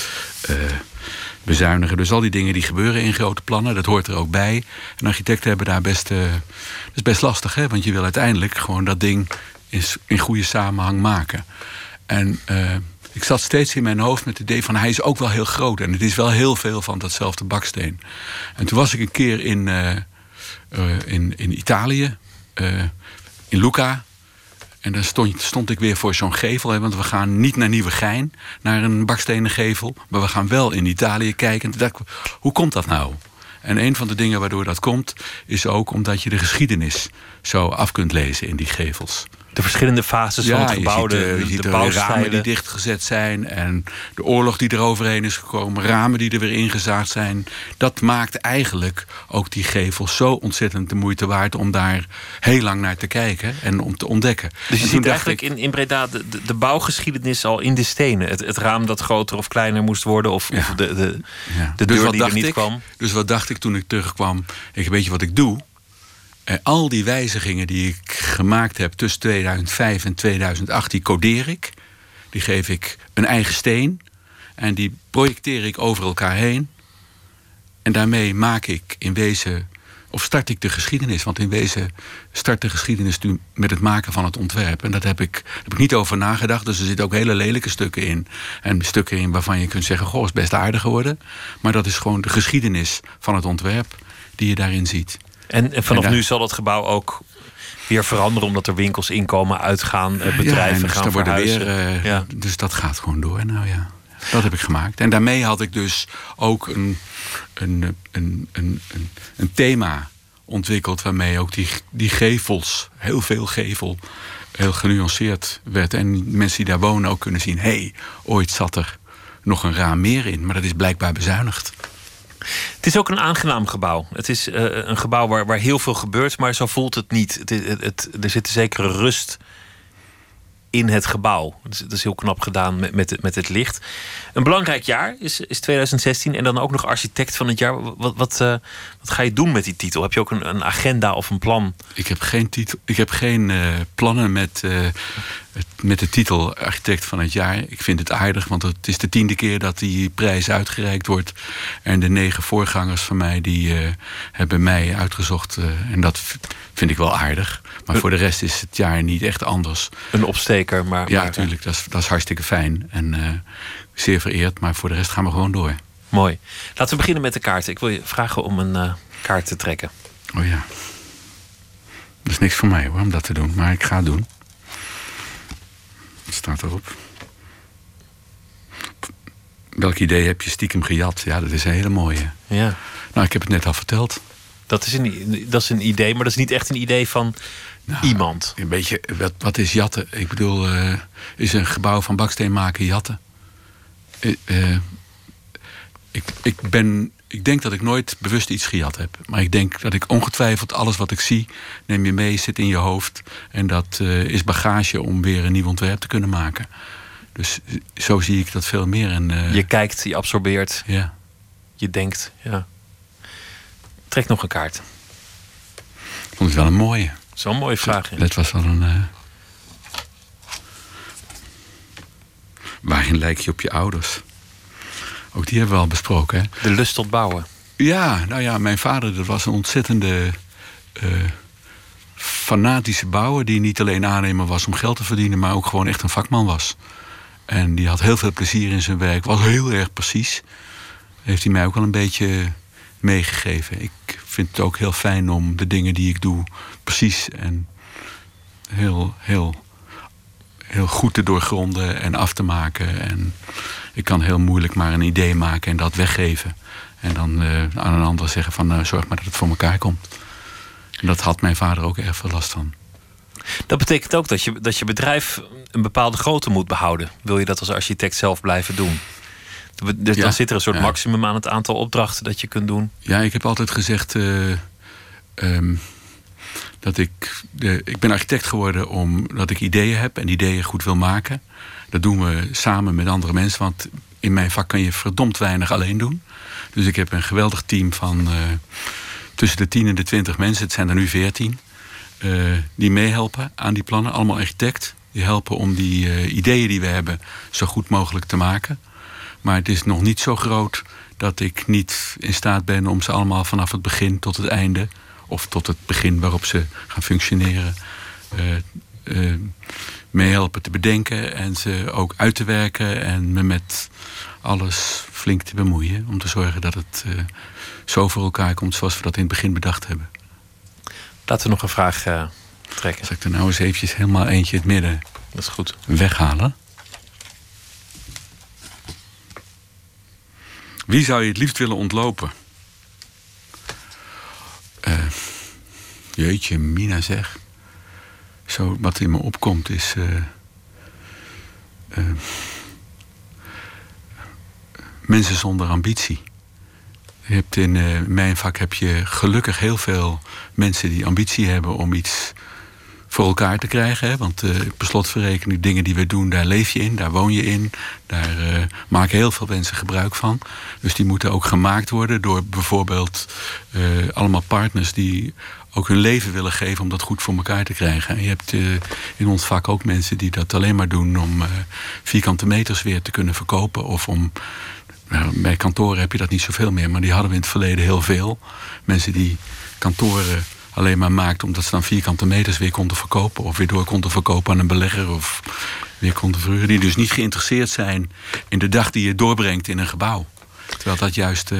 S: eh, bezuinigen. Dus al die dingen die gebeuren in grote plannen, dat hoort er ook bij. En architecten hebben daar best, eh, dat is best lastig, hè? want je wil uiteindelijk gewoon dat ding in, in goede samenhang maken. En eh, ik zat steeds in mijn hoofd met het idee van hij is ook wel heel groot. En het is wel heel veel van datzelfde baksteen. En toen was ik een keer in, eh, eh, in, in Italië, eh, in Lucca. En daar stond, stond ik weer voor zo'n gevel. Hè, want we gaan niet naar Nieuwegein, naar een bakstenen gevel. Maar we gaan wel in Italië kijken. Dacht hoe komt dat nou? En een van de dingen waardoor dat komt, is ook omdat je de geschiedenis zo af kunt lezen in die gevels.
A: De verschillende fases van het gebouw,
S: Je ziet,
A: de,
S: eh, je
A: de,
S: ziet
A: de
S: ramen die dichtgezet zijn en de oorlog die er overheen is gekomen, ramen die er weer ingezaagd zijn. Dat maakt eigenlijk ook die gevels zo ontzettend de moeite waard om daar heel lang naar te kijken en om te ontdekken.
A: Dus je ziet eigenlijk in, in Breda de, de, de bouwgeschiedenis al in de stenen. Het, het raam dat groter of kleiner moest worden. Of, of de, de,
S: Ja.
A: de
S: Dus
A: deur die er niet
S: ik?
A: kwam.
S: Dus wat dacht ik toen ik terugkwam? Ik weet je wat ik doe? Eh, al die wijzigingen die ik gemaakt heb tussen 2005 en 2008, die codeer ik. Die geef ik een eigen steen. En die projecteer ik over elkaar heen. En daarmee maak ik in wezen, of start ik de geschiedenis. Want in wezen start de geschiedenis nu met het maken van het ontwerp. En dat heb ik, daar heb ik niet over nagedacht. Dus er zitten ook hele lelijke stukken in. En stukken in waarvan je kunt zeggen, goh, is best aardig geworden. Maar dat is gewoon de geschiedenis van het ontwerp die je daarin ziet.
A: En, en vanaf
S: En
A: nu zal dat gebouw ook weer veranderen... omdat er winkels inkomen, uitgaan, eh, bedrijven
S: ja, dus
A: gaan
S: er
A: verhuizen.
S: Weer, eh,
A: ja.
S: Dus dat gaat gewoon door. Nou ja, dat heb ik gemaakt. En daarmee had ik dus ook een, een, een, een, een, een thema ontwikkeld... waarmee ook die, die gevels, heel veel gevel, heel genuanceerd werd. En mensen die daar wonen ook kunnen zien... hé, hey, ooit zat er nog een raam meer in. Maar dat is blijkbaar bezuinigd.
A: Het is ook een aangenaam gebouw. Het is eh, een gebouw waar, waar heel veel gebeurt, maar zo voelt het niet. Het, het, er zit een zekere rust in het gebouw. Dat is, heel knap gedaan met, met, met het licht. Een belangrijk jaar is, is 2016 en dan ook nog architect van het jaar. Wat, wat, eh, wat ga je doen met die titel? Heb je ook een, een agenda of een plan?
S: Ik heb geen, titel, ik heb geen eh, plannen met, met de titel architect van het jaar. Ik vind het aardig, want het is de tiende keer dat die prijs uitgereikt wordt. En de negen voorgangers van mij die eh, hebben mij uitgezocht. eh, en dat vind ik wel aardig. Maar voor de rest is het jaar niet echt anders.
A: Een opsteker, maar...
S: Ja, natuurlijk. Dat is, dat is hartstikke fijn. En eh, zeer vereerd. Maar voor de rest gaan we gewoon door.
A: Mooi. Laten we beginnen met de kaarten. Ik wil je vragen om een kaart te trekken.
S: Oh ja. Dat is niks voor mij hoor, om dat te doen. Maar ik ga het doen. Wat staat erop? Welk idee heb je stiekem gejat? Ja, dat is een hele mooie.
A: Ja.
S: Nou, ik heb het net al verteld.
A: Dat is, een, dat is een idee, maar dat is niet echt een idee van iemand.
S: Een beetje, wat, wat is jatten? Ik bedoel, eh, is een gebouw van baksteen maken jatten? Eh, eh, ik, ik ben ik denk dat ik nooit bewust iets gejat heb. Maar ik denk dat ik ongetwijfeld alles wat ik zie, neem je mee, zit in je hoofd. En dat eh, is bagage om weer een nieuw ontwerp te kunnen maken. Dus eh, zo zie ik dat veel meer. En, eh,
A: Je kijkt, je absorbeert.
S: Ja.
A: Je denkt, ja. Trek nog een kaart.
S: Ik vond het wel een mooie.
A: Zo'n mooie vraag. ja.
S: Dat was wel een. Waarin lijk je op je ouders? Ook die hebben we al besproken. Hè?
A: De lust tot bouwen.
S: Ja, nou ja, mijn vader dat was een ontzettende eh, fanatische bouwer... die niet alleen aannemer was om geld te verdienen... maar ook gewoon echt een vakman was. En die had heel veel plezier in zijn werk. Was heel erg precies. Heeft hij mij ook wel een beetje meegegeven. Ik vind het ook heel fijn om de dingen die ik doe... precies en heel, heel, heel goed te doorgronden en af te maken. En ik kan heel moeilijk maar een idee maken en dat weggeven. En dan eh, aan een ander zeggen van eh, zorg maar dat het voor elkaar komt. En dat had mijn vader ook erg veel last van.
A: Dat betekent ook dat je, dat je bedrijf een bepaalde grootte moet behouden. Wil je dat als architect zelf blijven doen? Dus
S: Ja,
A: dan zit er een soort
S: ja.
A: maximum aan het aantal opdrachten dat je kunt doen.
S: Ja, ik heb altijd gezegd eh, ehm, dat ik. Ik ben architect geworden omdat ik ideeën heb en ideeën goed wil maken. Dat doen we samen met andere mensen, want in mijn vak kan je verdomd weinig alleen doen. Dus ik heb een geweldig team van eh, tussen de 10 en de 20 mensen, het zijn er nu 14, eh, die meehelpen aan die plannen. Allemaal architect. Die helpen om die eh, ideeën die we hebben zo goed mogelijk te maken. Maar het is nog niet zo groot dat ik niet in staat ben om ze allemaal vanaf het begin tot het einde, of tot het begin waarop ze gaan functioneren, eh, eh, meehelpen te bedenken en ze ook uit te werken en me met alles flink te bemoeien. Om te zorgen dat het eh, zo voor elkaar komt zoals we dat in het begin bedacht hebben.
A: Laten we nog een vraag eh, trekken.
S: Zal ik er nou eens eventjes helemaal eentje in het midden
A: Dat is goed.
S: weghalen? Wie zou je het liefst willen ontlopen? Eh, jeetje, Mina zeg. Zo, wat in me opkomt is... eh, eh, mensen zonder ambitie. Je hebt in mijn vak heb je gelukkig heel veel mensen die ambitie hebben om iets voor elkaar te krijgen. Hè? Want eh per slotverrekening, dingen die we doen, daar leef je in, daar woon je in. Daar eh, maken heel veel mensen gebruik van. Dus die moeten ook gemaakt worden door bijvoorbeeld eh, allemaal partners die ook hun leven willen geven om dat goed voor elkaar te krijgen. En je hebt in ons vak ook mensen die dat alleen maar doen om vierkante meters weer te kunnen verkopen. Of om. Nou, bij kantoren heb je dat niet zoveel meer, maar die hadden we in het verleden heel veel. Mensen die kantoren alleen maar maakten omdat ze dan vierkante meters weer konden verkopen. Of weer door konden verkopen aan een belegger. Of weer konden verhuren. Die dus niet geïnteresseerd zijn in de dag die je doorbrengt in een gebouw. Terwijl dat juist. eh,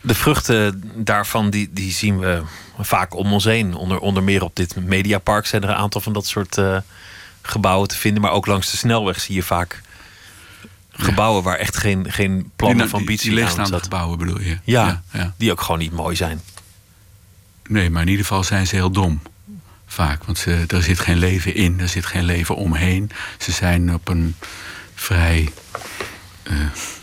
A: De vruchten daarvan die, die zien we vaak om ons heen. Onder, onder meer op dit mediapark zijn er een aantal van dat soort eh, gebouwen te vinden. Maar ook langs de snelweg zie je vaak gebouwen waar echt geen, geen plannen
S: Die-
A: van
S: die-
A: ambitie
S: die
A: aan
S: leegstaande gebouwen bedoel je?
A: Ja,
S: Ja, ja.
A: die ook gewoon niet mooi zijn.
S: Nee, maar in ieder geval zijn ze heel dom. Vaak. Want ze, er zit geen leven in, er zit geen leven omheen. Ze zijn op een vrij eh,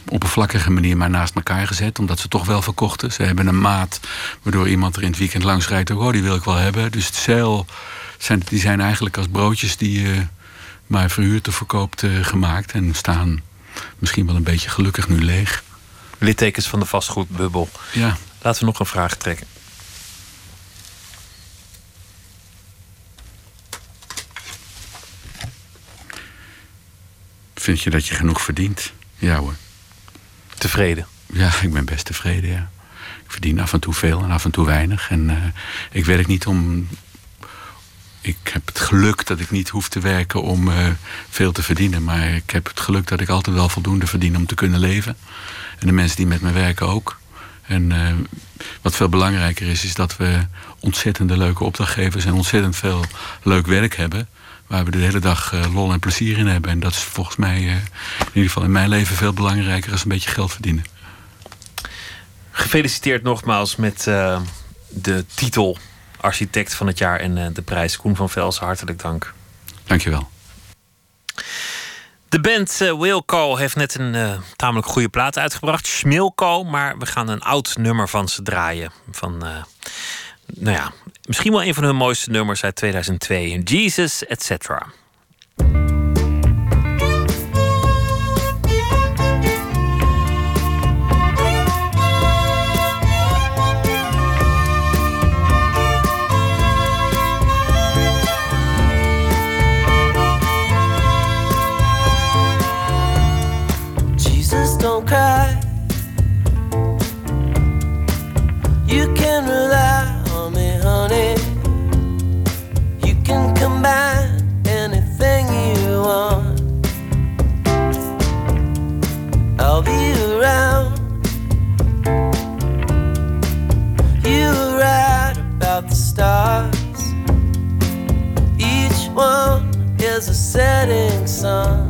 S: oppervlakkige manier maar naast elkaar gezet. Omdat ze toch wel verkochten. Ze hebben een maat waardoor iemand er in het weekend langs rijdt. Oh, die wil ik wel hebben. Dus het zeil zijn, die zijn eigenlijk als broodjes die je maar verhuurd of verkoopt eh, gemaakt. En staan misschien wel een beetje gelukkig nu leeg.
A: Littekens van de vastgoedbubbel.
S: Ja.
A: Laten we nog een vraag trekken.
S: Vind je dat je genoeg verdient? Ja hoor.
A: Tevreden?
S: Ja, ik ben best tevreden, ja. Ik verdien af en toe veel en af en toe weinig. En eh, ik werk niet om... Ik heb het geluk dat ik niet hoef te werken om eh, veel te verdienen. Maar ik heb het geluk dat ik altijd wel voldoende verdien om te kunnen leven. En de mensen die met me werken ook. En eh, wat veel belangrijker is, is dat we ontzettende leuke opdrachtgevers... en ontzettend veel leuk werk hebben waar we de hele dag eh, lol en plezier in hebben. En dat is volgens mij eh, in ieder geval in mijn leven veel belangrijker als een beetje geld verdienen.
A: Gefeliciteerd nogmaals met eh, de titel Architect van het jaar en de prijs. Koen van Velsen, hartelijk dank.
S: Dankjewel.
A: De band eh, Wilco heeft net een tamelijk goede plaat uitgebracht. Schmilco, maar we gaan een oud nummer van ze draaien. Van, nou ja, misschien wel een van hun mooiste nummers uit 2002. Jesus, etc.
R: stars. Each one is a setting sun.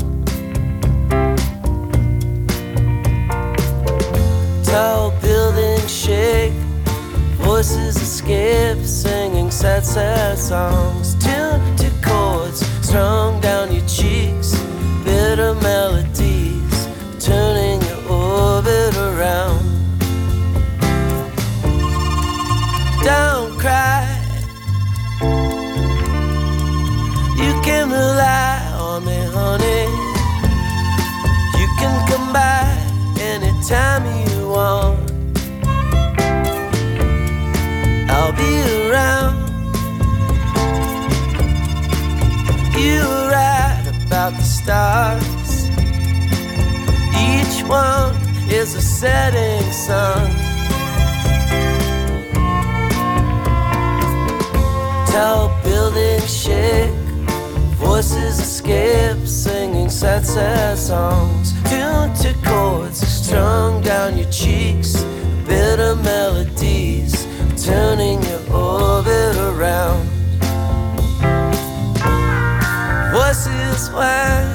R: Tall buildings shake, voices escape, singing sad, sad songs. Tuned to chords strung down your cheeks, bitter melodies, sad, songs. Tuned to chords strung down your cheeks, bitter melodies, turning your orbit around. Voices whine,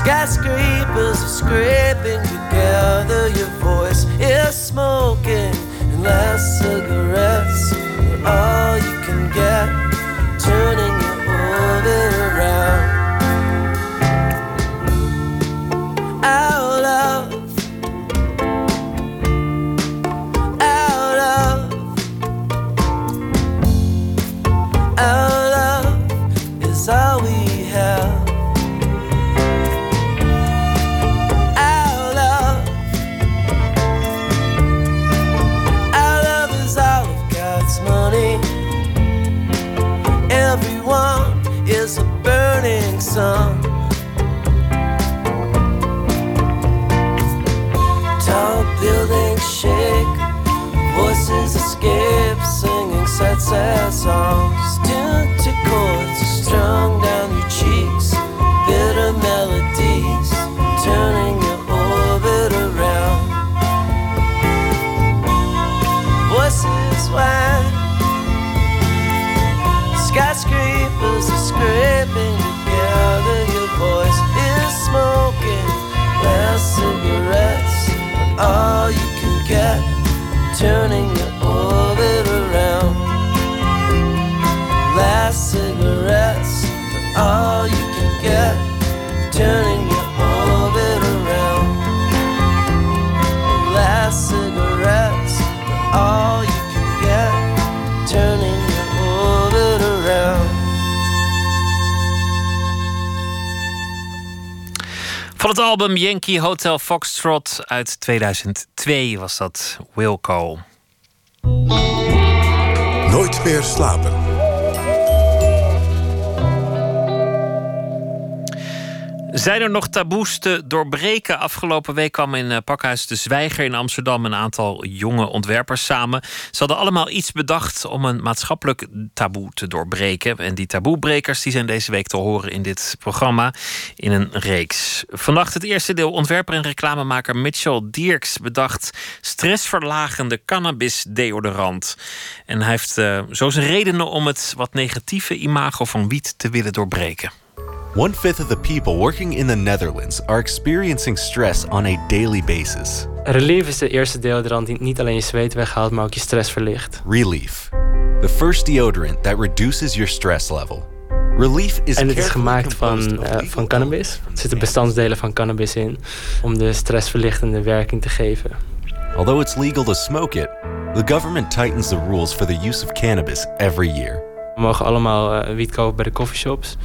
R: skyscrapers are scraping together. Your
A: album Yankee Hotel Foxtrot uit 2002 was dat Wilco.
D: Nooit meer slapen.
A: Zijn er nog taboes te doorbreken? Afgelopen week kwam in eh, Pakhuis de Zwijger in Amsterdam een aantal jonge ontwerpers samen. Ze hadden allemaal iets bedacht om een maatschappelijk taboe te doorbreken. En die taboebrekers die zijn deze week te horen in dit programma in een reeks. Vannacht het eerste deel. Ontwerper en reclamemaker Mitchell Dierks bedacht stressverlagende cannabis deodorant. En hij heeft eh, zo zijn redenen om het wat negatieve imago van wiet te willen doorbreken.
T: One fifth of the people working in the Netherlands are experiencing stress on a daily basis.
U: Relief is de eerste deodorant die niet alleen je zweet weghaalt, maar ook je stress verlicht.
T: Relief, the first deodorant that reduces your stress level. Relief is
U: en het is gemaakt van,
T: legal
U: van cannabis. Er zitten bestandsdelen van cannabis in om de stressverlichtende werking te geven.
T: Although it's legal to smoke it, the government tightens the rules for the use of cannabis every year.
U: We mogen allemaal eh, wiet kopen bij de coffeeshops.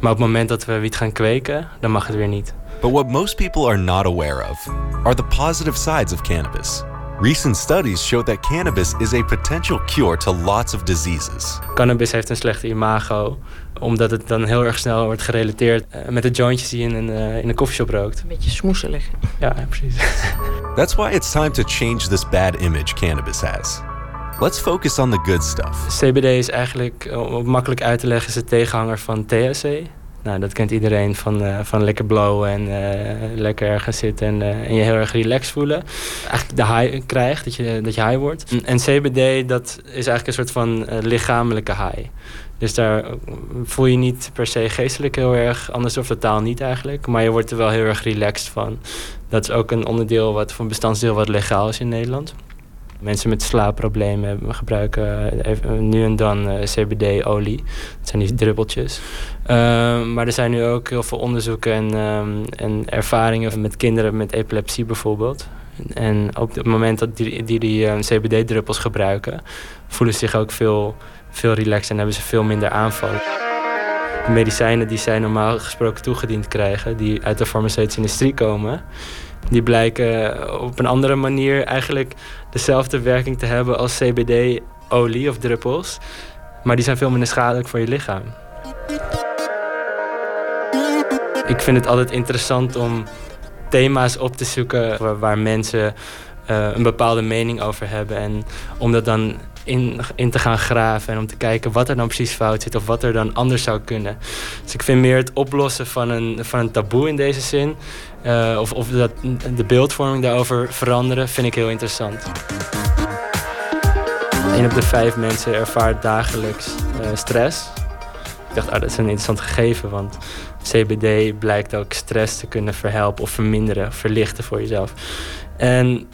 U: Maar op het moment dat we wiet gaan kweken, dan mag het weer niet.
T: But what most people are not aware of are the positive sides of cannabis. Recent studies show that cannabis is a potential cure to lots of diseases.
U: Cannabis heeft een slechte imago, omdat het dan heel erg snel wordt gerelateerd eh, met de jointjes die je in een, eh, in een coffeeshop rookt. Een
V: beetje smoeselig.
U: Ja, precies.
T: That's why it's time to change this bad image cannabis has. Let's focus on the good stuff.
U: CBD is eigenlijk, eh, om makkelijk uit te leggen, is de tegenhanger van THC. Nou, dat kent iedereen van, eh, van lekker blowen en eh, lekker ergens zitten en, en je heel erg relaxed voelen. Eigenlijk de high krijgt, dat je, dat je high wordt. En CBD, dat is eigenlijk een soort van lichamelijke high. Dus daar voel je niet per se geestelijk heel erg, anders of totaal niet eigenlijk. Maar je wordt er wel heel erg relaxed van. Dat is ook een onderdeel, wat, van bestandsdeel wat legaal is in Nederland. Mensen met slaapproblemen gebruiken eh, even nu en dan eh, CBD-olie. Dat zijn die druppeltjes. Ehm, maar er zijn nu ook heel veel onderzoeken en, ehm, en ervaringen met kinderen met epilepsie bijvoorbeeld. En op het moment dat die die, die eh, CBD-druppels gebruiken, voelen ze zich ook veel, veel relaxed en hebben ze veel minder aanvallen. De medicijnen die zij normaal gesproken toegediend krijgen, die uit de farmaceutische industrie komen, die blijken op een andere manier eigenlijk dezelfde werking te hebben als CBD-olie of druppels. Maar die zijn veel minder schadelijk voor je lichaam. Ik vind het altijd interessant om thema's op te zoeken waar, waar mensen eh, een bepaalde mening over hebben. En om dat dan in, in te gaan graven en om te kijken wat er dan precies fout zit of wat er dan anders zou kunnen. Dus ik vind meer het oplossen van een, van een taboe in deze zin. Eh, of of dat, de beeldvorming daarover veranderen, vind ik heel interessant. Een op de vijf mensen ervaart dagelijks eh, stress. Ik dacht, ah, dat is een interessant gegeven, want CBD blijkt ook stress te kunnen verhelpen of verminderen, verlichten voor jezelf. En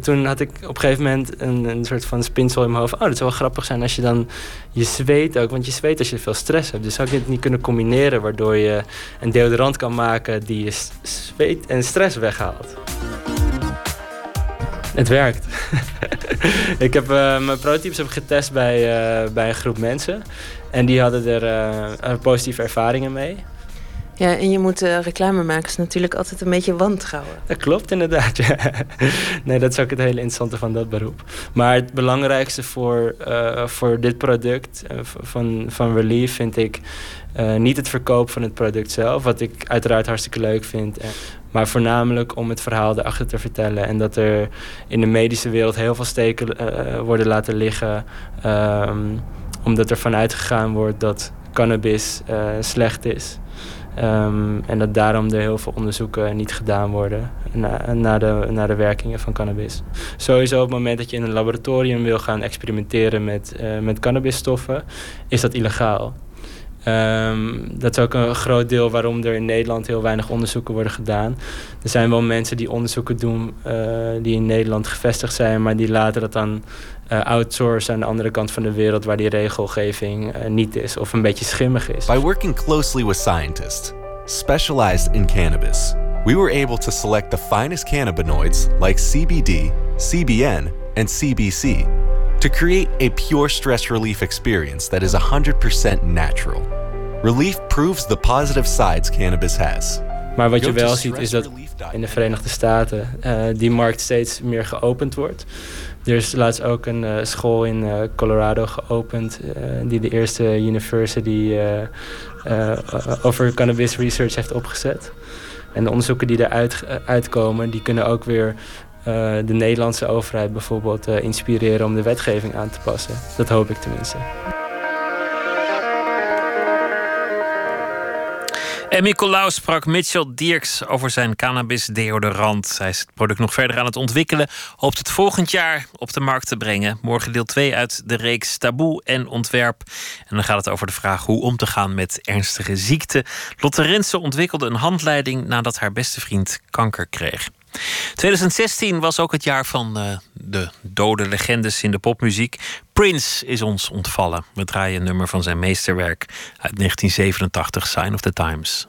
U: toen had ik op een gegeven moment een, een soort van spinsel in mijn hoofd. Oh, dat zou wel grappig zijn als je dan je zweet ook. Want je zweet als je veel stress hebt. Dus zou ik dit niet kunnen combineren waardoor je een deodorant kan maken die je zweet en stress weghaalt. Het werkt. ik heb eh, mijn prototypes heb getest bij, eh, bij een groep mensen. En die hadden er eh, positieve ervaringen mee.
V: Ja, en je moet eh, reclamemakers natuurlijk altijd een beetje wantrouwen.
U: Dat klopt inderdaad. nee, dat is ook het hele interessante van dat beroep. Maar het belangrijkste voor, eh, voor dit product eh, van, van Relief vind ik niet het verkoop van het product zelf, wat ik uiteraard hartstikke leuk vind. maar voornamelijk om het verhaal erachter te vertellen. En dat er in de medische wereld heel veel steken worden laten liggen. ehm, omdat er vanuit gegaan wordt dat cannabis slecht is. Ehm, en dat daarom er heel veel onderzoeken niet gedaan worden na- naar de, naar de werkingen van cannabis. Sowieso op het moment dat je in een laboratorium wil gaan experimenteren met, eh, met cannabisstoffen, is dat illegaal. Ehm, dat is ook een groot deel waarom er in Nederland heel weinig onderzoeken worden gedaan. Er zijn wel mensen die onderzoeken doen eh, die in Nederland gevestigd zijn, maar die laten dat dan eh, outsourcen aan de andere kant van de wereld waar die regelgeving eh, niet is of een beetje schimmig is.
T: By working closely with scientists specialized in cannabis, we were able to select the finest cannabinoids like CBD, CBN, and CBC to create a pure stress relief experience that is 100% natural. Relief proves the positive sides cannabis has.
U: Maar wat je wel ziet is dat in de Verenigde Staten eh, die markt steeds meer geopend wordt. Er is laatst ook een eh, school in eh, Colorado geopend eh, die de eerste university over cannabis research heeft opgezet. En de onderzoeken die eruit uitkomen, die kunnen ook weer de Nederlandse overheid bijvoorbeeld inspireren om de wetgeving aan te passen. Dat hoop ik tenminste.
A: En Nicolaou sprak Mitchell Dierks over zijn cannabis-deodorant. Hij is het product nog verder aan het ontwikkelen. Hoopt het volgend jaar op de markt te brengen. Morgen deel 2 uit de reeks Taboe en Ontwerp. En dan gaat het over de vraag hoe om te gaan met ernstige ziekte. Lotte Rensen ontwikkelde een handleiding nadat haar beste vriend kanker kreeg. 2016 was ook het jaar van eh, de dode legendes in de popmuziek. Prince is ons ontvallen. We draaien een nummer van zijn meesterwerk uit 1987, Sign of the Times.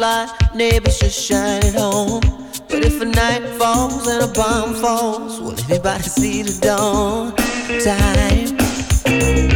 R: Fly, neighbors just shine it home. But if a night falls and a bomb falls, will anybody see the dawn? Time.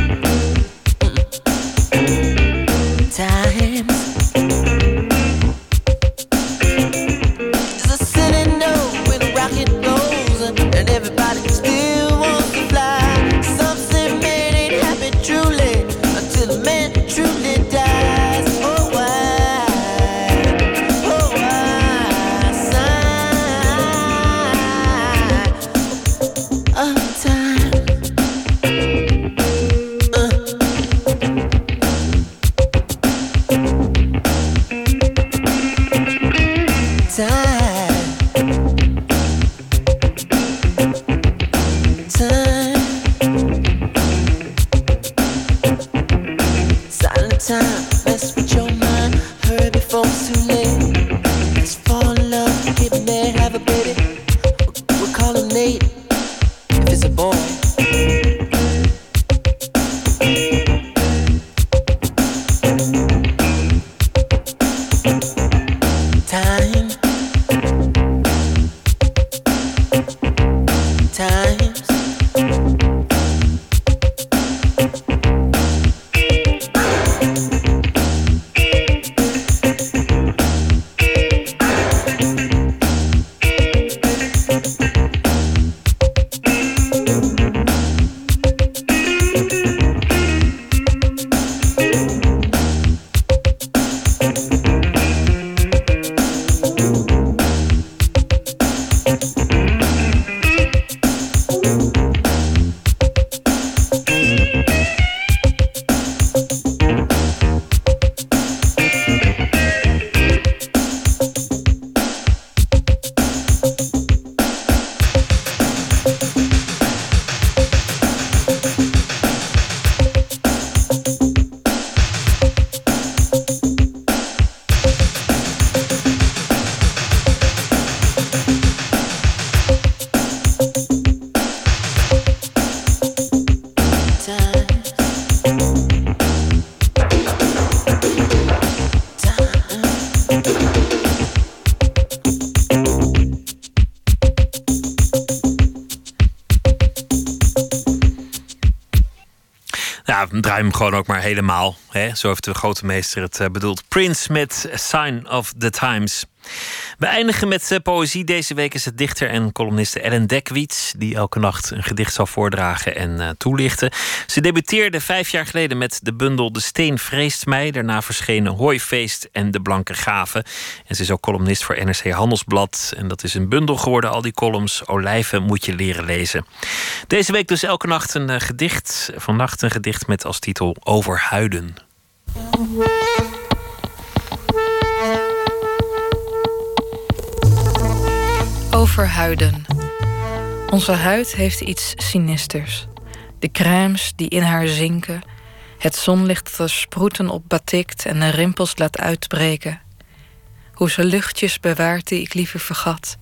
A: Hem gewoon ook maar helemaal. Hè? Zo heeft de grote meester het eh, bedoeld. Prince met Sign of the Times. We eindigen met eh, poëzie. Deze week is het dichter en columniste Ellen Dekwits... die elke nacht een gedicht zal voordragen en eh, toelichten. Ze debuteerde vijf jaar geleden met de bundel De Steen Vreest Mij. Daarna verschenen Hooifeest en De Blanke Gave. En ze is ook columnist voor NRC Handelsblad. En dat is een bundel geworden, al die columns. Olijven moet je leren lezen. Deze week dus elke nacht een eh, gedicht. Vannacht een gedicht met als titel Over huiden.
W: Over huiden. Onze huid heeft iets sinisters. De crèmes die in haar zinken. Het zonlicht dat sproeten op batikt en de rimpels laat uitbreken. Hoe ze luchtjes bewaart die ik liever vergat.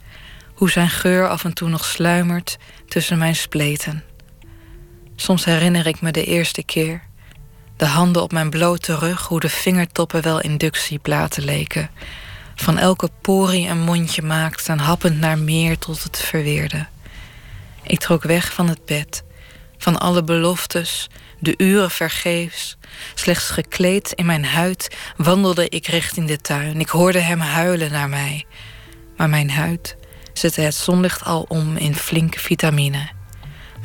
W: Hoe zijn geur af en toe nog sluimert tussen mijn spleten. Soms herinner ik me de eerste keer. De handen op mijn blote rug, hoe de vingertoppen wel inductieplaten leken. Van elke porie een mondje maakten, happend naar meer tot het verweerde. Ik trok weg van het bed, van alle beloftes, de uren vergeefs. Slechts gekleed in mijn huid wandelde ik richting de tuin. Ik hoorde hem huilen naar mij. Maar mijn huid zette het zonlicht al om in flinke vitamine.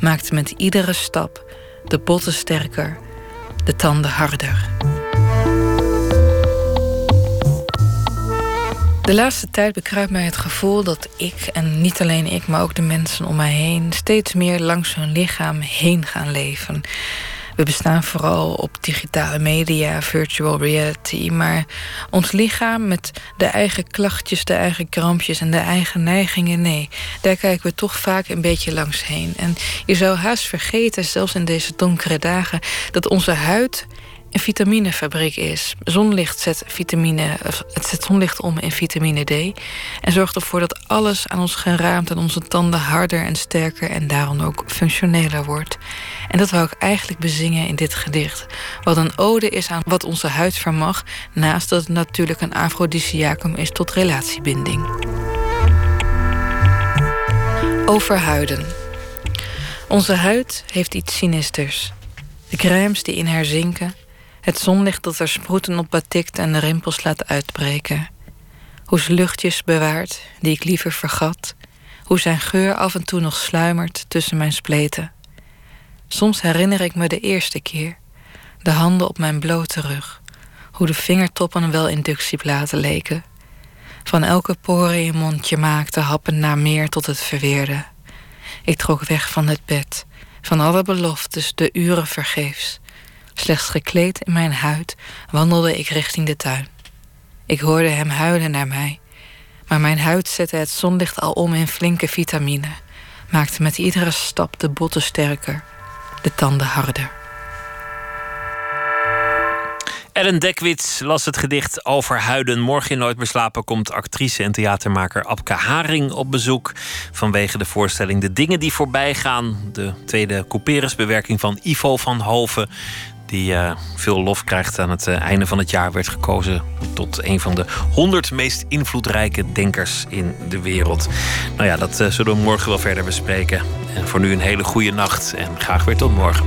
W: Maakte met iedere stap de botten sterker, de tanden harder. De laatste tijd bekruipt mij het gevoel dat ik, en niet alleen ik, maar ook de mensen om mij heen, steeds meer langs hun lichaam heen gaan leven. We bestaan vooral op digitale media, virtual reality, maar ons lichaam met de eigen klachtjes, de eigen krampjes en de eigen neigingen, nee, daar kijken we toch vaak een beetje langs heen. En je zou haast vergeten, zelfs in deze donkere dagen, dat onze huid een vitaminefabriek is. Zonlicht zet, vitamine, het zet zonlicht om in vitamine D. En zorgt ervoor dat alles aan ons geraamt en onze tanden harder en sterker en daarom ook functioneler wordt. En dat wou ik eigenlijk bezingen in dit gedicht. Wat een ode is aan wat onze huid vermag, naast dat het natuurlijk een afrodisiacum is tot relatiebinding. Over huiden. Onze huid heeft iets sinisters. De crèmes die in haar zinken, het zonlicht dat er sproeten op batikt en de rimpels laat uitbreken. Hoe ze luchtjes bewaart, die ik liever vergat. Hoe zijn geur af en toe nog sluimert tussen mijn spleten. Soms herinner ik me de eerste keer. De handen op mijn blote rug. Hoe de vingertoppen wel inductieplaten leken. Van elke pore een mondje maakte happen naar meer tot het verweerde. Ik trok weg van het bed. Van alle beloftes, de uren vergeefs. Slechts gekleed in mijn huid wandelde ik richting de tuin. Ik hoorde hem huilen naar mij, maar mijn huid zette het zonlicht al om in flinke vitamine, maakte met iedere stap de botten sterker, de tanden harder.
A: Ellen Dekwits las het gedicht over huiden. Morgen in Nooit meer slapen komt actrice en theatermaker Abke Haring op bezoek. Vanwege de voorstelling De Dingen die voorbij gaan. De tweede couperusbewerking van Ivo van Hoven. Die eh, veel lof krijgt aan het eh, einde van het jaar. Werd gekozen tot een van de 100 meest invloedrijke denkers in de wereld. Nou ja, dat eh, zullen we morgen wel verder bespreken. En voor nu een hele goede nacht en graag weer tot morgen.